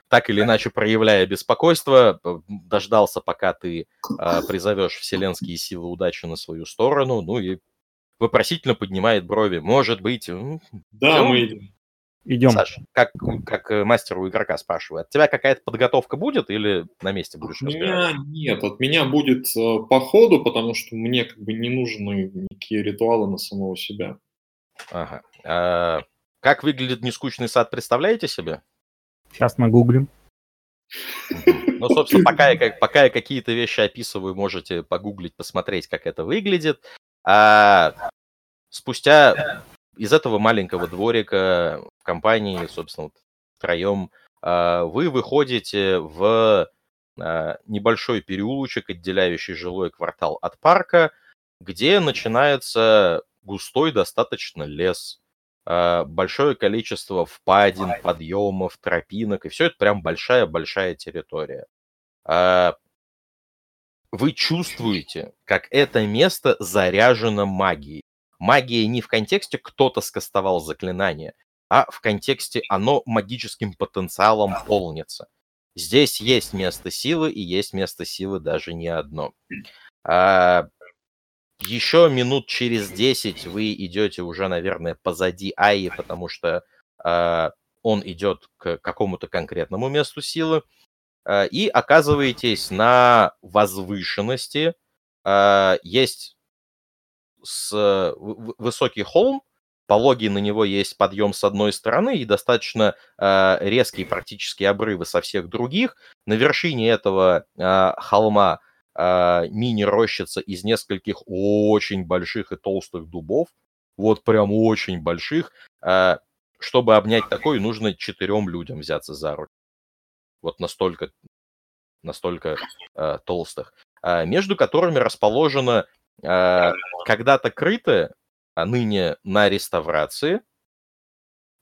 так или иначе проявляя беспокойство, дождался, пока ты э, призовешь вселенские силы удачи на свою сторону, ну и вопросительно поднимает брови. Может быть... Да, все? мы идем. Идем. Саш, как, как э, мастеру игрока спрашиваю, от тебя какая-то подготовка будет или на месте будешь от меня Нет, от меня будет э, по ходу, потому что мне как бы не нужны никакие ритуалы на самого себя. Ага. А, как выглядит нескучный сад, представляете себе? Сейчас нагуглим. Ну, собственно, пока я, пока я какие-то вещи описываю, можете погуглить, посмотреть, как это выглядит. А спустя из этого маленького дворика в компании, собственно, вот, втроем, а, вы выходите в а, небольшой переулочек, отделяющий жилой квартал от парка, где начинается густой достаточно лес, а, большое количество впадин, подъемов, тропинок, и все это прям большая-большая территория. Вы чувствуете, как это место заряжено магией магия не в контексте кто-то скастовал заклинание, а в контексте оно магическим потенциалом полнится. Здесь есть место силы, и есть место силы даже не одно. А, еще минут через 10 вы идете уже, наверное, позади Аи, потому что а, он идет к какому-то конкретному месту силы, а, и оказываетесь на возвышенности. А, есть с э, высокий холм, пологий на него есть подъем с одной стороны и достаточно э, резкие практически обрывы со всех других. На вершине этого э, холма э, мини-рощица из нескольких очень больших и толстых дубов. Вот прям очень больших. Э, чтобы обнять такой, нужно четырем людям взяться за руку. Вот настолько, настолько э, толстых. Э, между которыми расположено когда-то крытая, а ныне на реставрации,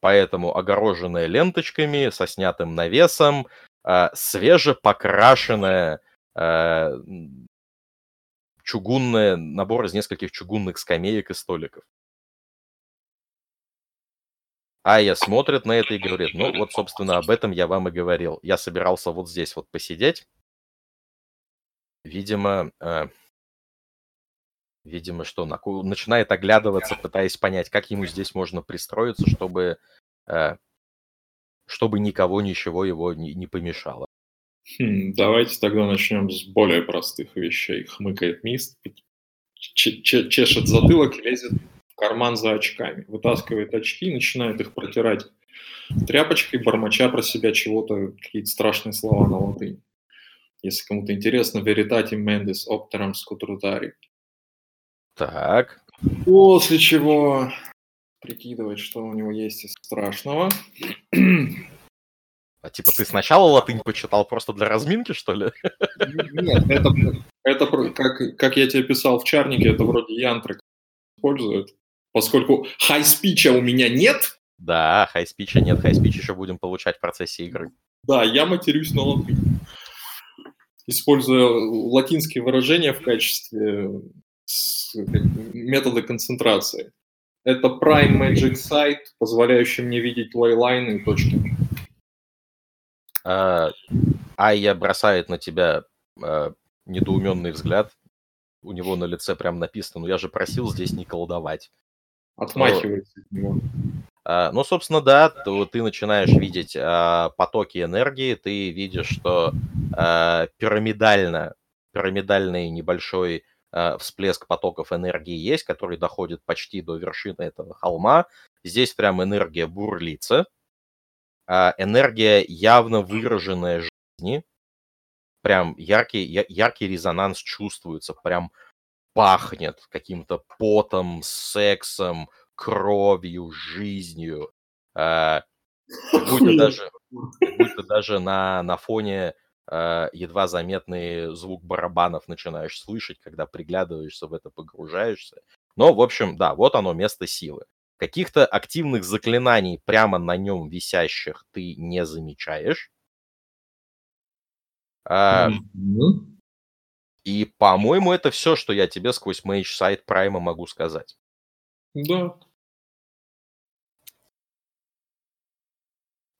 поэтому огороженная ленточками, со снятым навесом, а, свежепокрашенная а, чугунная, набор из нескольких чугунных скамеек и столиков. Ая смотрит на это и говорит, ну вот, собственно, об этом я вам и говорил. Я собирался вот здесь вот посидеть. Видимо, видимо, что начинает оглядываться, пытаясь понять, как ему здесь можно пристроиться, чтобы, э, чтобы никого ничего его не, не помешало. Хм, давайте тогда начнем с более простых вещей. Хмыкает Мист, чешет затылок, лезет в карман за очками, вытаскивает очки и начинает их протирать тряпочкой, бормоча про себя чего-то, какие-то страшные слова на латыни. Если кому-то интересно, veritatim mendis opteram scutrutāri. Так. После чего прикидывать, что у него есть из страшного. А типа ты сначала латынь почитал просто для разминки, что ли? Нет, это, это как, как я тебе писал в чарнике, это вроде янтры используют. Поскольку хай-спича у меня нет. Да, хай-спича нет, хай-спич еще будем получать в процессе игры. Да, я матерюсь на латынь. Используя латинские выражения в качестве метода концентрации. Это Prime Magic Site, позволяющий мне видеть лейлайны и точки. А, Айя бросает на тебя а, недоуменный взгляд. У него на лице прям написано, ну я же просил здесь не колдовать. Отмахивается от него. А, ну, собственно, да, то ты начинаешь видеть а, потоки энергии, ты видишь, что а, пирамидально, пирамидальный небольшой всплеск потоков энергии есть, который доходит почти до вершины этого холма. Здесь прям энергия бурлится, а, энергия явно выраженная жизни, прям яркий, яркий резонанс чувствуется, прям пахнет каким-то потом, сексом, кровью, жизнью. Э, будто даже, будто даже на, на фоне э, едва заметный звук барабанов начинаешь слышать, когда приглядываешься в это, погружаешься. Но, в общем, да, вот оно место силы. Каких-то активных заклинаний прямо на нем висящих ты не замечаешь. А, и, по-моему, это все, что я тебе сквозь Mage сайт Прайма могу сказать. Да.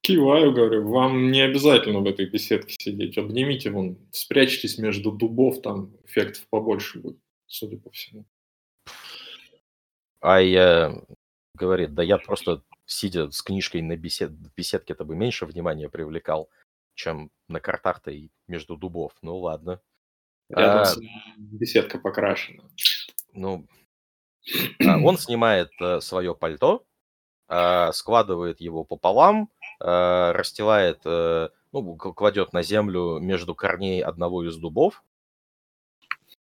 Киваю, говорю, вам не обязательно в этой беседке сидеть. Обнимите вон, спрячьтесь между дубов, там эффектов побольше будет, судя по всему. А я говорит, да я просто сидя с книжкой на бесед... беседке-то бы меньше внимания привлекал, чем на картах-то и между дубов. Ну ладно. Рядом а, беседка покрашена. Ну, а, он снимает а, свое пальто, а, складывает его пополам, а, расстилает, а, ну, кладет на землю между корней одного из дубов,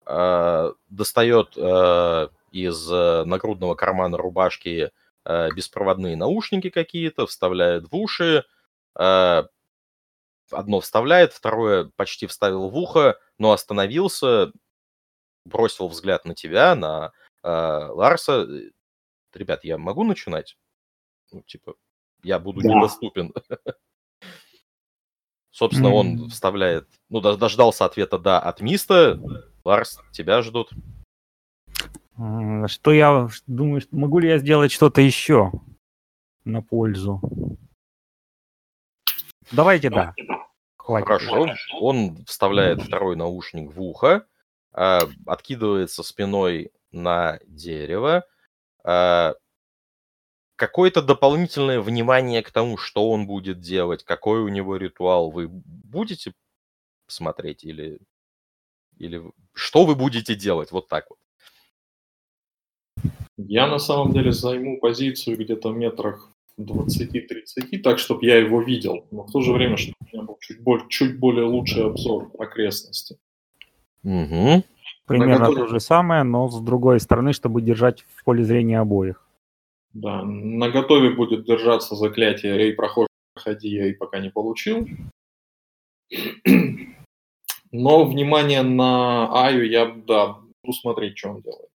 а, достает а, из нагрудного кармана рубашки беспроводные наушники какие-то, вставляет в уши, одно вставляет, второе почти вставил в ухо, но остановился, бросил взгляд на тебя, на э, Ларса. Ребят, я могу начинать? Ну, типа, я буду да. недоступен. Собственно, он вставляет, ну, дождался ответа «да» от Миста. Ларс, тебя ждут. Что я думаю, могу ли я сделать что-то еще на пользу? Давайте да. Хватит. Хорошо. Он вставляет второй наушник в ухо, э, откидывается спиной на дерево. Какое-то дополнительное внимание к тому, что он будет делать, какой у него ритуал, вы будете смотреть или, или что вы будете делать? Вот так вот. Я на самом деле займу позицию где-то метрах 20-30, так, чтобы я его видел, но в то же время, чтобы у меня был чуть более, чуть более лучший обзор окрестности. Угу. Примерно то же самое, но с другой стороны, чтобы держать в поле зрения обоих. Да, на готове будет держаться заклятие «Эй, прохожий, проходи», я и пока не получил. Но внимание на Аю я, да, буду смотреть, что он делает.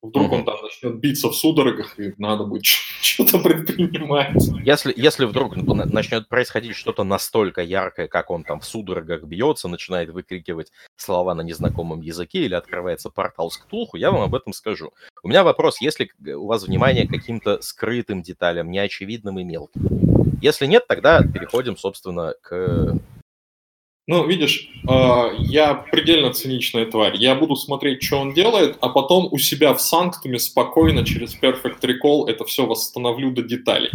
Вдруг он там начнет биться в судорогах, и надо будет что-то предпринимать. Если, если вдруг начнет происходить что-то настолько яркое, как он там в судорогах бьется, начинает выкрикивать слова на незнакомом языке или открывается портал с Ктулху, я вам об этом скажу. У меня вопрос, если у вас внимание к каким-то скрытым деталям, неочевидным и мелким. Если нет, тогда переходим, собственно, к ну, видишь, э, я предельно циничная тварь. Я буду смотреть, что он делает, а потом у себя в санктуме спокойно через Perfect Recall это все восстановлю до деталей.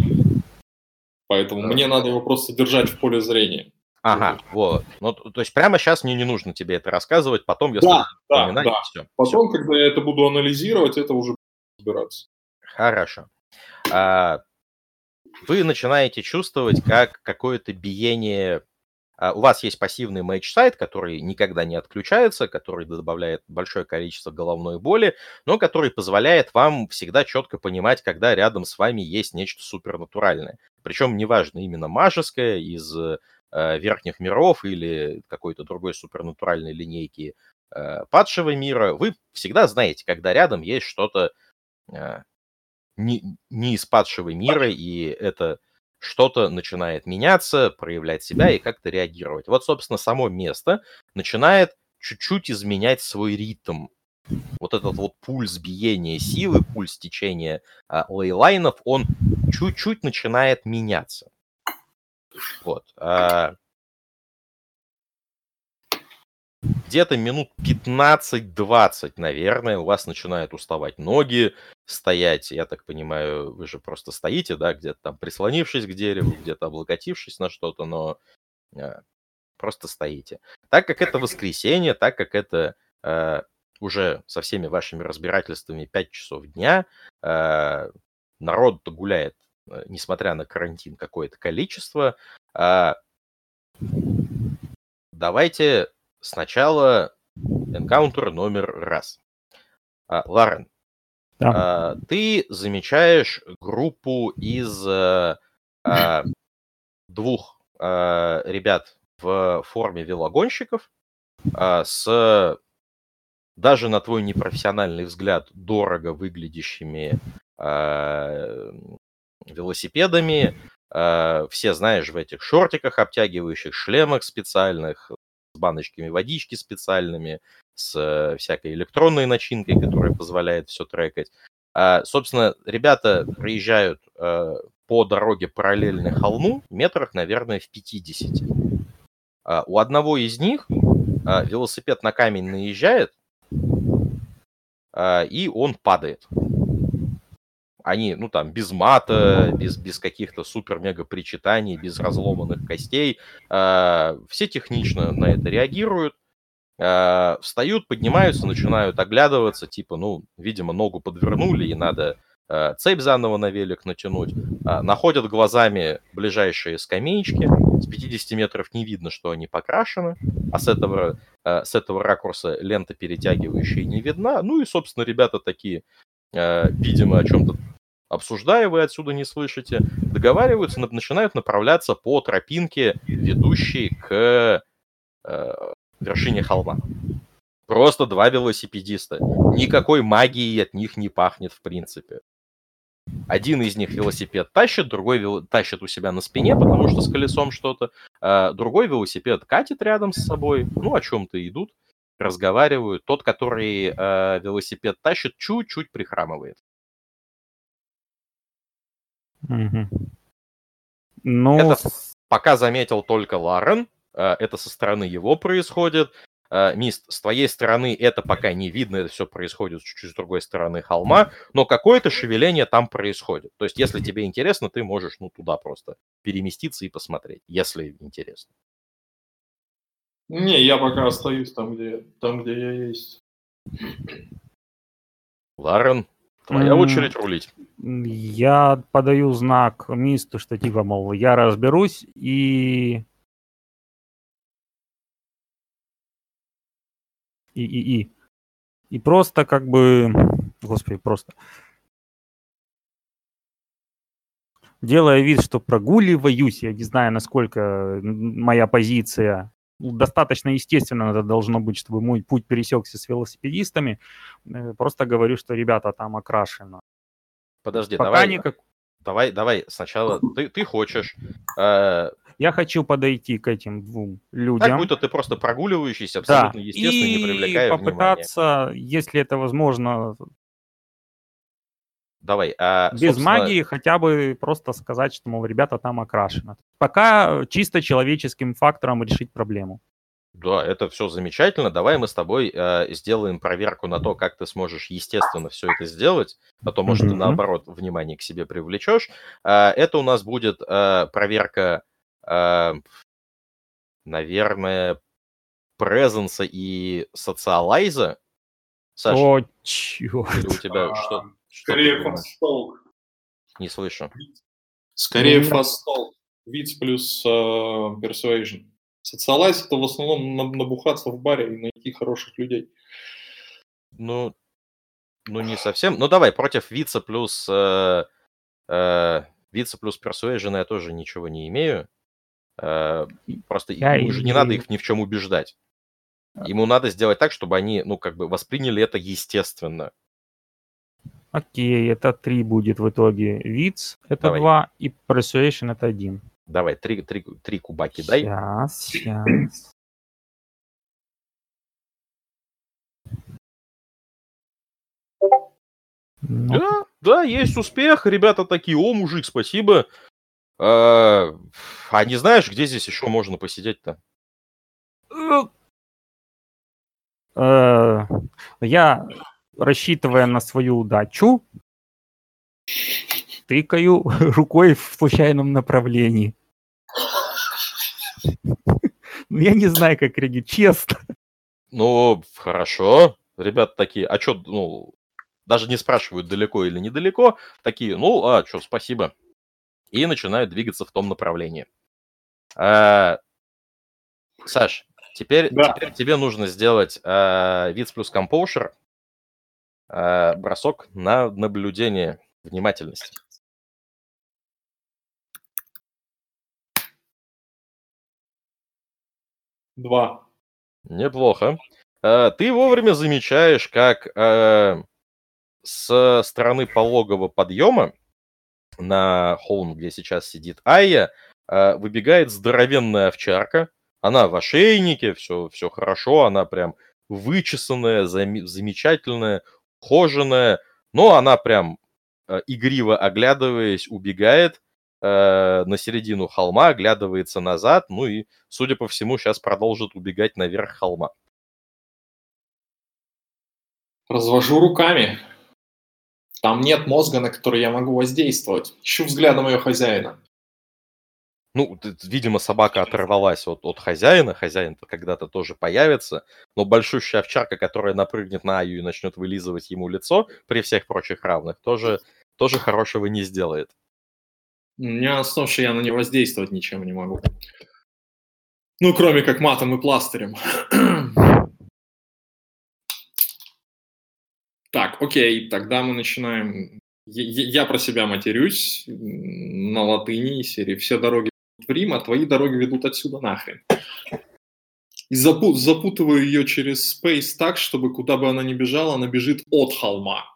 Поэтому да. мне надо его просто держать в поле зрения. Ага, вот. Ну, то есть прямо сейчас мне не нужно тебе это рассказывать, потом, если да, да, да. все. Потом, все. когда я это буду анализировать, это уже разбираться. Хорошо. А, вы начинаете чувствовать, как какое-то биение у вас есть пассивный матч-сайт, который никогда не отключается, который добавляет большое количество головной боли, но который позволяет вам всегда четко понимать, когда рядом с вами есть нечто супернатуральное. Причем неважно, именно мажеское из э, верхних миров или какой-то другой супернатуральной линейки э, падшего мира, вы всегда знаете, когда рядом есть что-то э, не, не из падшего мира, и это что-то начинает меняться, проявлять себя и как-то реагировать. Вот, собственно, само место начинает чуть-чуть изменять свой ритм. Вот этот вот пульс биения силы, пульс течения а, лейлайнов, он чуть-чуть начинает меняться. Вот. А, где-то минут 15-20, наверное, у вас начинают уставать ноги, стоять, я так понимаю, вы же просто стоите, да, где-то там прислонившись к дереву, где-то облокотившись на что-то, но э, просто стоите. Так как это воскресенье, так как это э, уже со всеми вашими разбирательствами 5 часов дня, э, народ-то гуляет, э, несмотря на карантин, какое-то количество, э, давайте сначала энкаунтер номер раз. А, Ларен, да. а, ты замечаешь группу из а, а, двух а, ребят в форме велогонщиков с даже на твой непрофессиональный взгляд дорого выглядящими велосипедами, все, знаешь, в этих шортиках обтягивающих, шлемах специальных, с баночками водички специальными, с э, всякой электронной начинкой, которая позволяет все трекать. А, собственно, ребята проезжают а, по дороге параллельно холму метрах, наверное, в 50. А, у одного из них а, велосипед на камень наезжает, а, и он падает. Они, ну там, без мата, без, без каких-то супер-мега причитаний, без разломанных костей. Э, все технично на это реагируют. Э, встают, поднимаются, начинают оглядываться, типа, ну, видимо, ногу подвернули, и надо э, цепь заново на велик натянуть. Э, находят глазами ближайшие скамеечки. С 50 метров не видно, что они покрашены, а с этого, э, с этого ракурса лента перетягивающая не видна. Ну и, собственно, ребята такие, э, видимо, о чем-то обсуждая, вы отсюда не слышите, договариваются, начинают направляться по тропинке, ведущей к вершине холма. Просто два велосипедиста. Никакой магии от них не пахнет в принципе. Один из них велосипед тащит, другой вел... тащит у себя на спине, потому что с колесом что-то. А другой велосипед катит рядом с собой. Ну, о чем-то идут, разговаривают. Тот, который э, велосипед тащит, чуть-чуть прихрамывает. Угу. Ну, это пока заметил только Ларен. Э, это со стороны его происходит. Э, Мист, с твоей стороны это пока не видно, это все происходит чуть-чуть с другой стороны холма, но какое-то шевеление там происходит. То есть, если тебе интересно, ты можешь ну, туда просто переместиться и посмотреть, если интересно. Не, я пока остаюсь там, где, там, где я есть. Ларен, Твоя очередь рулить. Я подаю знак мисту, что типа, мол, я разберусь и... И, и, и. И просто как бы... Господи, просто... Делая вид, что прогуливаюсь, я не знаю, насколько моя позиция ну, достаточно естественно это должно быть, чтобы мой путь пересекся с велосипедистами. Э, просто говорю, что ребята там окрашено. Подожди, Пока давай, никак... давай, давай сначала ты, ты хочешь. Э... Я хочу подойти к этим двум людям. Так будто ты просто прогуливающийся, абсолютно да. естественно, и не привлекая попытаться, внимания. если это возможно, Давай. А, Без собственно... магии хотя бы просто сказать, что, мол, ребята там окрашены. Пока чисто человеческим фактором решить проблему. Да, это все замечательно. Давай мы с тобой э, сделаем проверку на то, как ты сможешь, естественно, все это сделать. А то, может, mm-hmm. ты наоборот внимание к себе привлечешь. Э, это у нас будет э, проверка, э, наверное, презенса и социалайза. Саша, О, черт. Или у тебя что? Что Скорее фастолк. Не слышу. Скорее фастолк. Виц плюс persuasion. Социалайз это в основном на- набухаться в баре и найти хороших людей. Ну, ну не совсем. Ну давай, против Вица плюс... Э, э, Вица плюс Persuasion я тоже ничего не имею. Э, просто Я ему же не надо их ни в чем убеждать. Ему надо сделать так, чтобы они, ну, как бы восприняли это естественно. Окей, это 3 будет в итоге. Виц это Давай. 2 и Persuasion это 1. Давай, три, три, три куба кидай. Сейчас, сейчас. Ну, Да, да, есть успех. Ребята такие, о, мужик, спасибо. А, а не знаешь, где здесь еще можно посидеть-то? э, я, рассчитывая на свою удачу, тыкаю рукой в случайном направлении. Ну, я не знаю, как реагировать, честно. Ну, хорошо. Ребята такие, а что, ну, даже не спрашивают, далеко или недалеко. Такие, ну, а, что, спасибо. И начинают двигаться в том направлении. А, Саш, теперь, Да. теперь тебе нужно сделать а, виц плюс компоушер, а, бросок на наблюдение, внимательность. Два. Неплохо. Э, Ты вовремя замечаешь, как э, с стороны пологого подъема на холм, где сейчас сидит Айя, э, выбегает здоровенная овчарка. Она в ошейнике, все, все хорошо, она прям вычесанная, зами- замечательная, ухоженная, но она прям э, игриво оглядываясь, убегает э, на середину холма, оглядывается назад, ну и, судя по всему, сейчас продолжит убегать наверх холма. Развожу руками. Там нет мозга, на который я могу воздействовать. Ищу взглядом ее хозяина. Ну, видимо, собака оторвалась от, от хозяина, хозяин-то когда-то тоже появится, но большущая овчарка, которая напрыгнет на Аю и начнет вылизывать ему лицо при всех прочих равных, тоже, тоже хорошего не сделает. У меня основ, что я на нее воздействовать ничем не могу. Ну, кроме как матом и пластырем. Так, окей, тогда мы начинаем. Я, я- про себя матерюсь на латыни серии «Все дороги в Рим, а твои дороги ведут отсюда нахрен». И запу- запутываю ее через Space так, чтобы куда бы она ни бежала, она бежит от холма.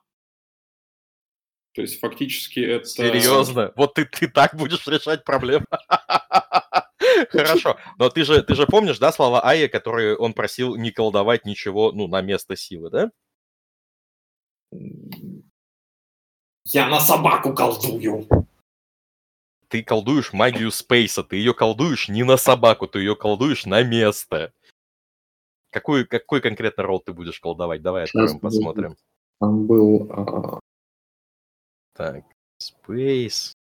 То есть фактически это... Серьезно? Вот ты, ты так будешь решать проблемы? Хорошо, но ты же, ты же помнишь, да, слова Айя, которые он просил не колдовать ничего, ну, на место силы, да? Я на собаку колдую. Ты колдуешь магию спейса, ты ее колдуешь не на собаку, ты ее колдуешь на место. Какой, какой конкретно ролл ты будешь колдовать? Давай откроем, посмотрим. Там был... а, Так, спейс.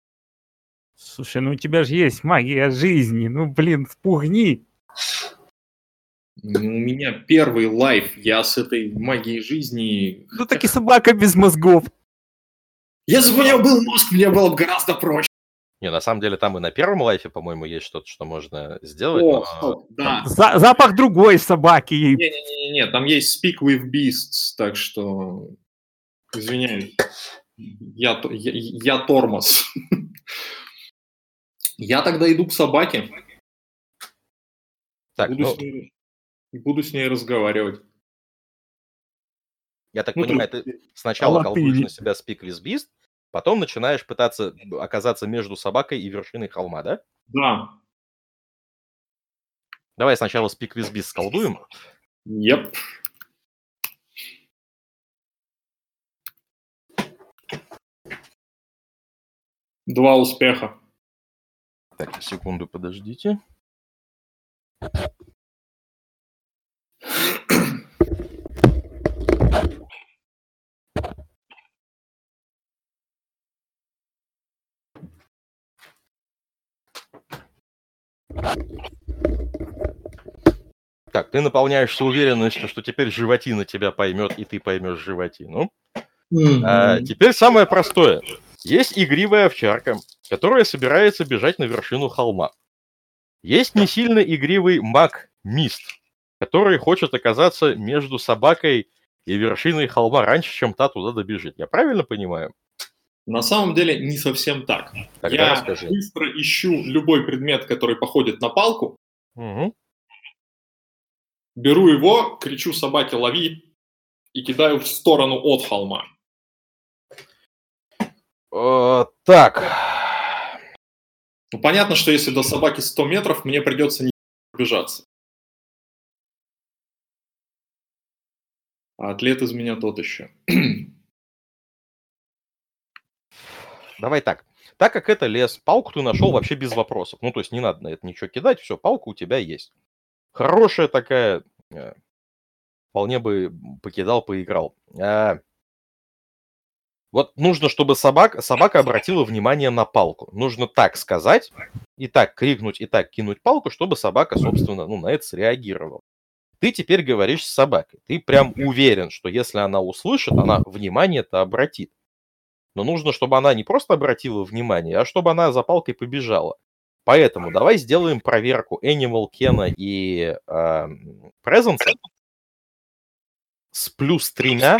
Слушай, ну у тебя же есть магия жизни. Ну, блин, спугни. ну, у меня первый лайф, я с этой магией жизни... Ну, так и собака без мозгов. Если бы у меня был мозг, мне было бы гораздо проще. Не, на самом деле там и на первом лайфе, по-моему, есть что-то, что можно сделать. О, но- стоп, да. За- запах другой собаки. Не-не-не, там есть Speak with Beasts, так что... Извиняюсь. Я, я, я тормоз. Я тогда иду к собаке, Так, буду, ну, с ней, буду с ней разговаривать. я так Ну, понимаю, есть- ты сначала латыни. колдуешь на себя with Beast, потом начинаешь пытаться оказаться между собакой и вершиной холма, да? Да. Давай сначала with Beast сколдуем. Yep. Два успеха. Так, секунду, подождите. Так, ты наполняешься уверенностью, что теперь животина тебя поймет, и ты поймешь животину. А, теперь самое простое. Есть игривая овчарка, которая собирается бежать на вершину холма. Есть не сильно игривый маг Мист, который хочет оказаться между собакой и вершиной холма раньше, чем та туда добежит. Я правильно понимаю? На самом деле не совсем так. Тогда Я расскажи. быстро ищу любой предмет, который походит на палку, Мгм. беру его, кричу собаке «лови» и кидаю в сторону от холма. Э, Так, Ну, понятно, что если до собаки 100 метров, мне придется не пробежаться. А атлет из меня тот еще. давай так. Так как это лес, палку ты нашел вообще без вопросов. Ну, то есть не надо на это ничего кидать, все, палка у тебя есть. Хорошая такая, э, вполне бы покидал, поиграл. А, Вот нужно, чтобы собака, собака обратила внимание на палку. Нужно так сказать, и так крикнуть, и так кинуть палку, чтобы собака, собственно, ну, на это среагировала. Ты теперь говоришь с собакой. Ты прям уверен, что если она услышит, она внимание-то обратит. Но нужно, чтобы она не просто обратила внимание, а чтобы она за палкой побежала. Поэтому давай сделаем проверку Animal Кена и э, Presence с плюс тремя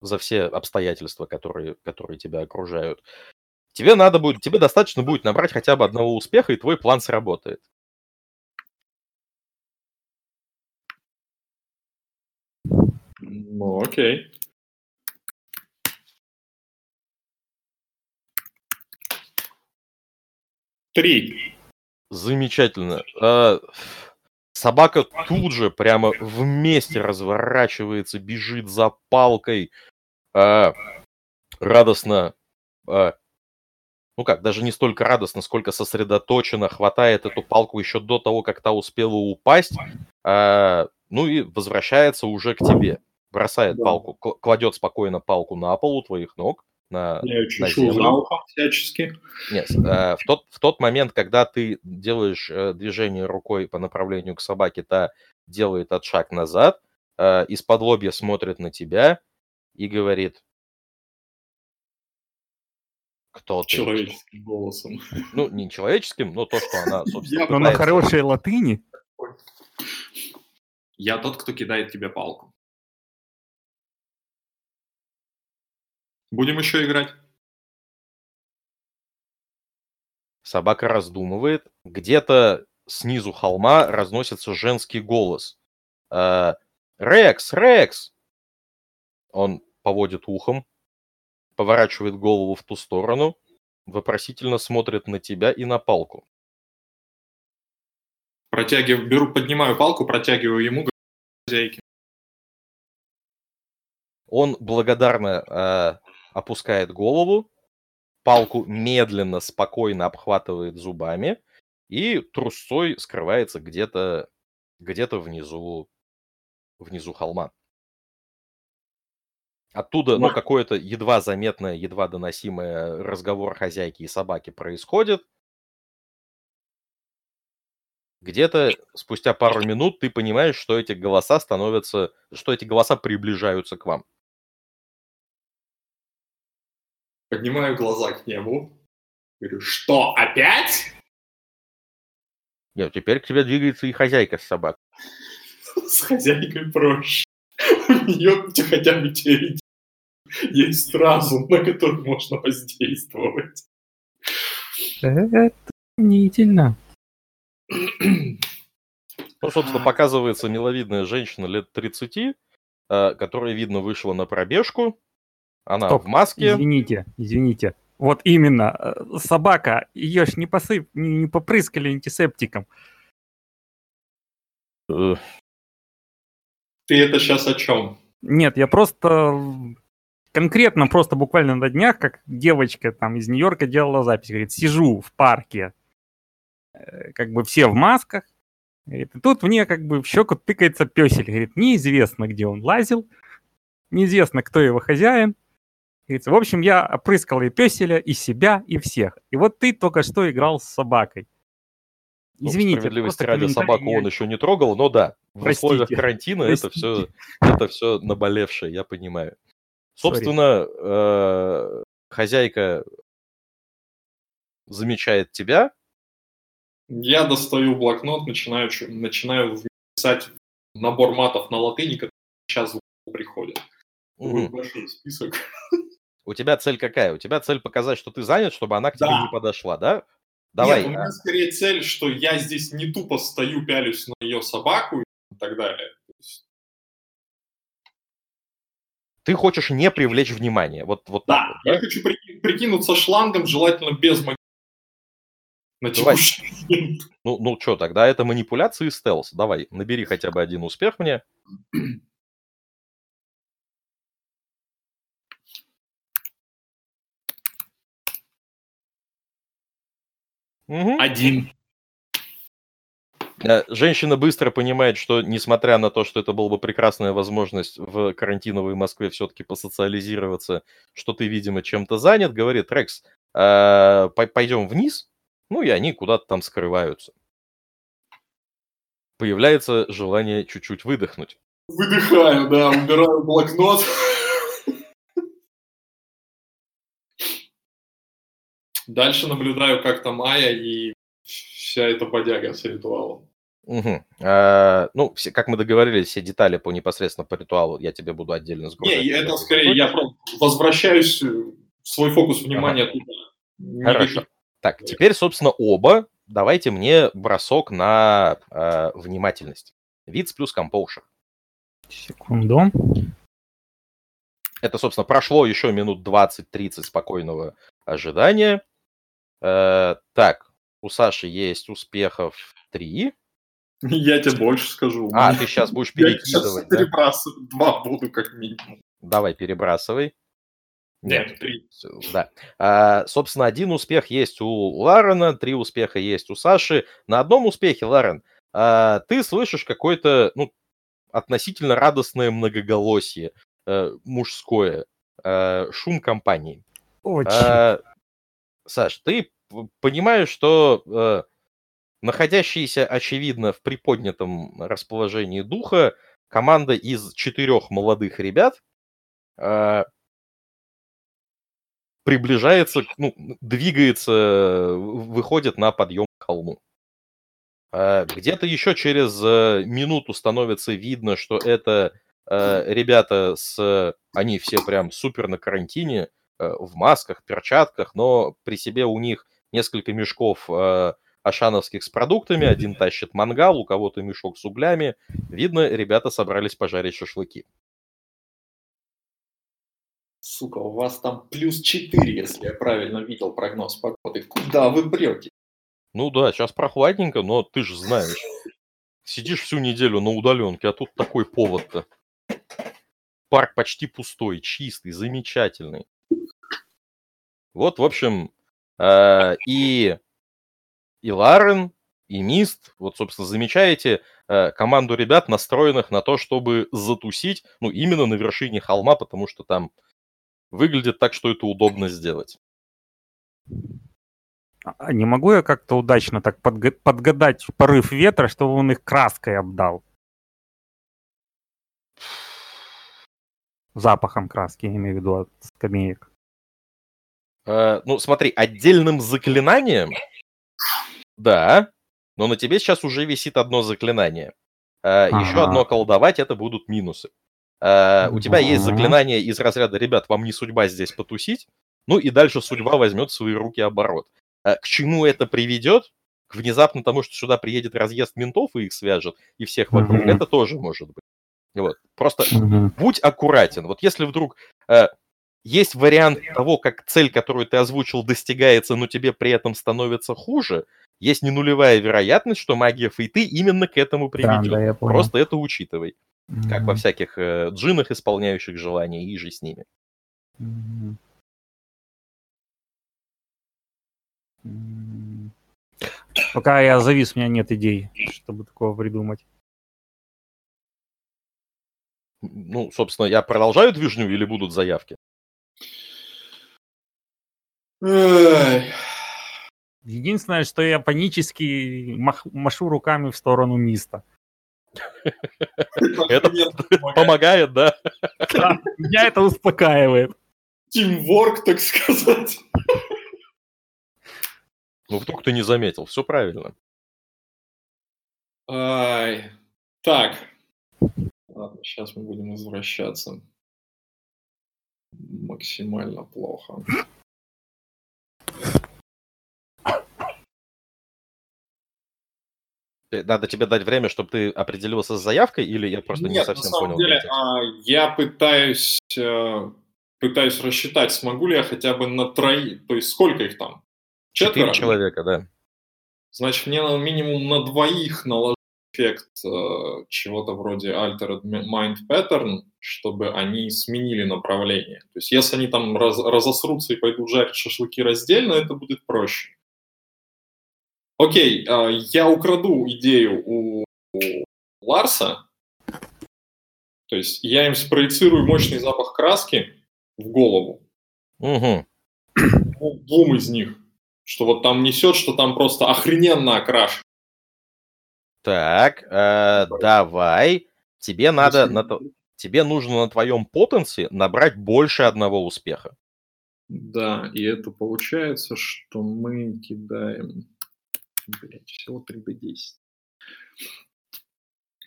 за все обстоятельства, которые, которые тебя окружают. Тебе надо будет, тебе достаточно будет набрать хотя бы одного успеха, и твой план сработает. Ну, окей. Три. Замечательно. А, Собака тут же прямо вместе разворачивается, бежит за палкой, а, радостно, а, ну как, даже не столько радостно, сколько сосредоточенно хватает эту палку еще до того, как та успела упасть, а, ну и возвращается уже к тебе. Бросает Да. палку, кл- кладет спокойно палку на пол у твоих ног, на, Я на землю. за ухом всячески. Нет, э, в, тот, в тот момент, когда ты делаешь э, движение рукой по направлению к собаке, та делает этот шаг назад, э, из-под лобья смотрит на тебя и говорит, кто ты? Человеческим голосом. Ну, не человеческим, но то, что она, собственно, Я Но на хорошей латыни. Я тот, кто кидает тебе палку. Будем еще играть? Собака раздумывает. Где-то снизу холма разносится женский голос. Э, Рекс, Рекс! Он поводит ухом, поворачивает голову в ту сторону, вопросительно смотрит на тебя и на палку. Протягиваю, беру, поднимаю палку, протягиваю ему, хозяйке. Он благодарно э, опускает голову, палку медленно, спокойно обхватывает зубами и трусцой скрывается где-то где-то внизу, внизу холма. Оттуда, ну, какое-то едва заметное, едва доносимое разговор хозяйки и собаки происходит. Где-то спустя пару минут ты понимаешь, что эти голоса становятся, что эти голоса приближаются к вам. Поднимаю глаза к небу. Говорю, что, опять? Нет, теперь к тебе двигается и хозяйка с собакой. С хозяйкой проще. Нее хотя бы теоретически есть разум, на который можно воздействовать. Это сомнительно. Ну, собственно, показывается миловидная женщина лет 30, э, которая, видно, вышла на пробежку. Она Стоп, в маске. Извините, извините. Вот именно, э, собака, ее ж не посып, не, не попрыскали антисептиком. Э, Ты это сейчас о чем? Нет, я просто конкретно, просто буквально на днях, как девочка там из Нью-Йорка делала запись, говорит, сижу в парке, э, как бы все в масках, говорит, и тут мне как бы в щеку тыкается песель, говорит, неизвестно, где он лазил, неизвестно, кто его хозяин. Говорится, в общем, я опрыскал и песеля, и себя, и всех. И вот ты только что играл с собакой. Ну, Извините, справедливости просто ради, собаку он еще не трогал, но да, в Простите, условиях карантина это все, простите. это все наболевшее, я понимаю. Собственно, э, хозяйка замечает тебя. Я достаю блокнот, начинаю, начинаю писать набор матов на латыни, который сейчас приходит. Большой список. У тебя цель какая? У тебя цель показать, что ты занят, чтобы она к тебе Да. не подошла, да? Давай. Нет, у меня скорее цель, что я здесь не тупо стою, пялюсь на ее собаку и так далее. Ты хочешь не привлечь внимание. Вот, вот Да, вот, я да? хочу при- прикинуться шлангом, желательно без. На текущий. Ну, ну что, тогда это манипуляции и стелс. Давай, набери хотя бы один успех мне. Мгм. Один. Э, Женщина быстро понимает, что несмотря на то, что это была бы прекрасная возможность в карантиновой Москве все-таки посоциализироваться, что ты, видимо, чем-то занят, говорит, Рекс, э, пой- пойдем вниз, ну и они куда-то там скрываются. Появляется желание чуть-чуть выдохнуть. Выдыхаю, да, убираю блокнот. Дальше наблюдаю, как там Майя и вся эта бодяга с ритуалом. Мгм. Э, ну, все, как мы договорились, все детали по непосредственно по ритуалу я тебе буду отдельно сгружать. Не, это скорее я возвращаюсь, э, свой фокус внимания туда. Не Хорошо. Так, теперь, собственно, оба давайте мне бросок на э, внимательность. Виц плюс компоушер. Секунду. Это, собственно, прошло еще минут 20-30 спокойного ожидания. Э, так, у Саши есть успехов 3. Я тебе больше скажу. А, ты сейчас будешь Я сейчас перекидывать, да? перебрасывать. Два буду как минимум. Давай, перебрасывай. Нет, три. Да. А, собственно, один успех есть у Ларена, три успеха есть у Саши. На одном успехе, Ларен, а, ты слышишь какое-то, ну, относительно радостное многоголосие э, мужское, э, шум компании. Очень. А, Саш, ты понимаешь, что э, находящиеся, очевидно, в приподнятом расположении духа команда из четырех молодых ребят э, приближается, ну, двигается, выходит на подъем к холму. Э, Где-то еще через э, минуту становится видно, что это э, ребята с... Они все прям супер на карантине, в масках, перчатках, но при себе у них несколько мешков э, ашановских с продуктами, один тащит мангал, у кого-то мешок с углями. Видно, ребята собрались пожарить шашлыки. Сука, у вас там плюс 4, если я правильно видел прогноз погоды. Куда вы брете? Ну да, сейчас прохладненько, но ты же знаешь. Сидишь всю неделю на удаленке, а тут такой повод-то. Парк почти пустой, чистый, замечательный. Вот, в общем, э, и, и Ларен, и Мист, вот, собственно, замечаете э, команду ребят, настроенных на то, чтобы затусить, ну, именно на вершине холма, потому что там выглядит так, что это удобно сделать. А не могу я как-то удачно так подга- подгадать порыв ветра, чтобы он их краской обдал? Запахом краски, я имею в виду от скамеек. Э, ну, смотри, отдельным заклинанием, да, но на тебе сейчас уже висит одно заклинание. Э, Еще Ага. одно колдовать, это будут минусы. Э, У тебя есть Мгм. заклинание из разряда, ребят, вам не судьба здесь потусить, ну и дальше судьба возьмет в свои руки оборот. Э, К чему это приведет? К внезапно тому, что сюда приедет разъезд ментов и их свяжет, и всех вокруг, Мгм. это тоже может быть. Вот. Просто будь аккуратен. Вот если вдруг э, есть вариант того, как цель, которую ты озвучил, достигается, но тебе при этом становится хуже, есть не нулевая вероятность, что магия фейты именно к этому Да, приведет. да, понял. Просто это учитывай. Как во всяких э, джинах, исполняющих желания, и же с ними. Мгм. М. Пока я завис, у меня нет идей, чтобы такого придумать. Ну, собственно, я продолжаю движню или будут заявки? Единственное, что я панически мах- машу руками в сторону Миста. Это помогает, да? Меня это успокаивает. Тимворк, так сказать. Ну, вдруг ты не заметил, все правильно. Ай. Так. Ладно, сейчас мы будем возвращаться. Максимально плохо. Надо тебе дать время, чтобы ты определился с заявкой, или я просто Нет, не совсем на самом понял? деле, а, я пытаюсь, э, пытаюсь рассчитать, смогу ли я хотя бы на троих, то есть сколько их там? Четыре Четверо? человека, да. Значит, мне надо минимум на двоих наложить эффект э, чего-то вроде Altered Mind Pattern, чтобы они сменили направление. То есть если они там раз- разосрутся и пойдут жарить шашлыки раздельно, это будет проще. Окей, э, я украду идею у, Ларса, то есть я им спроецирую мощный запах краски в голову, дву- двум из них, что вот там несет, что там просто охрененно окрашено. Так, э, давай. Тебе надо, на то- тебе нужно на твоем потенции набрать больше одного успеха. Да, и это получается, что мы кидаем... Блять, всего 3D10.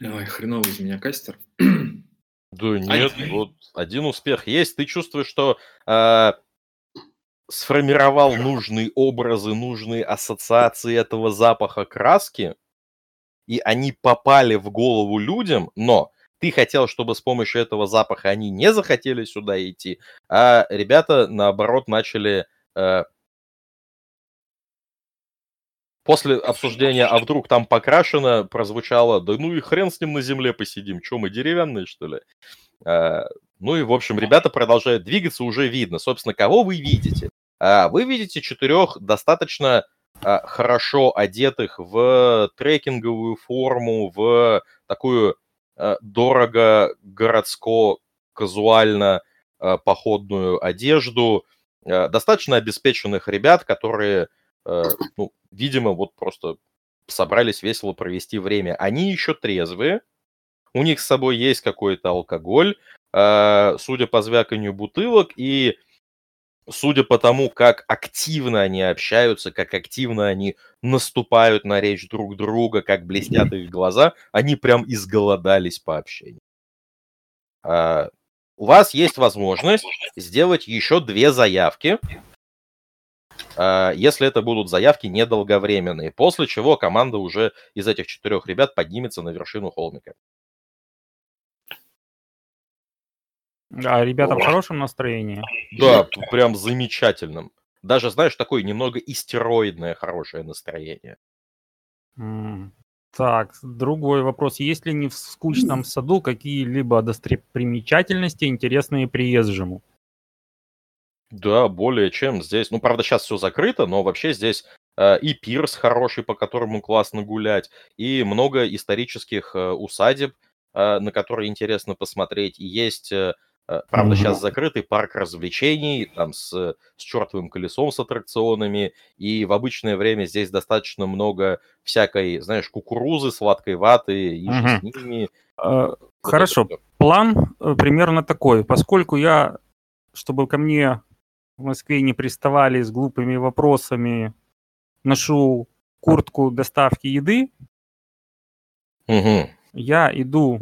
Ой, хреновый из меня кастер. Да нет, Один. вот один успех есть. Ты чувствуешь, что э, сформировал нужные образы, нужные ассоциации этого запаха краски, и они попали в голову людям, но ты хотел, чтобы с помощью этого запаха они не захотели сюда идти, а ребята, наоборот, начали... э, После обсуждения, а вдруг там покрашено, прозвучало, да ну и хрен с ним на земле посидим, что мы деревянные, что ли? А, Ну и, в общем, ребята продолжают двигаться, уже видно. Собственно, кого вы видите? А, Вы видите четырех достаточно а, хорошо одетых в трекинговую форму, в такую а, дорого городско казуально а, походную одежду, а, достаточно обеспеченных ребят, которые, ну, видимо, вот просто собрались весело провести время. Они еще трезвые, у них с собой есть какой-то алкоголь, а, судя по звяканью бутылок и судя по тому, как активно они общаются, как активно они наступают на речь друг друга, как блестят их глаза, они прям изголодались по общению. А, У вас есть возможность сделать еще две заявки, если это будут заявки недолговременные, после чего команда уже из этих четырех ребят поднимется на вершину холмика. А ребята в хорошем настроении. Да, прям замечательным. Даже, знаешь, такое немного истероидное хорошее настроение. Так, другой вопрос. Есть ли не в скучном саду какие-либо достопримечательности, интересные приезжему? Да, более чем здесь. Ну, правда, сейчас все закрыто, но вообще здесь э, и пирс хороший, по которому классно гулять, и много исторических э, усадеб, э, на которые интересно посмотреть. И есть, правда, сейчас закрытый парк развлечений, там с, с чертовым колесом с аттракционами, и в обычное время здесь достаточно много всякой, знаешь, кукурузы, сладкой ваты, и Мгм. с ними. Хорошо, план примерно такой. Поскольку я, чтобы ко мне в Москве не приставали с глупыми вопросами, ношу куртку доставки еды, Мгм. я иду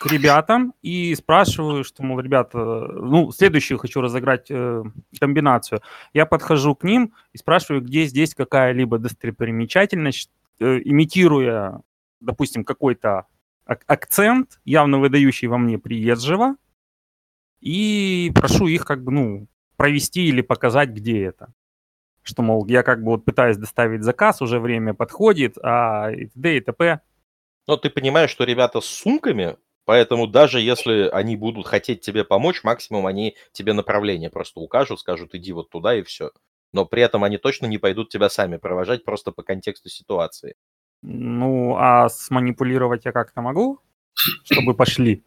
к ребятам и спрашиваю, что, мол, ребята, ну, следующую хочу разыграть э, комбинацию. Я подхожу к ним и спрашиваю, где здесь какая-либо достопримечательность, э, имитируя, допустим, какой-то ак- акцент, явно выдающий во мне приезжего, и прошу их как бы, ну, провести или показать, где это. Что, мол, я как бы вот пытаюсь доставить заказ, уже время подходит, а и т.д. и т.п. Но ты понимаешь, что ребята с сумками, поэтому даже если они будут хотеть тебе помочь, максимум они тебе направление просто укажут, скажут, иди вот туда и все. Но при этом они точно не пойдут тебя сами провожать просто по контексту ситуации. Ну, а сманипулировать я как-то могу, чтобы пошли?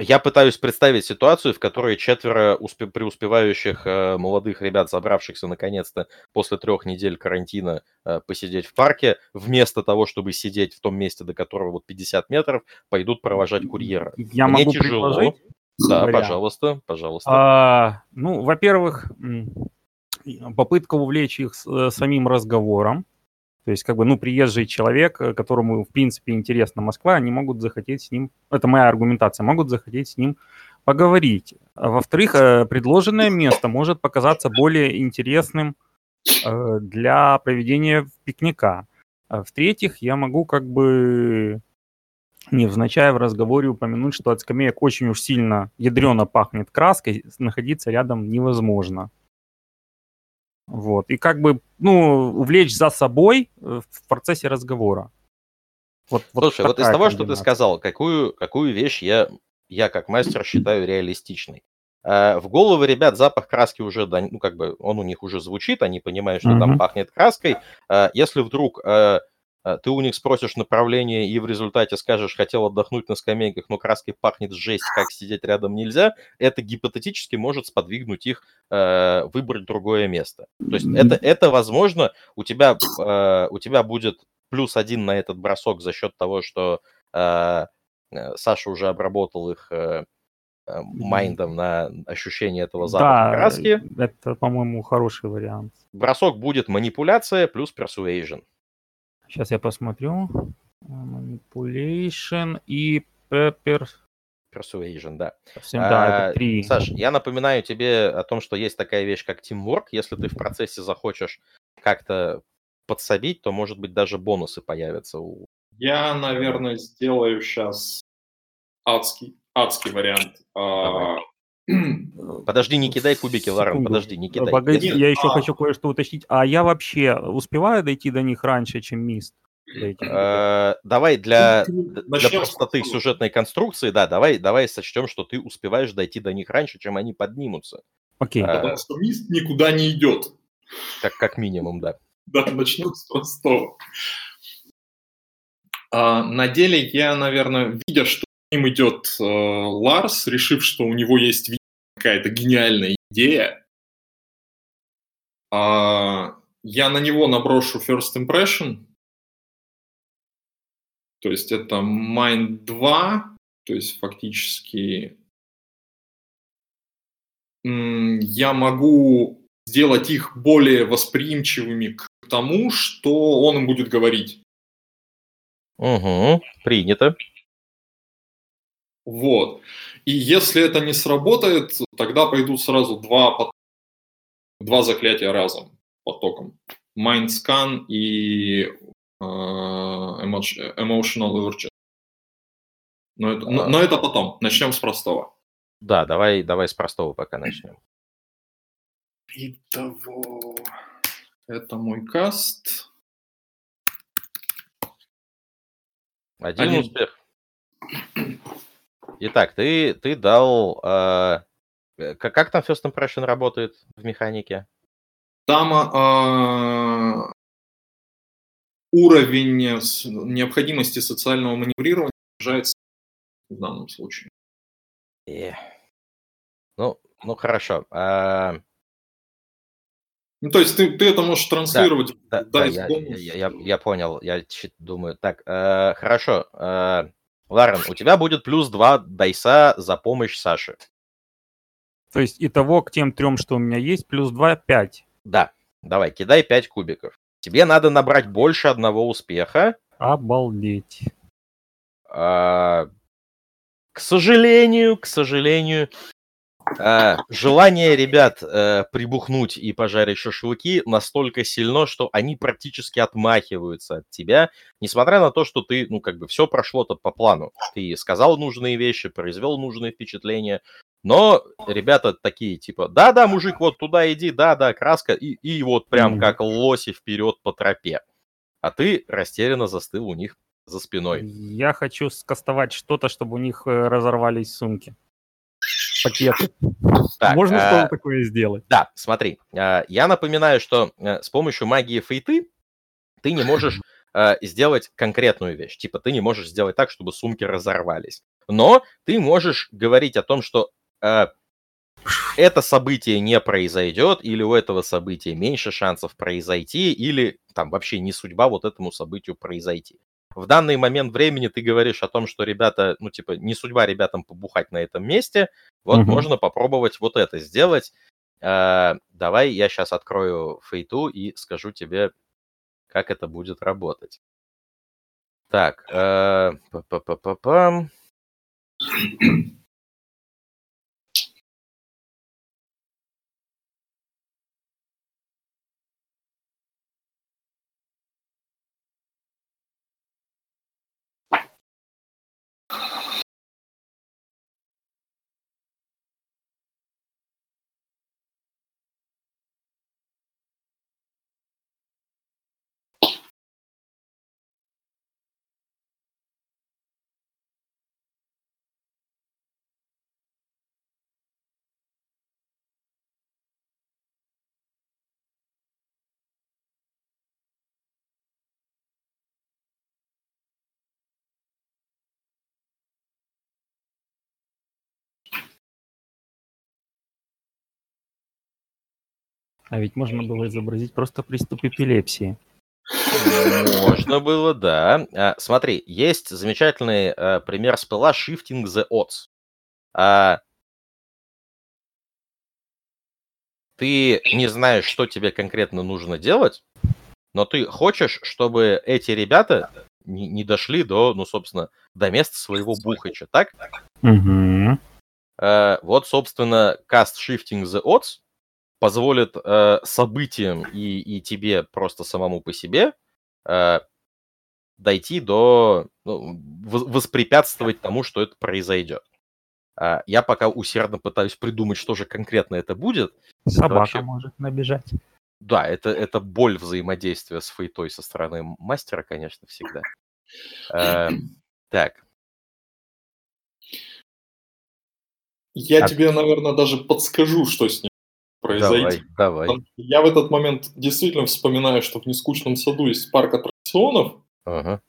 Я пытаюсь представить ситуацию, в которой четверо успе- преуспевающих э, молодых ребят, забравшихся наконец-то после трех недель карантина э, посидеть в парке, вместо того, чтобы сидеть в том месте, до которого вот 50 метров, пойдут провожать курьера. Я Мне могу тяжело. предложить. Да, вариант. пожалуйста, пожалуйста. А, ну, во-первых, м, попытка увлечь их э, самим разговором. То есть, как бы, ну, приезжий человек, э, которому, в принципе, интересна Москва, они могут захотеть с ним, это моя аргументация, могут захотеть с ним поговорить. А во-вторых, э, предложенное место может показаться более интересным э, для проведения пикника. А В-третьих, я могу как бы невзначай в разговоре упомянуть, что от скамеек очень уж сильно ядрено пахнет краской, находиться рядом невозможно. Вот. И как бы, ну, увлечь за собой э, в процессе разговора. Вот, вот Слушай, вот из того, что ты сказал, какую, какую вещь я, я как мастер считаю реалистичной. Э, В головы ребят запах краски уже, да, ну, как бы он у них уже звучит, они понимают, что там Мгм. пахнет краской. Э, Если вдруг ты у них спросишь направление и в результате скажешь, хотел отдохнуть на скамейках, но краской пахнет жесть, как сидеть рядом нельзя, это гипотетически может сподвигнуть их э, выбрать другое место. То есть это, это возможно, у тебя, э, у тебя будет плюс один на этот бросок за счет того, что э, э, Саша уже обработал их э, э, майндом на ощущение этого запаха Да, краски. это, по-моему, хороший вариант. Бросок будет манипуляция плюс persuasion. Сейчас я посмотрю. Manipulation и Pepper. Persuasion, да. Да, А, это три. Саш, я напоминаю тебе о том, что есть такая вещь, как teamwork. Если ты в процессе захочешь как-то подсобить, то, может быть, даже бонусы появятся у Я, наверное, сделаю сейчас адский, адский вариант. А, Подожди, не кидай кубики, Ларен, подожди, не кидай. Погоди, Нет, я еще а- хочу кое-что уточнить. А я вообще успеваю дойти до них раньше, чем Мист? Э, Давай для, Ну, для простоты сюжетной конструкции, да, давай, давай сочтем, что ты успеваешь дойти до них раньше, чем они поднимутся. Окей. а- Потому что мист никуда не идет. Как, как минимум, да. Да, начнем с простого. А, на деле я, наверное, видя, что к ним идет э, Ларс, решив, что у него есть какая-то гениальная идея, а, я на него наброшу First Impression. То есть это Mind 2, то есть фактически я могу сделать их более восприимчивыми к тому, что он им будет говорить. Угу, принято. Вот. И если это не сработает, тогда пойдут сразу два, пот- два заклятия разом потоком. Mind Scan и э, emotion- Emotional Urge. Но это, но- но это потом. Начнем с простого. Да, давай, давай с простого пока начнем. Итого, это мой каст. Один Один. успех. Итак, ты, ты дал... э, э, как, как там First Impression работает в механике? Там а, уровень необходимости социального маневрирования снижается в данном случае. Э. Ну, ну хорошо. А, Ну, то есть ты, ты это можешь транслировать да, в да, Dice я, я, я- я понял. Я думаю. Так, э, хорошо. э, Ларен, у тебя будет плюс два дайса за помощь Саше. То есть итого к тем трем, что у меня есть, плюс 2, 5. Да, давай, кидай 5 кубиков. Тебе надо набрать больше одного успеха. Обалдеть. А, К сожалению, к сожалению, желание ребят э, прибухнуть и пожарить шашлыки настолько сильно, что они практически отмахиваются от тебя, несмотря на то, что ты, ну, как бы, все прошло-то по плану. Ты сказал нужные вещи, произвел нужные впечатления, но ребята такие, типа, да-да, мужик, вот туда иди, да-да, краска, и, и вот прям как лоси вперед по тропе. А ты растерянно застыл у них за спиной. Я хочу скастовать что-то, чтобы у них э, разорвались сумки. Пакеты. Так, Можно а, что-то такое сделать? Да, смотри, а, я напоминаю, что э, с помощью магии фейты ты не можешь э, сделать конкретную вещь. Типа ты не можешь сделать так, чтобы сумки разорвались. Но ты можешь говорить о том, что э, это событие не произойдет, или у этого события меньше шансов произойти, или там вообще не судьба вот этому событию произойти. В данный момент времени ты говоришь о том, что ребята, ну типа, не судьба ребятам побухать на этом месте, вот Мгм. можно попробовать вот это сделать. Э, давай я сейчас открою фейту и скажу тебе, как это будет работать. Так, э, па-па-па-па-пам. А ведь можно было изобразить просто приступ эпилепсии. Можно было, да. А, смотри, есть замечательный э, пример спела Shifting the Odds. А, ты не знаешь, что тебе конкретно нужно делать, но ты хочешь, чтобы эти ребята не, не дошли до, ну, собственно, до места своего бухача, так? Угу. Вот, собственно, cast Shifting the Odds позволит э, событиям и, и тебе просто самому по себе э, дойти до... ну, воспрепятствовать тому, что это произойдет. А, я пока усердно пытаюсь придумать, что же конкретно это будет. Собака вообще- может набежать. Да, это, это боль взаимодействия с фейтой со стороны мастера, конечно, всегда. Э, так, Я А- тебе, наверное, даже подскажу, что с ним произойдет. давай, давай. Я в этот момент действительно вспоминаю, что в нескучном саду есть парк аттракционов, Ага.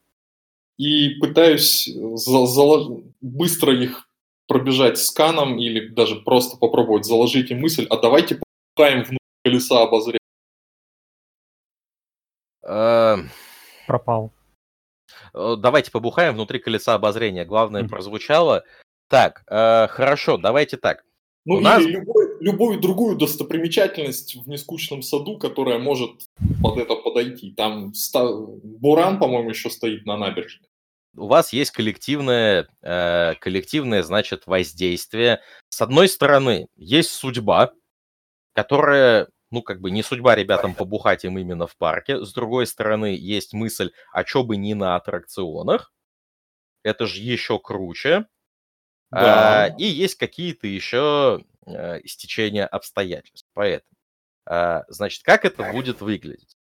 и пытаюсь за- залож- быстро их пробежать сканом или даже просто попробовать заложить им мысль, а давайте попытаем внутрь колеса обозрения. Э, Пропал. Э, Давайте побухаем внутри колеса обозрения. Главное прозвучало. Так, э, хорошо, давайте так. Ну У или нас- любой- любую другую достопримечательность в нескучном саду, которая может под это подойти. Там ста- Буран, по-моему, еще стоит на набережной. У вас есть коллективное, э, коллективное, значит, воздействие. С одной стороны, есть судьба, которая, ну, как бы не судьба ребятам побухать им именно в парке. С другой стороны, есть мысль, а чё бы не на аттракционах. Это же еще круче. Да. А, и есть какие-то еще э, стечения обстоятельств. Поэтому, а, значит, как это будет выглядеть?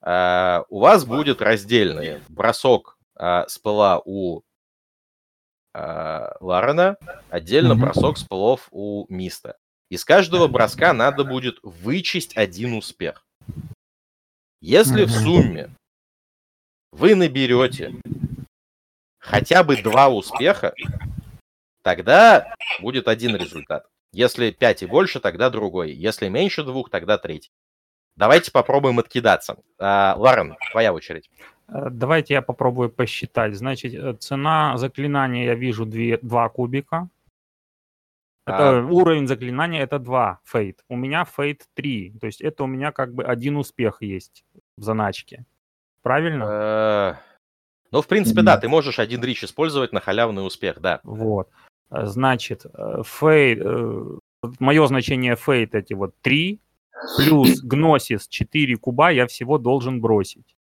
А, у вас будет раздельный бросок а, спыла у а, Ларена, отдельно бросок спылов у Миста. Из каждого броска надо будет вычесть один успех. Если в сумме вы наберете хотя бы два успеха, тогда будет один результат. Если 5 и больше, тогда другой. Если меньше двух, тогда третий. Давайте попробуем откидаться. А, Ларен, твоя очередь. Э, Давайте я попробую посчитать. Значит, э, цена заклинания я вижу две, два кубика. Это А. уровень заклинания это 2 Fate. У меня Fate 3. То есть это у меня как бы один успех есть в заначке. Правильно? Э, Ну, в принципе, да, ты можешь один reach использовать на халявный успех, да. Вот. Э, Значит, э, Fate, мое значение Fate эти вот 3, плюс Gnosis 4 куба я всего должен бросить.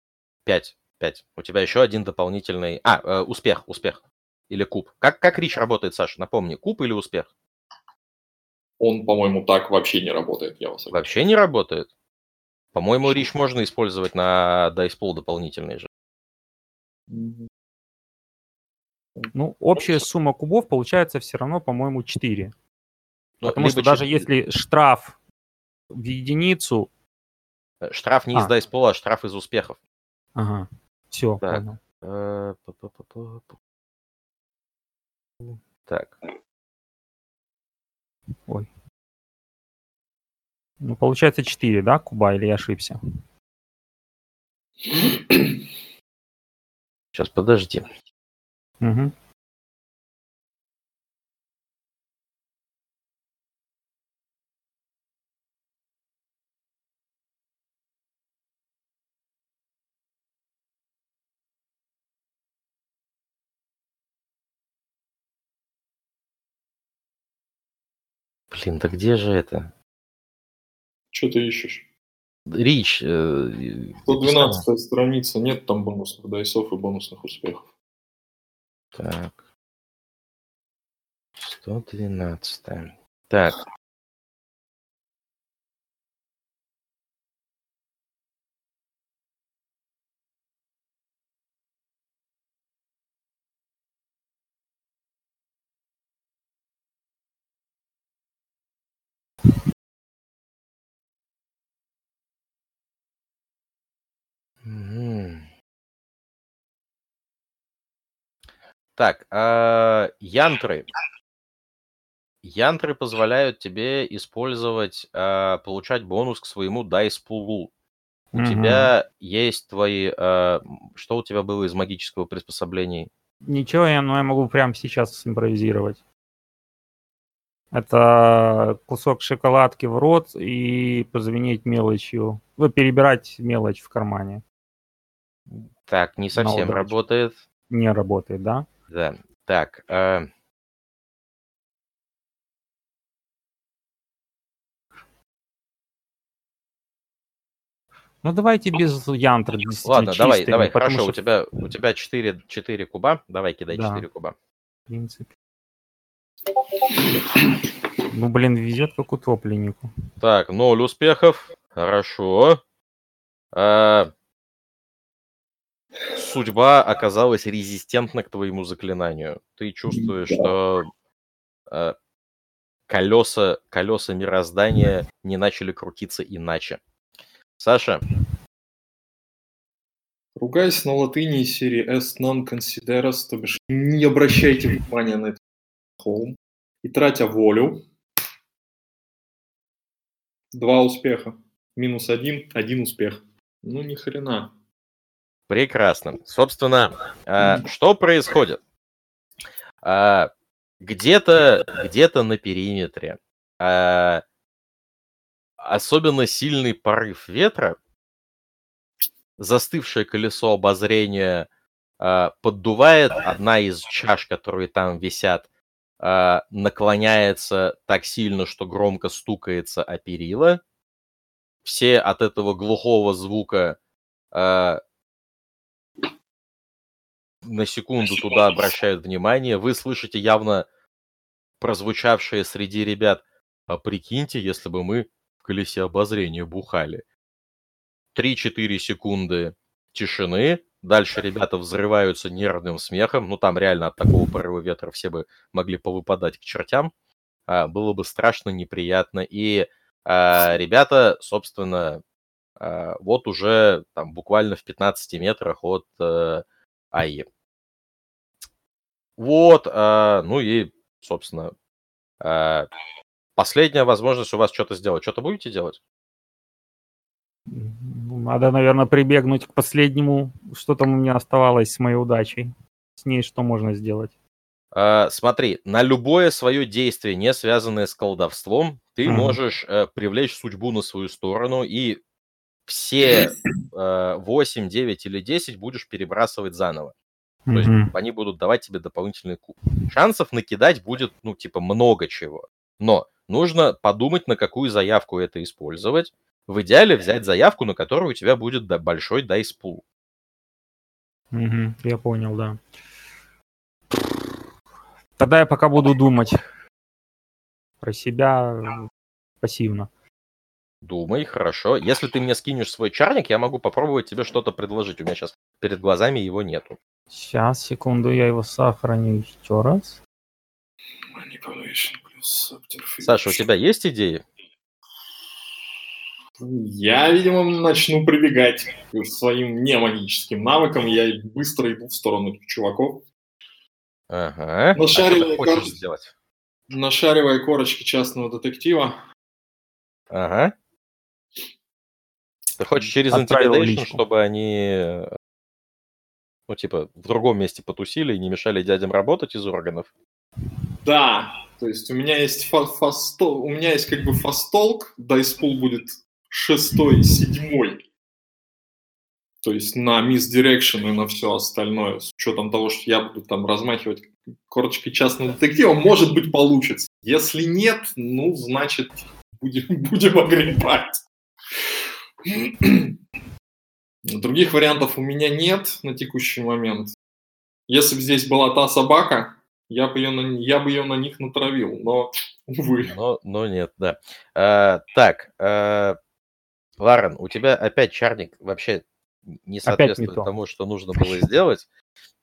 5. 5. У тебя еще один дополнительный... А, э, успех, успех. Или куб. Как, как рич работает, Саша? Напомни, куб или успех? Он, по-моему, так вообще не работает, я вас Вообще не работает. По-моему, рич можно использовать на дайспол дополнительный же. Ну, общая сумма кубов получается все равно, по-моему, 4. Ну, Потому что либо даже чет- если штраф в единицу... э, Штраф не из А. дайспола, а штраф из успехов. Ага, все, Так. понял. Э. Так. Ой. Ну, получается 4, да, куба, или я ошибся? Сейчас, подожди. Угу. Блин, да где же это? Что ты ищешь? Рич. э, и- 112 страница, нет там бонусных дайсов и бонусных успехов. Так. 112. Так. Мгм. Так, а, янтры. Янтры позволяют тебе использовать, а, получать бонус к своему дайс-пулу. У Мгм. тебя есть твои... а, Что у тебя было из магического приспособлений? Ничего, я, но я могу прямо сейчас симпровизировать. Это кусок шоколадки в рот и позвенеть мелочью. Ну, перебирать мелочь в кармане. Так, не совсем работает. Не работает, да? Да. Так, а, Ну, давайте без янтр. действительно ладно, давай, чистыми, давай, потому хорошо, у что, тебя, у тебя 4, 4 куба. Давай, кидай Да. 4 куба. в принципе. Ну, блин, везет как утопленнику. Так, ноль успехов. Хорошо. А, Судьба оказалась резистентна к твоему заклинанию. Ты чувствуешь, что а, колеса, колеса мироздания не начали крутиться иначе. Саша, Ругаясь на латыни из серии est non consideras, то бишь не обращайте внимания на это home. И тратя волю, два успеха. Минус один, один успех. Ну, ни хрена. Прекрасно. Собственно, а, что происходит? А, Где-то где-то на периметре а, особенно сильный порыв ветра, застывшее колесо обозрения а, поддувает, одна из чаш, которые там висят, а, наклоняется так сильно, что громко стукается о перила. Все от этого глухого звука а, на секунду туда обращают внимание. Вы слышите явно прозвучавшее среди ребят «А прикиньте, если бы мы в колесе обозрения бухали». 3-4 секунды тишины. Дальше ребята взрываются нервным смехом. Ну, там реально от такого порыва ветра все бы могли повыпадать к чертям. А, было бы страшно, неприятно. И а, ребята, собственно, а, вот уже там буквально в 15 метрах от э, АИ. Вот, а, ну и, собственно, а, последняя возможность у вас что-то сделать. Что-то будете делать? Ну, Надо, наверное, прибегнуть к последнему, что там у меня оставалось с моей удачей. С ней что можно сделать? А, смотри, на любое свое действие, не связанное с колдовством, ты Мгм. можешь э, привлечь судьбу на свою сторону и все э, 8, 9 или 10 будешь перебрасывать заново. То есть Мгм. они будут давать тебе дополнительный куб. Шансов накидать будет, ну, типа, много чего. Но нужно подумать, на какую заявку это использовать. В идеале взять заявку, на которую у тебя будет большой дайс-пул. Мгм, Я понял, да. Тогда я пока буду думать про себя э, пассивно. Думай, хорошо. Если ты мне скинешь свой чарник, я могу попробовать тебе что-то предложить. У меня сейчас перед глазами его нету. Сейчас, секунду, я его сохраню еще раз. Саша, у тебя есть идеи? Я, видимо, начну прибегать к своим немагическим навыкам. Я быстро иду в сторону чуваков. Ага. Нашаривая а сделать? Нашаривая корочки частного детектива. Ага. Ты хочешь через Intimidation, чтобы они, ну, типа, в другом месте потусили и не мешали дядям работать из органов? Да, то есть у меня есть fa- fast-talk, у меня есть как бы fast-talk, dice pool будет шестой, седьмой. То есть на misdirection и на все остальное, с учетом того, что я буду там размахивать корочкой частного детектива, может быть, получится. Если нет, ну, значит, будем, будем огребать. Других вариантов у меня нет на текущий момент. Если бы здесь была та собака, я бы ее на, я бы ее на них натравил, но, увы. Но, но нет, да. А, так, а, Ларен, у тебя опять чарник вообще не соответствует то. тому, что нужно было сделать.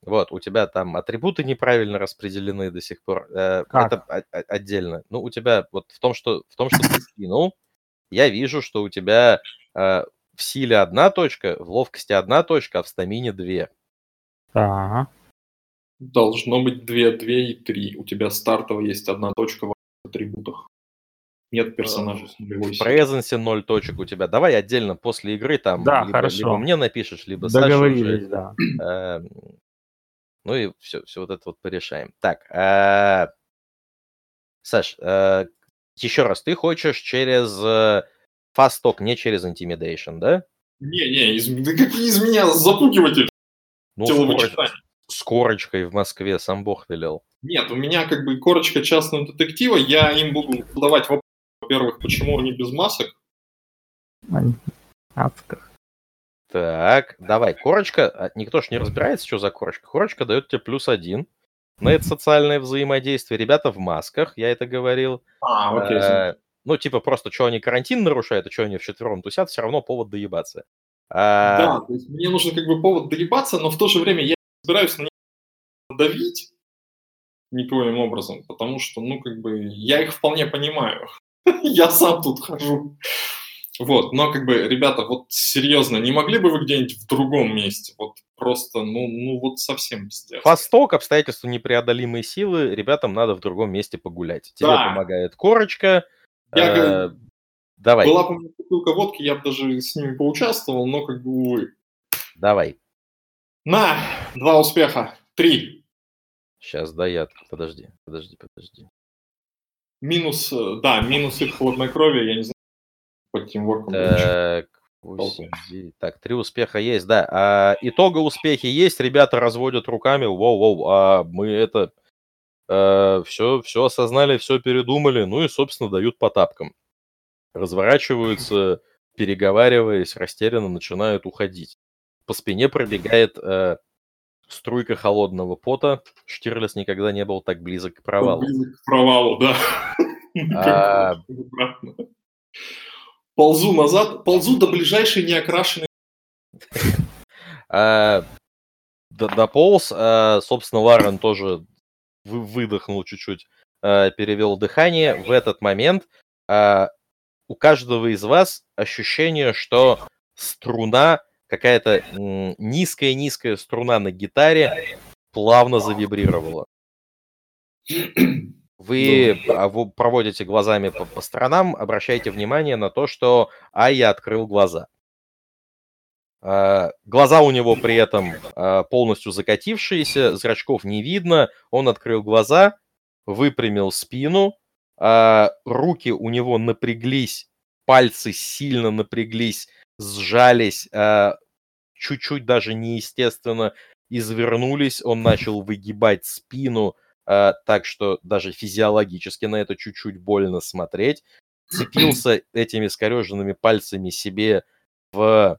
Вот, у тебя там атрибуты неправильно распределены до сих пор. Э, Как? Это отдельно. Ну, у тебя вот в том, что, в том, что ты скинул, я вижу, что у тебя э, в силе одна точка, в ловкости одна точка, а в стамине две. Ага. Должно быть 2, 2 и 3. У тебя стартово есть одна точка в атрибутах. Нет персонажа с нулевой В презенсе ноль точек у тебя. Давай отдельно после игры там Да, либо, хорошо. либо мне напишешь, либо Саше Договорились, уже. да. Эм, Ну и все, все вот это вот порешаем. Так, э, Саш, еще раз, ты хочешь через э, Fast Talk, не через Intimidation, да? Не-не, из, да какие из меня запугиватель Ну, с, корочкой в Москве сам Бог велел. Нет, у меня как бы корочка частного детектива, я им буду задавать вопрос, во-первых, почему они без масок, Адсках. Так, давай, корочка, а, никто ж не разбирается, что за корочка. Корочка дает тебе плюс один на это социальное взаимодействие. Ребята в масках, я это говорил. А, окей. Э, Ну, типа, просто, что они карантин нарушают, а что они вчетвером тусят, все равно повод доебаться. А, Да, то есть мне нужен как бы повод доебаться, но в то же время я собираюсь на них давить никоим образом, потому что, ну, как бы, я их вполне понимаю. Я сам тут хожу. Вот, но как бы, ребята, вот серьезно, не могли бы вы где-нибудь в другом месте? Вот просто, ну, ну вот совсем пиздец. Фасток, обстоятельства непреодолимые силы, ребятам надо в другом месте погулять. Тебе Да. помогает корочка. Я э, как- Давай, Была бы бутылка водки, я бы даже с ними поучаствовал, но как бы, увы. давай. На, два успеха, три. Сейчас, да, я... Подожди, подожди, подожди. Минус, э, да, минус их хладнокровие, я не знаю, под тимворком. Так, восемь, девять. так, три успеха есть, да. А, итога успехи есть, ребята разводят руками, воу-воу, а мы это все, все осознали, все передумали, ну и, собственно, дают по тапкам. Разворачиваются, переговариваясь, растерянно начинают уходить. По спине пробегает э, струйка холодного пота. Штирлиц никогда не был так близок к провалу. Близок к провалу, да. А. Ползу назад, ползу до ближайшей неокрашенной. Д- дополз, а, собственно, Ларен тоже вы- выдохнул чуть-чуть, а, перевел дыхание. В этот момент у каждого из вас ощущение, что струна, какая-то низкая-низкая струна на гитаре плавно завибрировала. Вы а, вы проводите глазами по, по сторонам, обращайте внимание на то, что Айя открыл глаза. А, Глаза у него при этом а, полностью закатившиеся, зрачков не видно. Он открыл глаза, выпрямил спину, руки у него напряглись, пальцы сильно напряглись, сжались, чуть-чуть даже неестественно извернулись. Он начал выгибать спину, так что даже физиологически на это чуть-чуть больно смотреть. Цепился этими скореженными пальцами себе в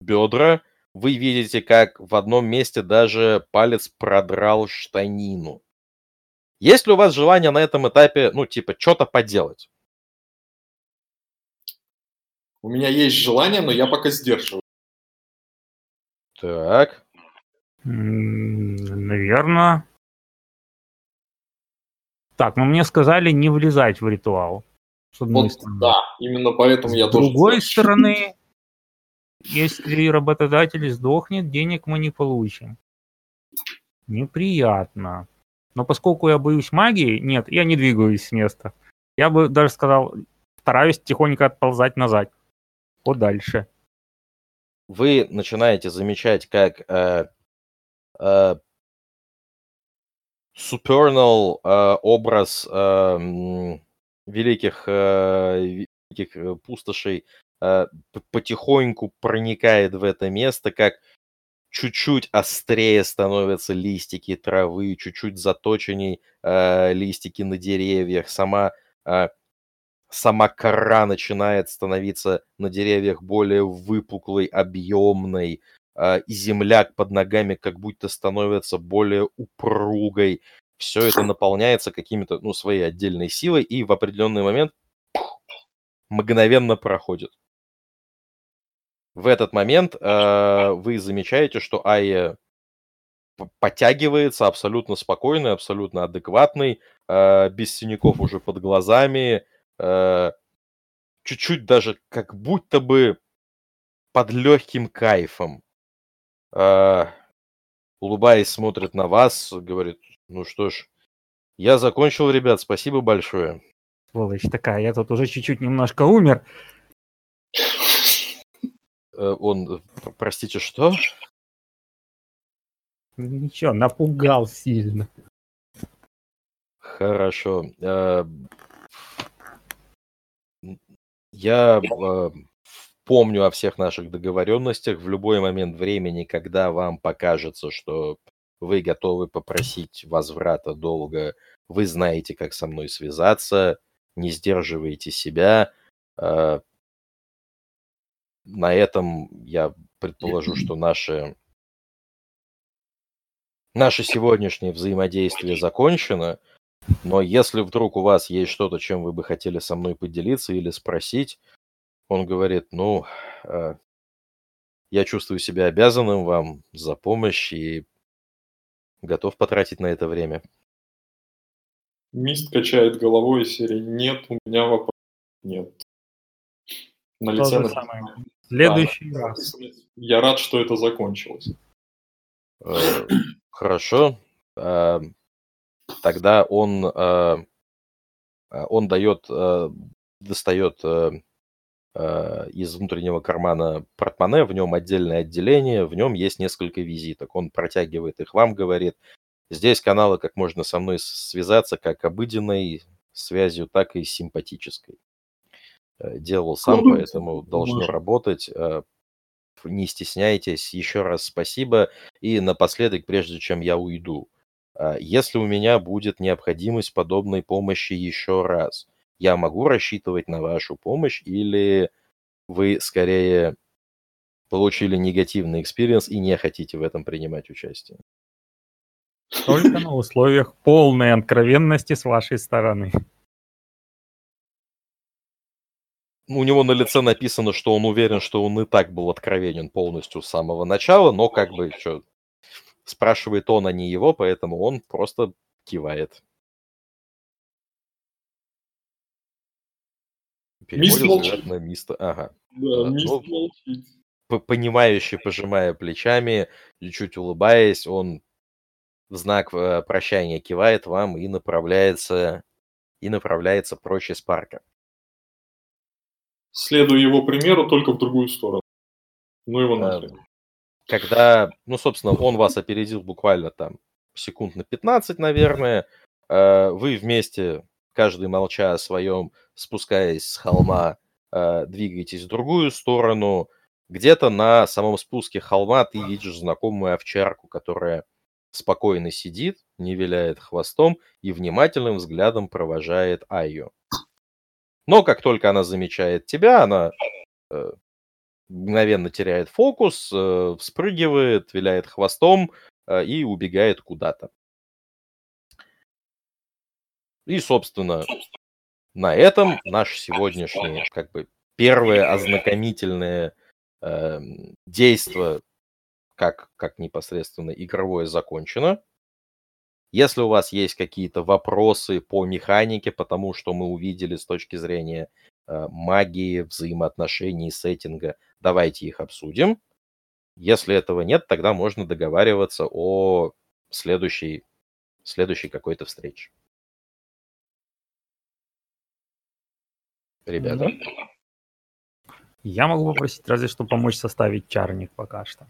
бедра. Вы видите, как в одном месте даже палец продрал штанину. Есть ли у вас желание на этом этапе, ну, типа, что-то поделать? У меня есть желание, но я пока сдерживаю. Так. Наверное. Так, ну мне сказали не влезать в ритуал. С одной Вот, стороны. да, именно поэтому я С тоже... другой стороны, если работодатель сдохнет, денег мы не получим. Неприятно. Но поскольку я боюсь магии, нет, я не двигаюсь с места. Я бы даже сказал, стараюсь тихонько отползать назад. Подальше. Вы начинаете замечать, как э, э, supernal э, образ э, великих, э, великих э, пустошей э, потихоньку проникает в это место, как чуть-чуть острее становятся листики травы, чуть-чуть заточенней э, листики на деревьях, сама, э, сама кора начинает становиться на деревьях более выпуклой, объемной, и земля под ногами как будто становится более упругой. Все это наполняется какими-то, ну, своей отдельной силой, и в определенный момент мгновенно проходит. В этот момент э, вы замечаете, что Айя подтягивается абсолютно спокойный, абсолютно адекватный, э, без синяков уже под глазами, э, чуть-чуть даже как будто бы под легким кайфом. Э, улыбаясь, смотрит на вас, говорит, ну что ж, я закончил, ребят, спасибо большое. Сволочь такая, я тут уже чуть-чуть немножко умер. Э, он, простите, что? Ничего, напугал сильно. Хорошо. Э, я э, помню о всех наших договоренностях. В любой момент времени, когда вам покажется, что вы готовы попросить возврата долга, вы знаете, как со мной связаться, не сдерживаете себя на этом я предположу, что наше, наше сегодняшнее взаимодействие закончено. Но если вдруг у вас есть что-то, чем вы бы хотели со мной поделиться или спросить, он говорит, ну, э, я чувствую себя обязанным вам за помощь и готов потратить на это время. Мист качает головой из серии «Нет, у меня вопрос нет». На лице То самое. Следующий да, раз. Я рад, что это закончилось. Э, хорошо. Э, тогда он, он дает, достает из внутреннего кармана портмоне, в нем отдельное отделение, в нем есть несколько визиток. Он протягивает их вам, говорит, здесь каналы, как можно со мной связаться, как обыденной связью, так и симпатической. Э, делал сам, поэтому должно Может. работать. Э, не стесняйтесь. Еще раз спасибо. И напоследок, прежде чем я уйду, э, если у меня будет необходимость подобной помощи еще раз, я могу рассчитывать на вашу помощь или вы скорее получили негативный experience и не хотите в этом принимать участие? Только на условиях полной откровенности с вашей стороны. у него на лице написано, что он уверен, что он и так был откровенен полностью с самого начала, но как бы что, спрашивает он, а не его, поэтому он просто кивает. Взгляд молчит. на Миста. Ага. Да, Мист ну, молчит. Понимающе пожимая плечами, чуть улыбаясь, он в знак э, прощания кивает вам и направляется и направляется прочь из парка следую его примеру, только в другую сторону. Ну его нахрен. Эм, когда, ну, собственно, он вас опередил буквально там секунд на 15, наверное, э, вы вместе, каждый молча о своем, спускаясь с холма, э, двигаетесь в другую сторону. Где-то на самом спуске холма ты видишь знакомую овчарку, которая спокойно сидит, не виляет хвостом и внимательным взглядом провожает Айю. Но как только она замечает тебя, она э, мгновенно теряет фокус, э, вспрыгивает, виляет хвостом э, и убегает куда-то. И, собственно, на этом наш сегодняшний, как бы, первое ознакомительное э, действие, как, как непосредственно игровое, закончено. Если у вас есть какие-то вопросы по механике, потому что мы увидели с точки зрения э, магии, взаимоотношений, сеттинга, давайте их обсудим. Если этого нет, тогда можно договариваться о следующей, следующей какой-то встречи. Ребята? Я могу попросить разве что помочь составить чарник пока что.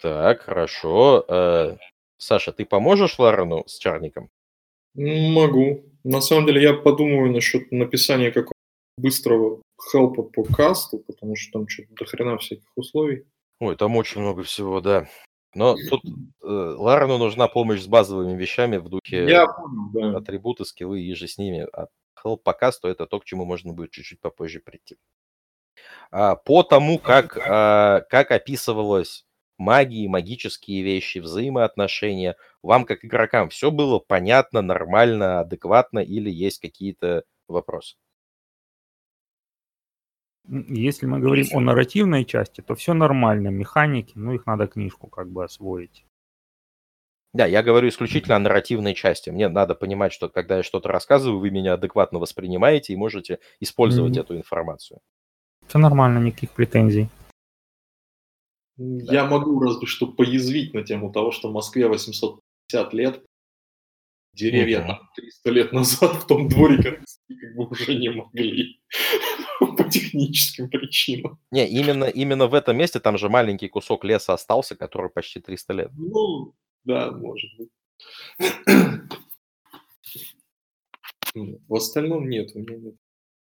Так, хорошо. Э, Саша, ты поможешь Ларену с чарником? Могу. На самом деле я подумываю насчет написания какого-то быстрого хелпа по касту, потому что там что-то до хрена всяких условий. Ой, там очень много всего, да. Но тут э, Ларену нужна помощь с базовыми вещами в духе Я понял, да. атрибуты, скиллы и же с ними. А help по касту это то, к чему можно будет чуть-чуть попозже прийти. А, по тому, как, а, как описывалось магии, магические вещи, взаимоотношения, вам как игрокам все было понятно, нормально, адекватно или есть какие-то вопросы? Если мы говорим о нарративной части, то все нормально. Механики, ну их надо книжку как бы освоить. Да, я говорю исключительно о нарративной части. Мне надо понимать, что когда я что-то рассказываю, вы меня адекватно воспринимаете и можете использовать Мгм. эту информацию. Все нормально, никаких претензий. Я могу разве что поязвить на тему того, что в Москве 850 лет, деревья там 300 лет назад в том дворике как бы уже не могли по техническим причинам. Не, именно, именно в этом месте там же маленький кусок леса остался, который почти 300 лет. Ну, да, может быть. Ну, В остальном нет, у меня нет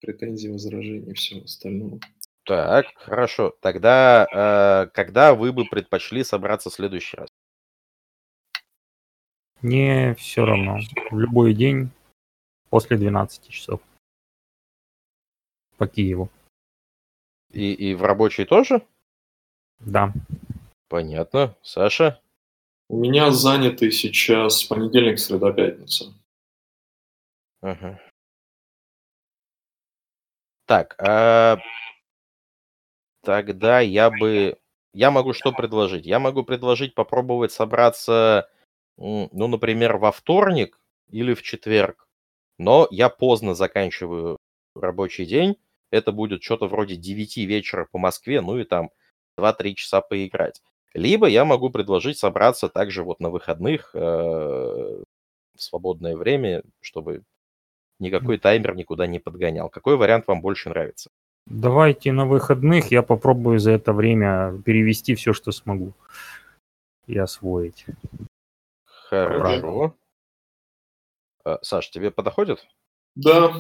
претензий, возражений, всего остального. Так, хорошо. Тогда э, когда вы бы предпочли собраться в следующий раз? Мне все равно. В любой день после 12 часов. По Киеву. И, и в рабочий тоже? Да. Понятно. Саша? У меня заняты сейчас понедельник, среда, пятница. Ага. Так, а, тогда я бы... Я могу что предложить? Я могу предложить попробовать собраться, ну, например, во вторник или в четверг. Но я поздно заканчиваю рабочий день. Это будет что-то вроде 9 вечера по Москве, ну и там 2-3 часа поиграть. Либо я могу предложить собраться также вот на выходных, э, в свободное время, чтобы никакой таймер никуда не подгонял. Какой вариант вам больше нравится? Давайте на выходных я попробую за это время перевести все, что смогу. И освоить. Хорошо. Э, Саш, тебе подоходит? Да,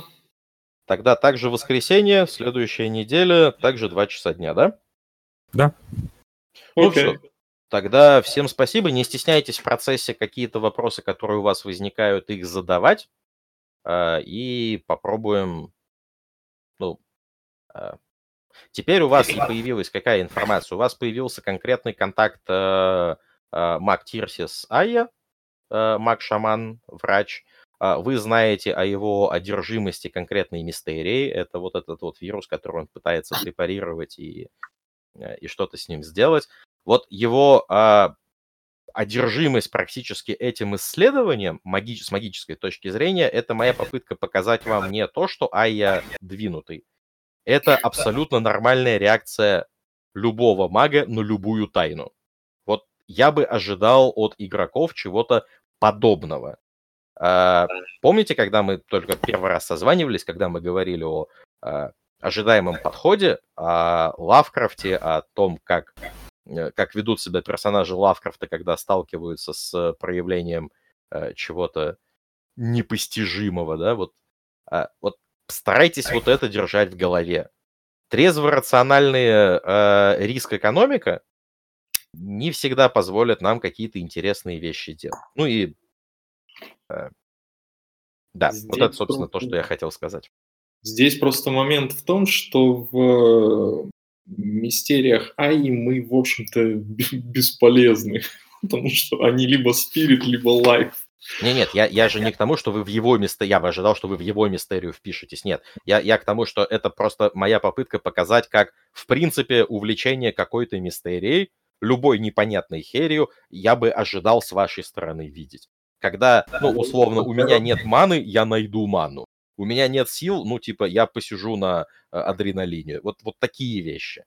Тогда также воскресенье, следующая неделя, также 2 часа дня, да? Да. Ну окей. всё. Тогда всем спасибо. Не стесняйтесь в процессе какие-то вопросы, которые у вас возникают, их задавать. А, И попробуем... Ну, а, теперь у вас и появилась какая информация? У вас появился конкретный контакт э, Мак Тирсис Айя, э, Маг-шаман, врач. А, Вы знаете о его одержимости конкретной мистерии. Это вот этот вот вирус, который он пытается препарировать и, и что-то с ним сделать. Вот его а, одержимость практически этим исследованием маги- с магической точки зрения, это моя попытка показать вам не то, что Айя двинутый. Это абсолютно нормальная реакция любого мага на любую тайну. Вот я бы ожидал от игроков чего-то подобного. А, Помните, когда мы только первый раз созванивались, когда мы говорили о а, ожидаемом подходе, о Лавкрафте, о том, как, э, как ведут себя персонажи Лавкрафта, когда сталкиваются с проявлением э, чего-то непостижимого, да, вот, а, вот старайтесь вот это держать в голове. Трезво-рациональная э, риск-экономика не всегда позволят нам какие-то интересные вещи делать. Ну и э, да, вот Здесь это, собственно, то, что я хотел сказать. Здесь просто момент в том, что в э, мистериях Аи мы, в общем-то, бесполезны. Потому что они либо спирит, либо лайф. Не, нет, я, я же не к тому, что вы в его место, я бы ожидал, что вы в его мистерию впишетесь. Нет, я, я к тому, что это просто моя попытка показать, как, в принципе, увлечение какой-то мистерией, любой непонятной херью, я бы ожидал с вашей стороны видеть. Когда, ну, условно, у меня нет маны, я найду ману. У меня нет сил, ну, типа, я посижу на э, адреналине. Вот, вот такие вещи.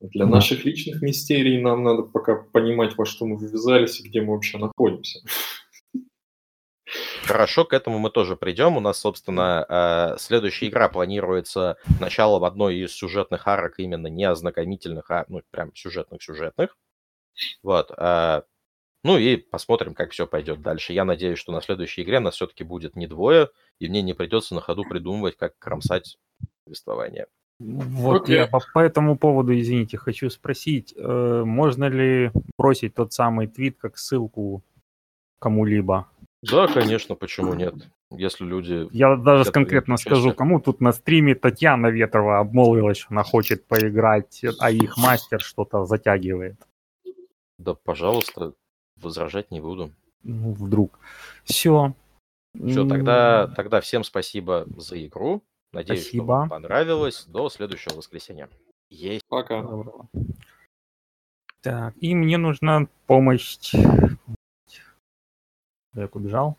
Для наших личных мистерий нам надо пока понимать, во что мы ввязались и где мы вообще находимся. Хорошо, к этому мы тоже придем. У нас, собственно, э, следующая игра планируется началом одной из сюжетных арок, именно не ознакомительных, а ну, прям сюжетных-сюжетных. Вот. Ну и посмотрим, как все пойдет дальше. Я надеюсь, что на следующей игре нас все-таки будет не двое, и мне не придется на ходу придумывать, как кромсать повествование. Вот Окей. я по, по этому поводу, извините, хочу спросить, э, можно ли бросить тот самый твит как ссылку кому-либо? Да, конечно, почему нет? Если люди... Я даже конкретно скажу, кому тут на стриме Татьяна Ветрова обмолвилась, что она хочет поиграть, а их мастер что-то затягивает. Да, пожалуйста, возражать не буду. Ну, вдруг. Все. Все, тогда, тогда всем спасибо за игру. Надеюсь, что Спасибо. вам понравилось. До следующего воскресенья. Есть. Пока. Доброго. Так, и мне нужна помощь. Я убежал.